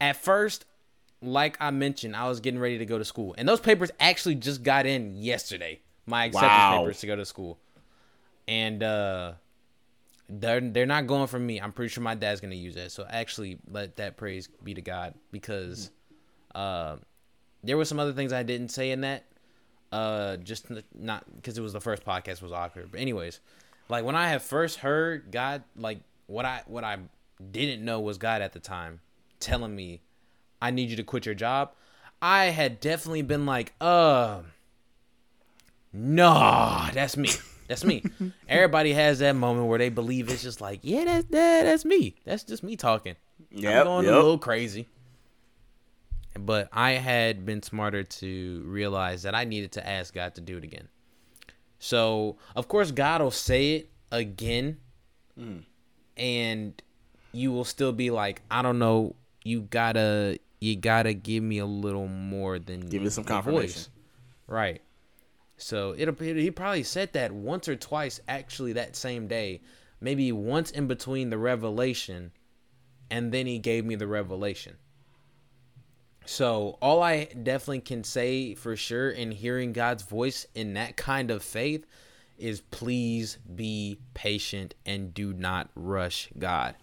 At first, like I mentioned, I was getting ready to go to school, and those papers actually just got in yesterday. My acceptance Wow. papers to go to school, and uh, they're they're not going for me. I'm pretty sure my dad's gonna use that. So actually, let that praise be to God because uh, there were some other things I didn't say in that. Uh, just not because it was the first podcast was awkward. But anyways, like when I had first heard God, like what I what I didn't know was God at the time telling me, "I need you to quit your job." I had definitely been like, uh, nah, that's me. That's me. [LAUGHS] Everybody has that moment where they believe it's just like, yeah, that's that, that's me. That's just me talking. I'm going yep. a little crazy. But I had been smarter to realize that I needed to ask God to do it again. So, of course, God will say it again, Mm. and you will still be like, I don't know. You gotta, you gotta give me a little more than Give me some confirmation. voice. right? So it'll he probably said that once or twice actually that same day, maybe once in between the revelation, and then he gave me the revelation. So all I definitely can say for sure in hearing God's voice in that kind of faith is please be patient and do not rush God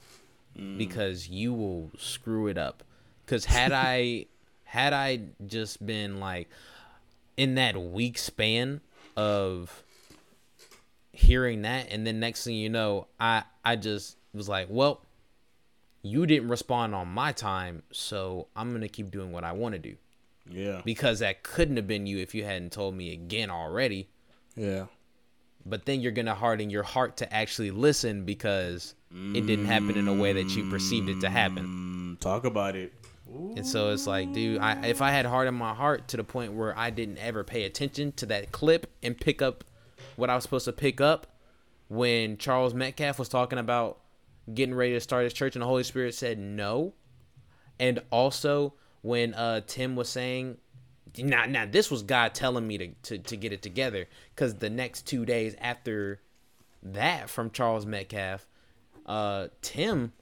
Mm. because you will screw it up. Cuz had [LAUGHS] I had I just been like in that week span of hearing that and then next thing you know I I just was like, well, you didn't respond on my time, so I'm going to keep doing what I want to do. Yeah. Because that couldn't have been you if you hadn't told me again already. Yeah. But then you're going to harden your heart to actually listen because it didn't happen in a way that you perceived it to happen. Mm, talk about it. And so it's like, dude, I, if I had hardened my heart to the point where I didn't ever pay attention to that clip and pick up what I was supposed to pick up when Charles Metcalf was talking about getting ready to start his church and the Holy Spirit said no. And also when uh Tim was saying now now this was God telling me to to, to get it together cuz the next 2 days after that from Charles Metcalf uh Tim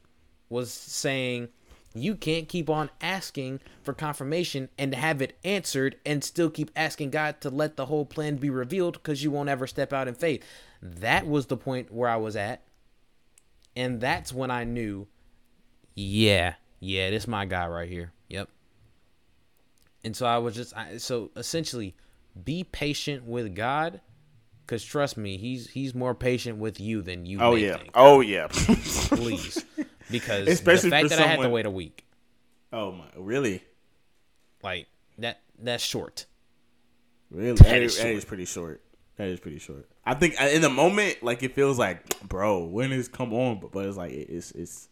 was saying you can't keep on asking for confirmation and have it answered and still keep asking God to let the whole plan be revealed because you won't ever step out in faith. That was the point where I was at. And that's when I knew, yeah, yeah, this my guy right here. Yep. And so I was just, I, so essentially, be patient with God, because trust me, he's he's more patient with you than you. Oh yeah. think. Oh yeah. [LAUGHS] please, because Especially the fact that I had to wait a week, oh my. Really. like that, that's short. Really. That That is is, that short. is pretty short. That is pretty short. I think in the moment, like it feels like, bro, when is come on? But, but it's like it- it's it's.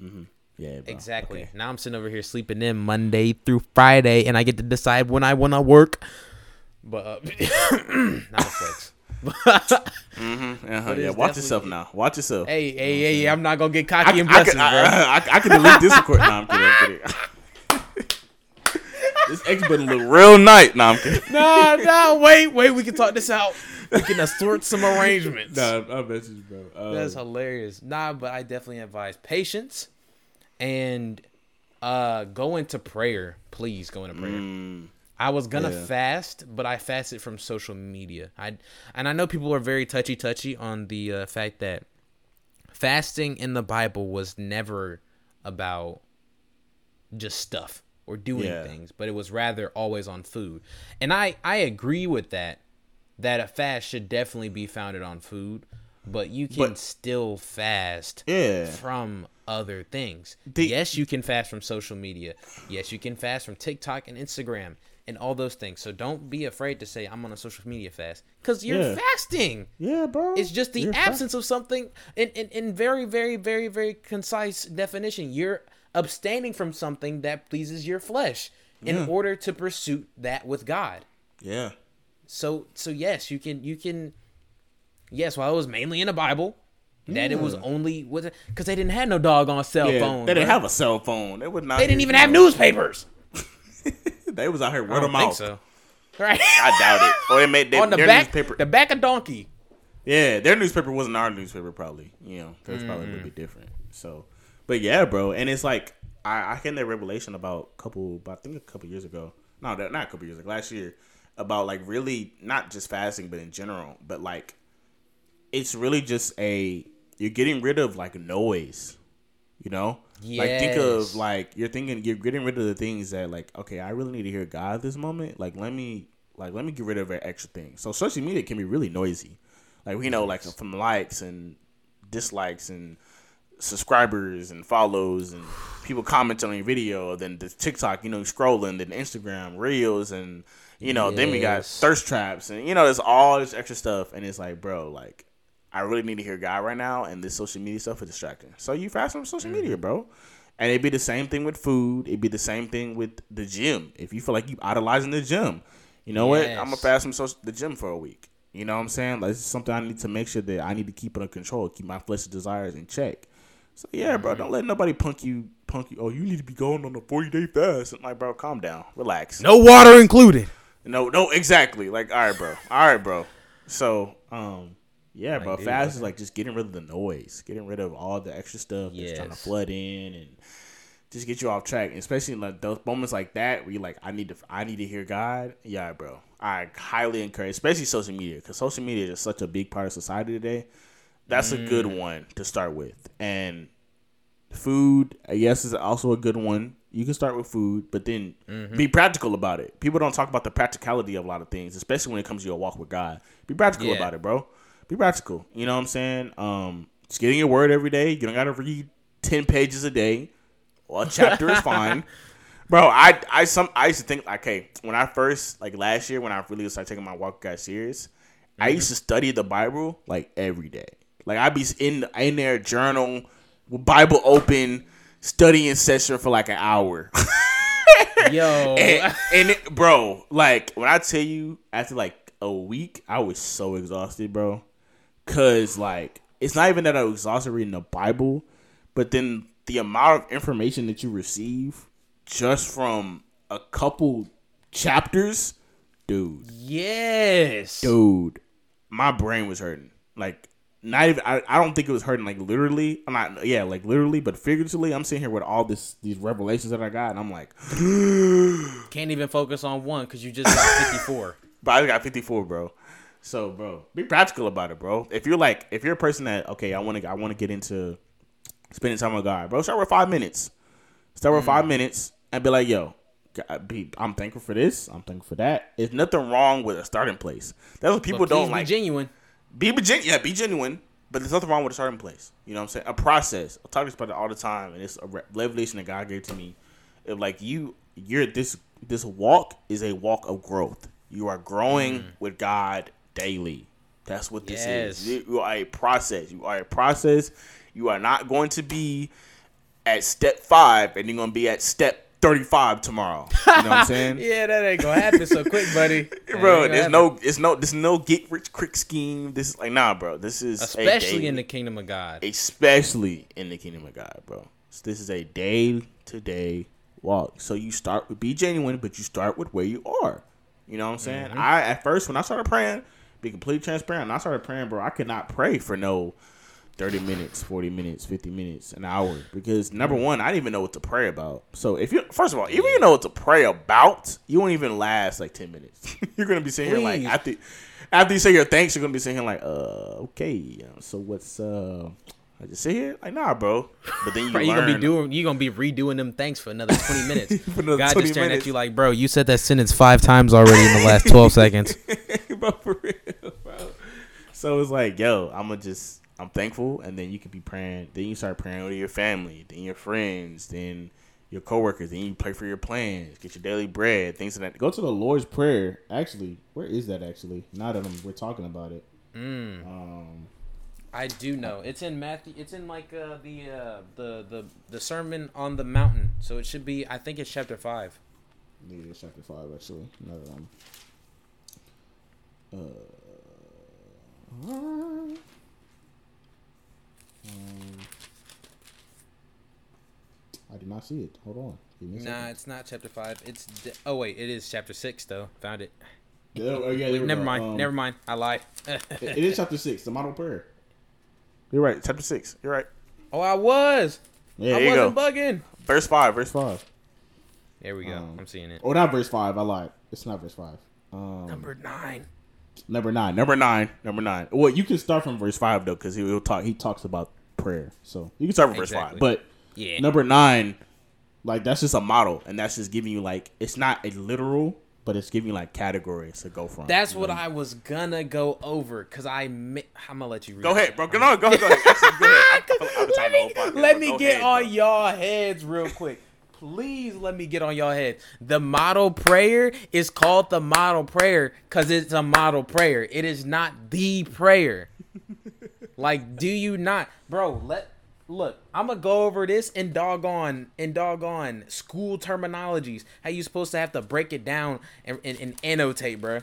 hmm Yeah. Bro. Exactly. Okay. Now I'm sitting over here sleeping in Monday through Friday, and I get to decide when I want to work. But uh, [COUGHS] not a flex. [LAUGHS] Uh-huh, yeah. Watch yourself now. Watch yourself. hey, hey, hey, hey, I'm not gonna get cocky and I, blessings, can, I, bro. I, I, I can delete this record. Nah, I'm kidding. I'm kidding. [LAUGHS] this X button look real nice. Nah, I'm kidding. nah, nah, wait, wait, we can talk this out. We can assort some [LAUGHS] arrangements. Nah, I bet you, bro. Um, That's hilarious. Nah, but I definitely advise patience and uh go into prayer. Please go into prayer. mm, I was gonna Yeah. fast, but I fasted from social media. I and I know people are very touchy touchy on the uh, fact that fasting in the Bible was never about just stuff or doing Yeah. things, but it was rather always on food. And I I agree with that. That a fast should definitely be founded on food, but you can But- still fast yeah. from other things. The- yes, you can fast from social media. Yes, you can fast from TikTok and Instagram and all those things. So don't be afraid to say I'm on a social media fast because you're Yeah. fasting. Yeah, bro. It's just the You're absence of something in, in, in very, very, very, very concise definition. You're abstaining from something that pleases your flesh in Yeah. order to pursue that with God. Yeah. So so yes, you can you can yes, while it was mainly in the Bible, that it was only with because they didn't have no dog doggone cell yeah. phone. They didn't bruh. have a cell phone. They would not. They didn't even have newspapers. [LAUGHS] They was out here I word don't of think mouth. so. Right. I doubt it. Or they made they, On the their back, newspaper. the back of donkey. Yeah, their newspaper wasn't our newspaper, probably. You know, that's probably a Mm-hmm. little bit different. So, but yeah, bro, and it's like I I had that revelation about a couple, about I think a couple years ago. No, not a couple years like last year about like really not just fasting, but in general, but like it's really just a you're getting rid of like noise, you know. Like think of like you're thinking you're getting rid of the things that like okay I really need to hear God this moment. Like let me like let me get rid of that extra thing. So social media can be really noisy. Like we know like from likes and dislikes and subscribers and follows and people commenting on your video. Then the TikTok, you know, scrolling. Then Instagram reels and you know then we got thirst traps and you know there's all this extra stuff and it's like bro like I really need to hear God right now, and this social media stuff is distracting. So you fast from social Mm-hmm. media, bro. And it'd be the same thing with food. It'd be the same thing with the gym. If you feel like you idolizing the gym, you know what? I'm gonna fast from social, the gym for a week. You know what I'm saying? Like this is something I need to make sure that I need to keep under control, keep my fleshly desires in check. So yeah, Mm-hmm. bro, don't let nobody punk you, punk you. Oh, you need to be going on a 40 day fast. I'm like, bro, calm down, relax. No water included. No, no, exactly. Like, all right, bro. All right, bro. So, um, yeah, bro. dude, fast is like just getting rid of the noise, getting rid of all the extra stuff that's trying to flood in and just get you off track. And especially like those moments like that where you're like, I need to, I need to hear God. Yeah, bro. I highly encourage, especially social media, because social media is such a big part of society today. That's a good mm. one to start with, and food, I guess, is also a good one. You can start with food, but then mm-hmm. be practical about it. People don't talk about the practicality of a lot of things, especially when it comes to your walk with God. Be practical Yeah. about it, bro. Be practical. You know what I'm saying? Um, just getting your word every day. You don't gotta read ten pages a day. Well, a chapter is fine. [LAUGHS] Bro, I I some I used to think like, okay, when I first like last year when I really started taking my walk God serious, I used to study the Bible like every day. Like I'd be in in their journal, with Bible open, studying session for like an hour. [LAUGHS] Yo. and, and it, bro, like when I tell you after like a week, I was so exhausted, bro. Cause like it's not even that I was exhausted reading the Bible, but then the amount of information that you receive just from a couple chapters, dude, yes. dude, my brain was hurting. Like not even I, I don't think it was hurting like literally. I'm not yeah, like literally, but figuratively, I'm sitting here with all this these revelations that I got, and I'm like, [GASPS] Can't even focus on one because you just got [LAUGHS] 54. But I got 54, bro. So, bro, be practical about it, bro. If you're like, if you're a person that okay, I want to, I want to get into spending time with God, bro. Start with five minutes. Start with Mm. five minutes and be like, yo, be, I'm thankful for this. I'm thankful for that. There's nothing wrong with a starting place. That's what people don't please like. Genuine. Be, be gen- yeah, be genuine. But there's nothing wrong with a starting place. You know what I'm saying? A process. I talk about it all the time, and it's a revelation that God gave to me. If like you, you're this this walk is a walk of growth. You are growing with God daily. That's what this is. Yes. You you are a process. You are a process. You are not going to be at step five, and you're going to be at step thirty-five tomorrow. You know what I'm [LAUGHS] saying? Yeah, that ain't gonna happen so quick, buddy. [LAUGHS] That bro. There's happen. no, it's no, there's no get rich quick scheme. This is like, nah, bro. This is a especially in the kingdom of God. especially in the kingdom of God, bro. So this is a day to day walk. So you start with be genuine, but you start with where you are. You know what I'm saying? Mm-hmm. I at first when I started praying, be completely transparent. When I started praying, bro, I could not pray for no 30 minutes, 40 minutes, 50 minutes, an hour. Because number one, I didn't even know what to pray about. So if you first of all, even you know what to pray about, you won't even last like 10 minutes. [LAUGHS] you're gonna be sitting here like after after you say your thanks, you're gonna be sitting here like, uh, okay, uh, so what's uh I just sit here like nah, bro. But then [LAUGHS] you you gonna be doing you gonna be redoing them thanks for another 20 [LAUGHS] minutes. Another God 20 just staring minutes. at you like, bro, you said that sentence five times already in the last 12 seconds. Bro, for real, [LAUGHS] bro. So it's like, yo, I'm gonna just, I'm thankful, and then you can be praying. Then you start praying with your family, then your friends, then your coworkers. Then you pray for your plans, get your daily bread, things of that. Go to the Lord's prayer. Actually, where is that? Actually, now that I'm, we're talking about it. Mm, Um, I do know. It's in Matthew. It's in like uh, the uh, the the the Sermon on the Mountain. So it should be. I think it's chapter five. yeah, it's chapter five actually. Now that I'm. Uh, um, I did not see it. Hold on. Give me a Nah, second. it's not chapter five. It's d- oh wait, it is chapter six though. Found it. Yeah, oh, yeah, there we never go. mind. Um, never mind. I lied. It, it is chapter six, the model prayer. You're right, chapter six. You're right. oh, I was. Yeah, I there you go. wasn't bugging. Verse five. Verse five. There we go. Um, I'm seeing it. Oh, not verse five. I lied. It's not verse five. Um, Number nine. Number nine. Number nine. Number nine. Well, you can start from verse five though, because he will talk. He talks about prayer, so you can start from verse five. But Yeah. number nine, like that's just a model, and that's just giving you like it's not a literal, but it's giving you like categories to go from. That's what know? I was gonna go over because I. Mi- I'm gonna let you read. Go ahead, bro. Go on. Go ahead. Go ahead. Actually, go [LAUGHS] let me, of the whole podcast, let me Go get ahead, on bro. y'all heads real quick. Please let me get on y'all heads. The model prayer is called the model prayer because it's a model prayer. It is not the prayer. [LAUGHS] like, do you not, bro? Let look. I'm gonna go over this in doggone in doggone school terminologies. How you supposed to have to break it down and, and, and annotate, bro?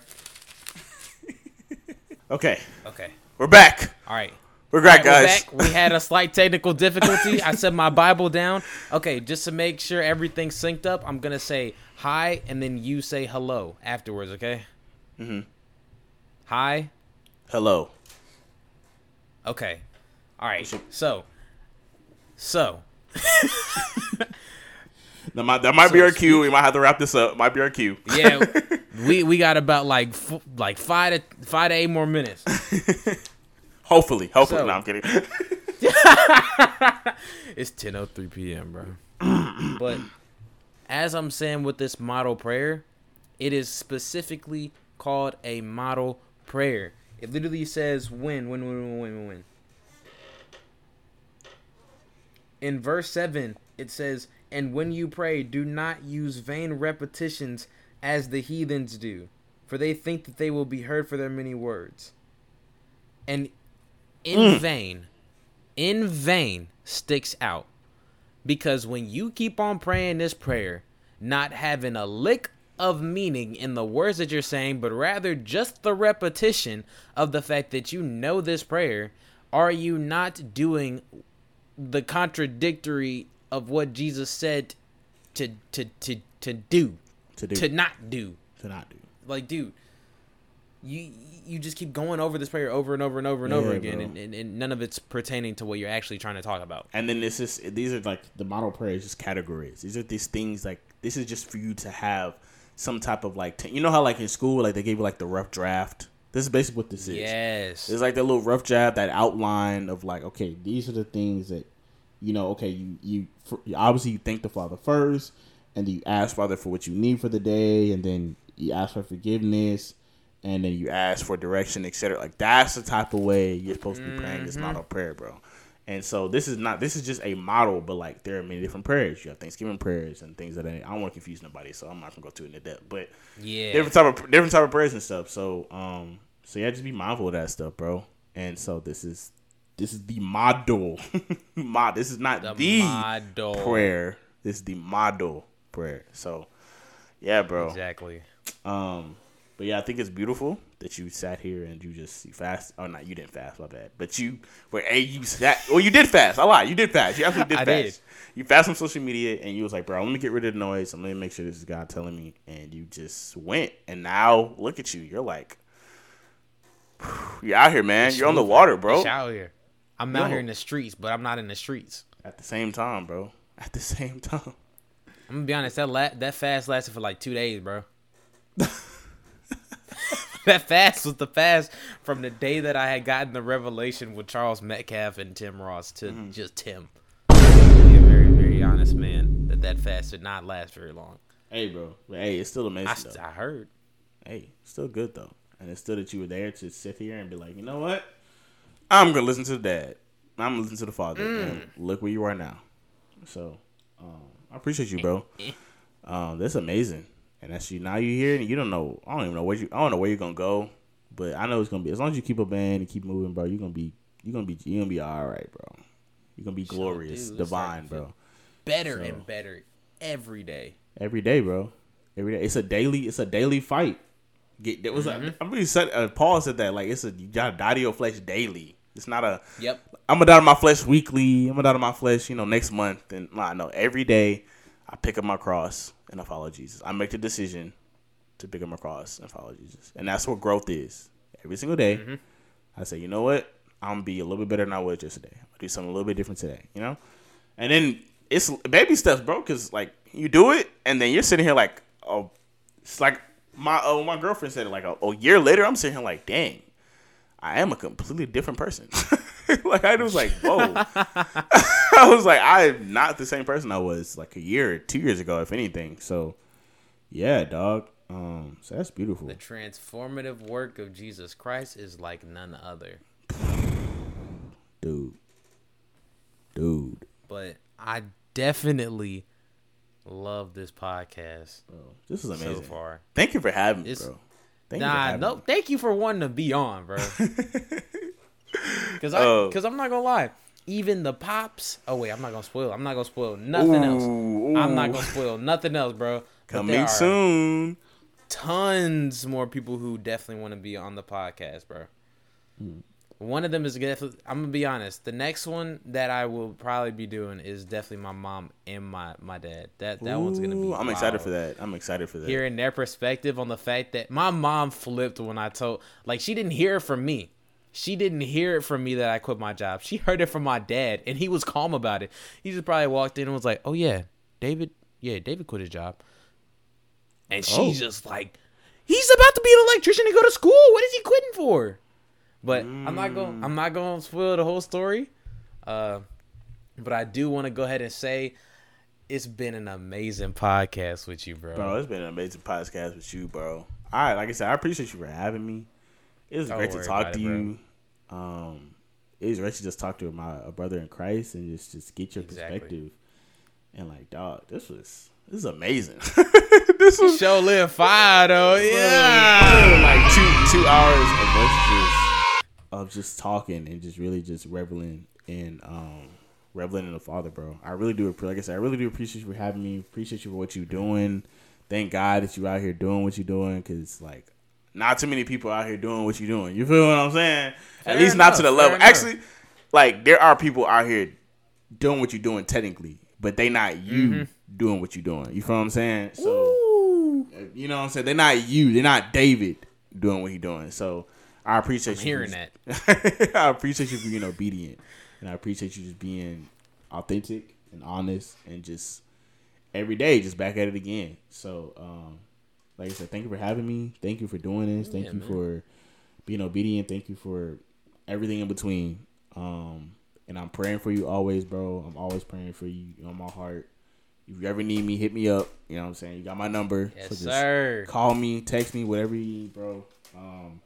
Okay, Okay, we're back. all right. We're back, We're guys. back. We had a slight technical difficulty. I set my Bible down. Okay, just to make sure everything's synced up, I'm gonna say hi, and then you say hello afterwards. Okay. Mm-hmm. Hi. Hello. Okay. All right. So. So. [LAUGHS] That might, that might So be our cue. We might have to wrap this up. Might be our cue. Yeah. we we got about like f- like five to five to eight more minutes. [LAUGHS] Hopefully. Hopefully. So- no, I'm kidding. [LAUGHS] It's 10:03 p.m., bro. [CLEARS THROAT] but as I'm saying with this model prayer, it is specifically called a model prayer. It literally says when, when, when, when, when, when. In verse 7, it says, And when you pray, do not use vain repetitions as the heathens do, for they think that they will be heard for their many words. And in mm. vain, in vain sticks out. Because when you keep on praying this prayer, not having a lick of meaning in the words that you're saying, but rather just the repetition of the fact that you know this prayer, are you not doing the contradictory of what Jesus said to to to to do, To do. to not do? to not do. Like, dude, you you just keep going over this prayer over and over and over and Yeah, over again, and, and, and none of it's pertaining to what you're actually trying to talk about. And then this is these are like the model prayers, just categories. These are these things like this is just for you to have some type of like t- you know how like in school like they gave you like the rough draft. This is basically what this is. Yes. It's like that little rough draft, that outline of like, okay, these are the things that, you know, okay, you you for, obviously you thank the Father first, and then you ask Father for what you need for the day, and then you ask for forgiveness, and then you ask for direction, etc. Like that's the type of way you're supposed to be praying this model prayer, bro. And so this is not this is just a model, but like there are many different prayers. You have Thanksgiving prayers and things that I, I don't want to confuse nobody, so I'm not gonna go too into depth. But yeah. different type of different type of prayers and stuff. So um, so yeah, just be mindful of that stuff, bro. And so this is this is the model. [LAUGHS] Mod. This is not The the, model. prayer. This is the model prayer. So yeah, bro. Exactly. Um, but yeah, I think it's beautiful that you sat here and you just you fast. Oh, not you didn't fast, my bad. But you were a you sat. Well, you did fast. I lied. You did fast. You absolutely [LAUGHS] did fast. You fast on social media and you was like, bro, let me get rid of the noise. I'm gonna make sure this is God telling me. And you just went. And now look at you. You're like, [SIGHS] you're out here, man. You're on the water, bro. It's out here. I'm out Yo. here in the streets, but I'm not in the streets. At the same time, bro. [LAUGHS] At the same time. I'm gonna be honest. That la- that fast lasted for like two days, bro. [LAUGHS] [LAUGHS] that fast was the fast from the day that I had gotten the revelation with Charles Metcalf and Tim Ross to Mm-hmm. just Tim. Be a very, very honest man. That that fast did not last very long. Hey, bro. Hey, it's still amazing. I. I heard. hey, still good though. And it's still that you were there to sit here and be like, you know what? I'm gonna listen to the dad. I'm gonna listen to the father. And look where you are now. So, um, I appreciate you, bro. [LAUGHS] Um, that's amazing. And that's you. Now you here, and you don't know. I don't even know where you. I don't know where you're gonna go, but I know it's gonna be. As long as you keep a band and keep moving, bro, you're gonna be. You're gonna be. You're gonna be all right, bro. You're gonna be glorious, dude, divine, like- bro. Better So- and better every day. Every day, bro. Every day. It's a daily. It's a daily fight. Get that was. A, I'm really said. Uh, Paul said that like it's a you gotta die to your flesh daily. It's not a. Yep. I'm gonna die to my flesh weekly. I'm gonna die to my flesh, you know, next month. And nah, know every day I pick up my cross and I follow Jesus. I make the decision to pick up my cross and follow Jesus, and that's what growth is. Every single day, mm-hmm. I say, you know what? I'm gonna be a little bit better than I was yesterday. Gonna do something a little bit different today. You know, and then it's baby steps, bro. Because like you do it, and then you're sitting here like, oh, it's like my oh my girlfriend said it like a, a year later. I'm sitting here like, dang, I am a completely different person. [LAUGHS] like I was like, whoa. [LAUGHS] I was like, I'm not the same person I was like a year, two years ago, if anything. So, yeah, dog. Um, so that's beautiful. The transformative work of Jesus Christ is like none other. Dude. Dude. But I definitely love this podcast. Bro, this is amazing. So far. Thank you for having me, It's- bro. Thank nah, no, me. thank you for wanting to be on, bro. [LAUGHS] Cause I, Oh. cause I'm not gonna lie. Even the pops. Oh wait, I'm not gonna spoil. I'm not gonna spoil nothing else. Ooh, I'm not gonna spoil nothing else, bro. But Coming soon. Tons more people who definitely want to be on the podcast, bro. Mm. One of them is definitely. I'm gonna be honest. The next one that I will probably be doing is definitely my mom and my my dad. That that one's gonna be. I'm excited for that. I'm excited for that. hearing their perspective on the fact that my mom flipped when I told like she didn't hear it from me. She didn't hear it from me that I quit my job. She heard it from my dad and he was calm about it. He just probably walked in and was like, "Oh yeah, David, yeah, David quit his job." And she's Oh. just like, "He's about to be an electrician and go to school. What is he quitting for?" But I'm not gonna I'm not going to spoil the whole story. Uh but I do want to go ahead and say it's been an amazing podcast with you, bro. Bro, it's been an amazing podcast with you, bro. All right, like I said, I appreciate you for having me. It was Don't great to talk to it, bro. you. Um, it was great to just talk to my a brother in Christ and just just get your Exactly. perspective. And like, dog, this was this is amazing. [LAUGHS] this was Show live fire though. Yeah. like two two hours of us just of just talking and just really just reveling in um reveling in the Father, bro. I really do like I said, I really do appreciate you for having me. Appreciate you for what you're doing. Thank God that you're out here doing what you're doing because like not too many people out here doing what you're doing. You feel what I'm saying? At Fair least not to the level. enough. Actually, like there are people out here doing what you're doing technically, but they not you Mm-hmm. doing what you're doing. You feel what I'm saying? So you know what I'm saying? They're not you. They're not David doing what he's doing. So [LAUGHS] I appreciate you hearing that. I appreciate you being obedient, and I appreciate you just being authentic and honest, and just every day just back at it again. So, um, like I said, thank you for having me. Thank you for doing this. Thank Yeah, you man. for being obedient. Thank you for everything in between. Um, and I'm praying for you always, bro. I'm always praying for you on my heart. If you ever need me, hit me up. You know what I'm saying? You got my number. Yes, so just sir. Call me, text me, whatever you need, bro. Um,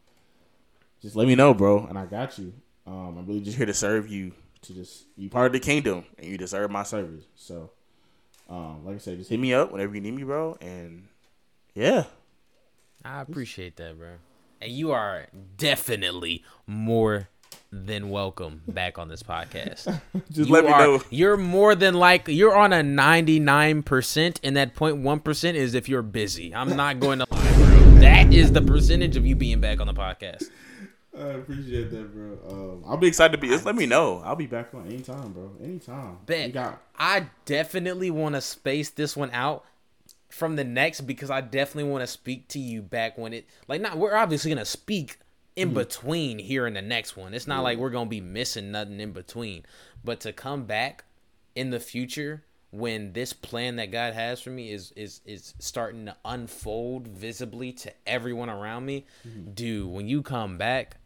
just let me know, bro, and I got you. Um, I'm really just here to serve you. To just you part of the kingdom, and you deserve my service. So, um, like I said, just hit me up whenever you need me, bro. And yeah, I appreciate that, bro. And you are definitely more than welcome back on this podcast. [LAUGHS] just You let me are- know. You're more than like you're on a 99%, and that 0.1% is if you're busy. I'm not going to lie, bro. That is the percentage of you being back on the podcast. I appreciate that, bro. Um, I'll be excited to be. Just let me know. I'll be back on anytime, bro. Anytime. Bet. You got I definitely want to space this one out from the next because I definitely want to speak to you back when it like not we're obviously gonna speak in between here and the next one. It's not like we're gonna be missing nothing in between. But to come back in the future when this plan that God has for me is is is starting to unfold visibly to everyone around me, dude, when you come back,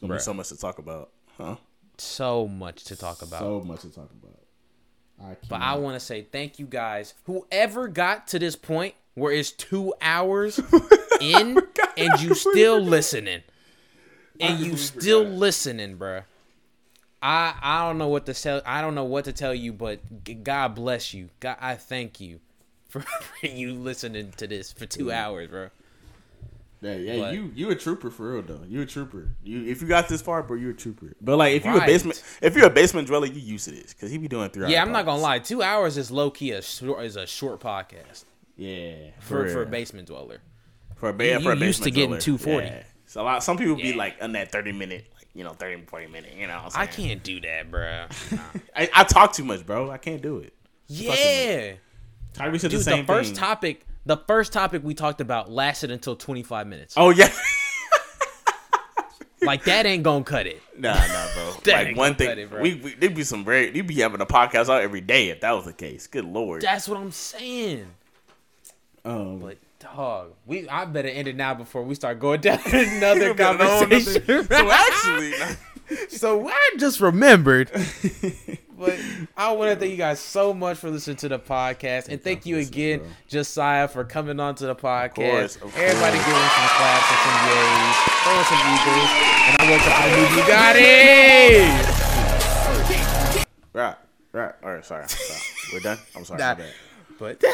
it's gonna be so much to talk about, huh? so much to talk about. So much to talk about. I But I want to say thank you guys. Whoever got to this point where it's two hours [LAUGHS] in and you still listening. And you still forgot. listening, bruh. I I don't know what to tell I don't know what to tell you, but God bless you. God I thank you [LAUGHS] for, for you listening to this for two hours, bro. Yeah, yeah, But- you you a trooper for real though. You a trooper. You if you got this far, bro, you a trooper. But like if you a basement if you're a basement dweller, you used to this because he be doing three. Yeah, I'm not gonna lie. Two hours is low key a short is a short podcast Yeah, for for a basement dweller. for a, ba- You- for a you used to basement getting 240. Yeah. So a lot, some people be like on that thirty minute, you know, 30, 40 minute. You know, I can't do that, bro. [LAUGHS] Nah. I, I talk too much, bro. I can't do it. Yeah. Tyree said Dude, the the, first thing. topic, the first topic we talked about lasted until 25 minutes. oh yeah, [LAUGHS] like that ain't gonna cut it. Nah, nah, bro. [LAUGHS] That like one thing, it, we, we there'd be some very, you'd be having a podcast out every day if that was the case. Good lord. That's what I'm saying. Um, But dog, we I better end it now before we start going down [LAUGHS] another Got a whole conversation. so actually, so I just remembered. But I want to thank you guys so much for listening to the podcast, and thank you again. Josiah, for coming on to the podcast. course, of Everybody course. give him some claps and some yays, throw some eagles, and I woke up in the new Bugatti. right, right. All right, sorry, sorry. [LAUGHS] We're done. I'm sorry. Nah. But [LAUGHS]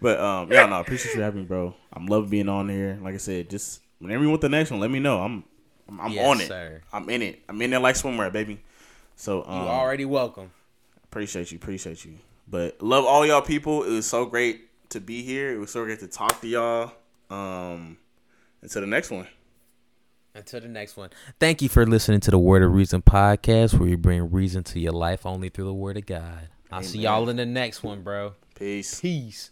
But um, yeah, no, appreciate you having me, bro. I'm loving being on here. Like I said, just whenever you want the next one, let me know. I'm, I'm, I'm Yes, on it. sir. I'm in it. I'm in there like swimwear, baby. So um, you already welcome. appreciate you, appreciate you. But love all y'all people. It was so great to be here. It was so great to talk to y'all. Um, until the next one. Until the next one. Thank you for listening to the Word of Reason podcast, where you bring reason to your life only through the Word of God. I'll see y'all in the next one, bro. Peace. Peace.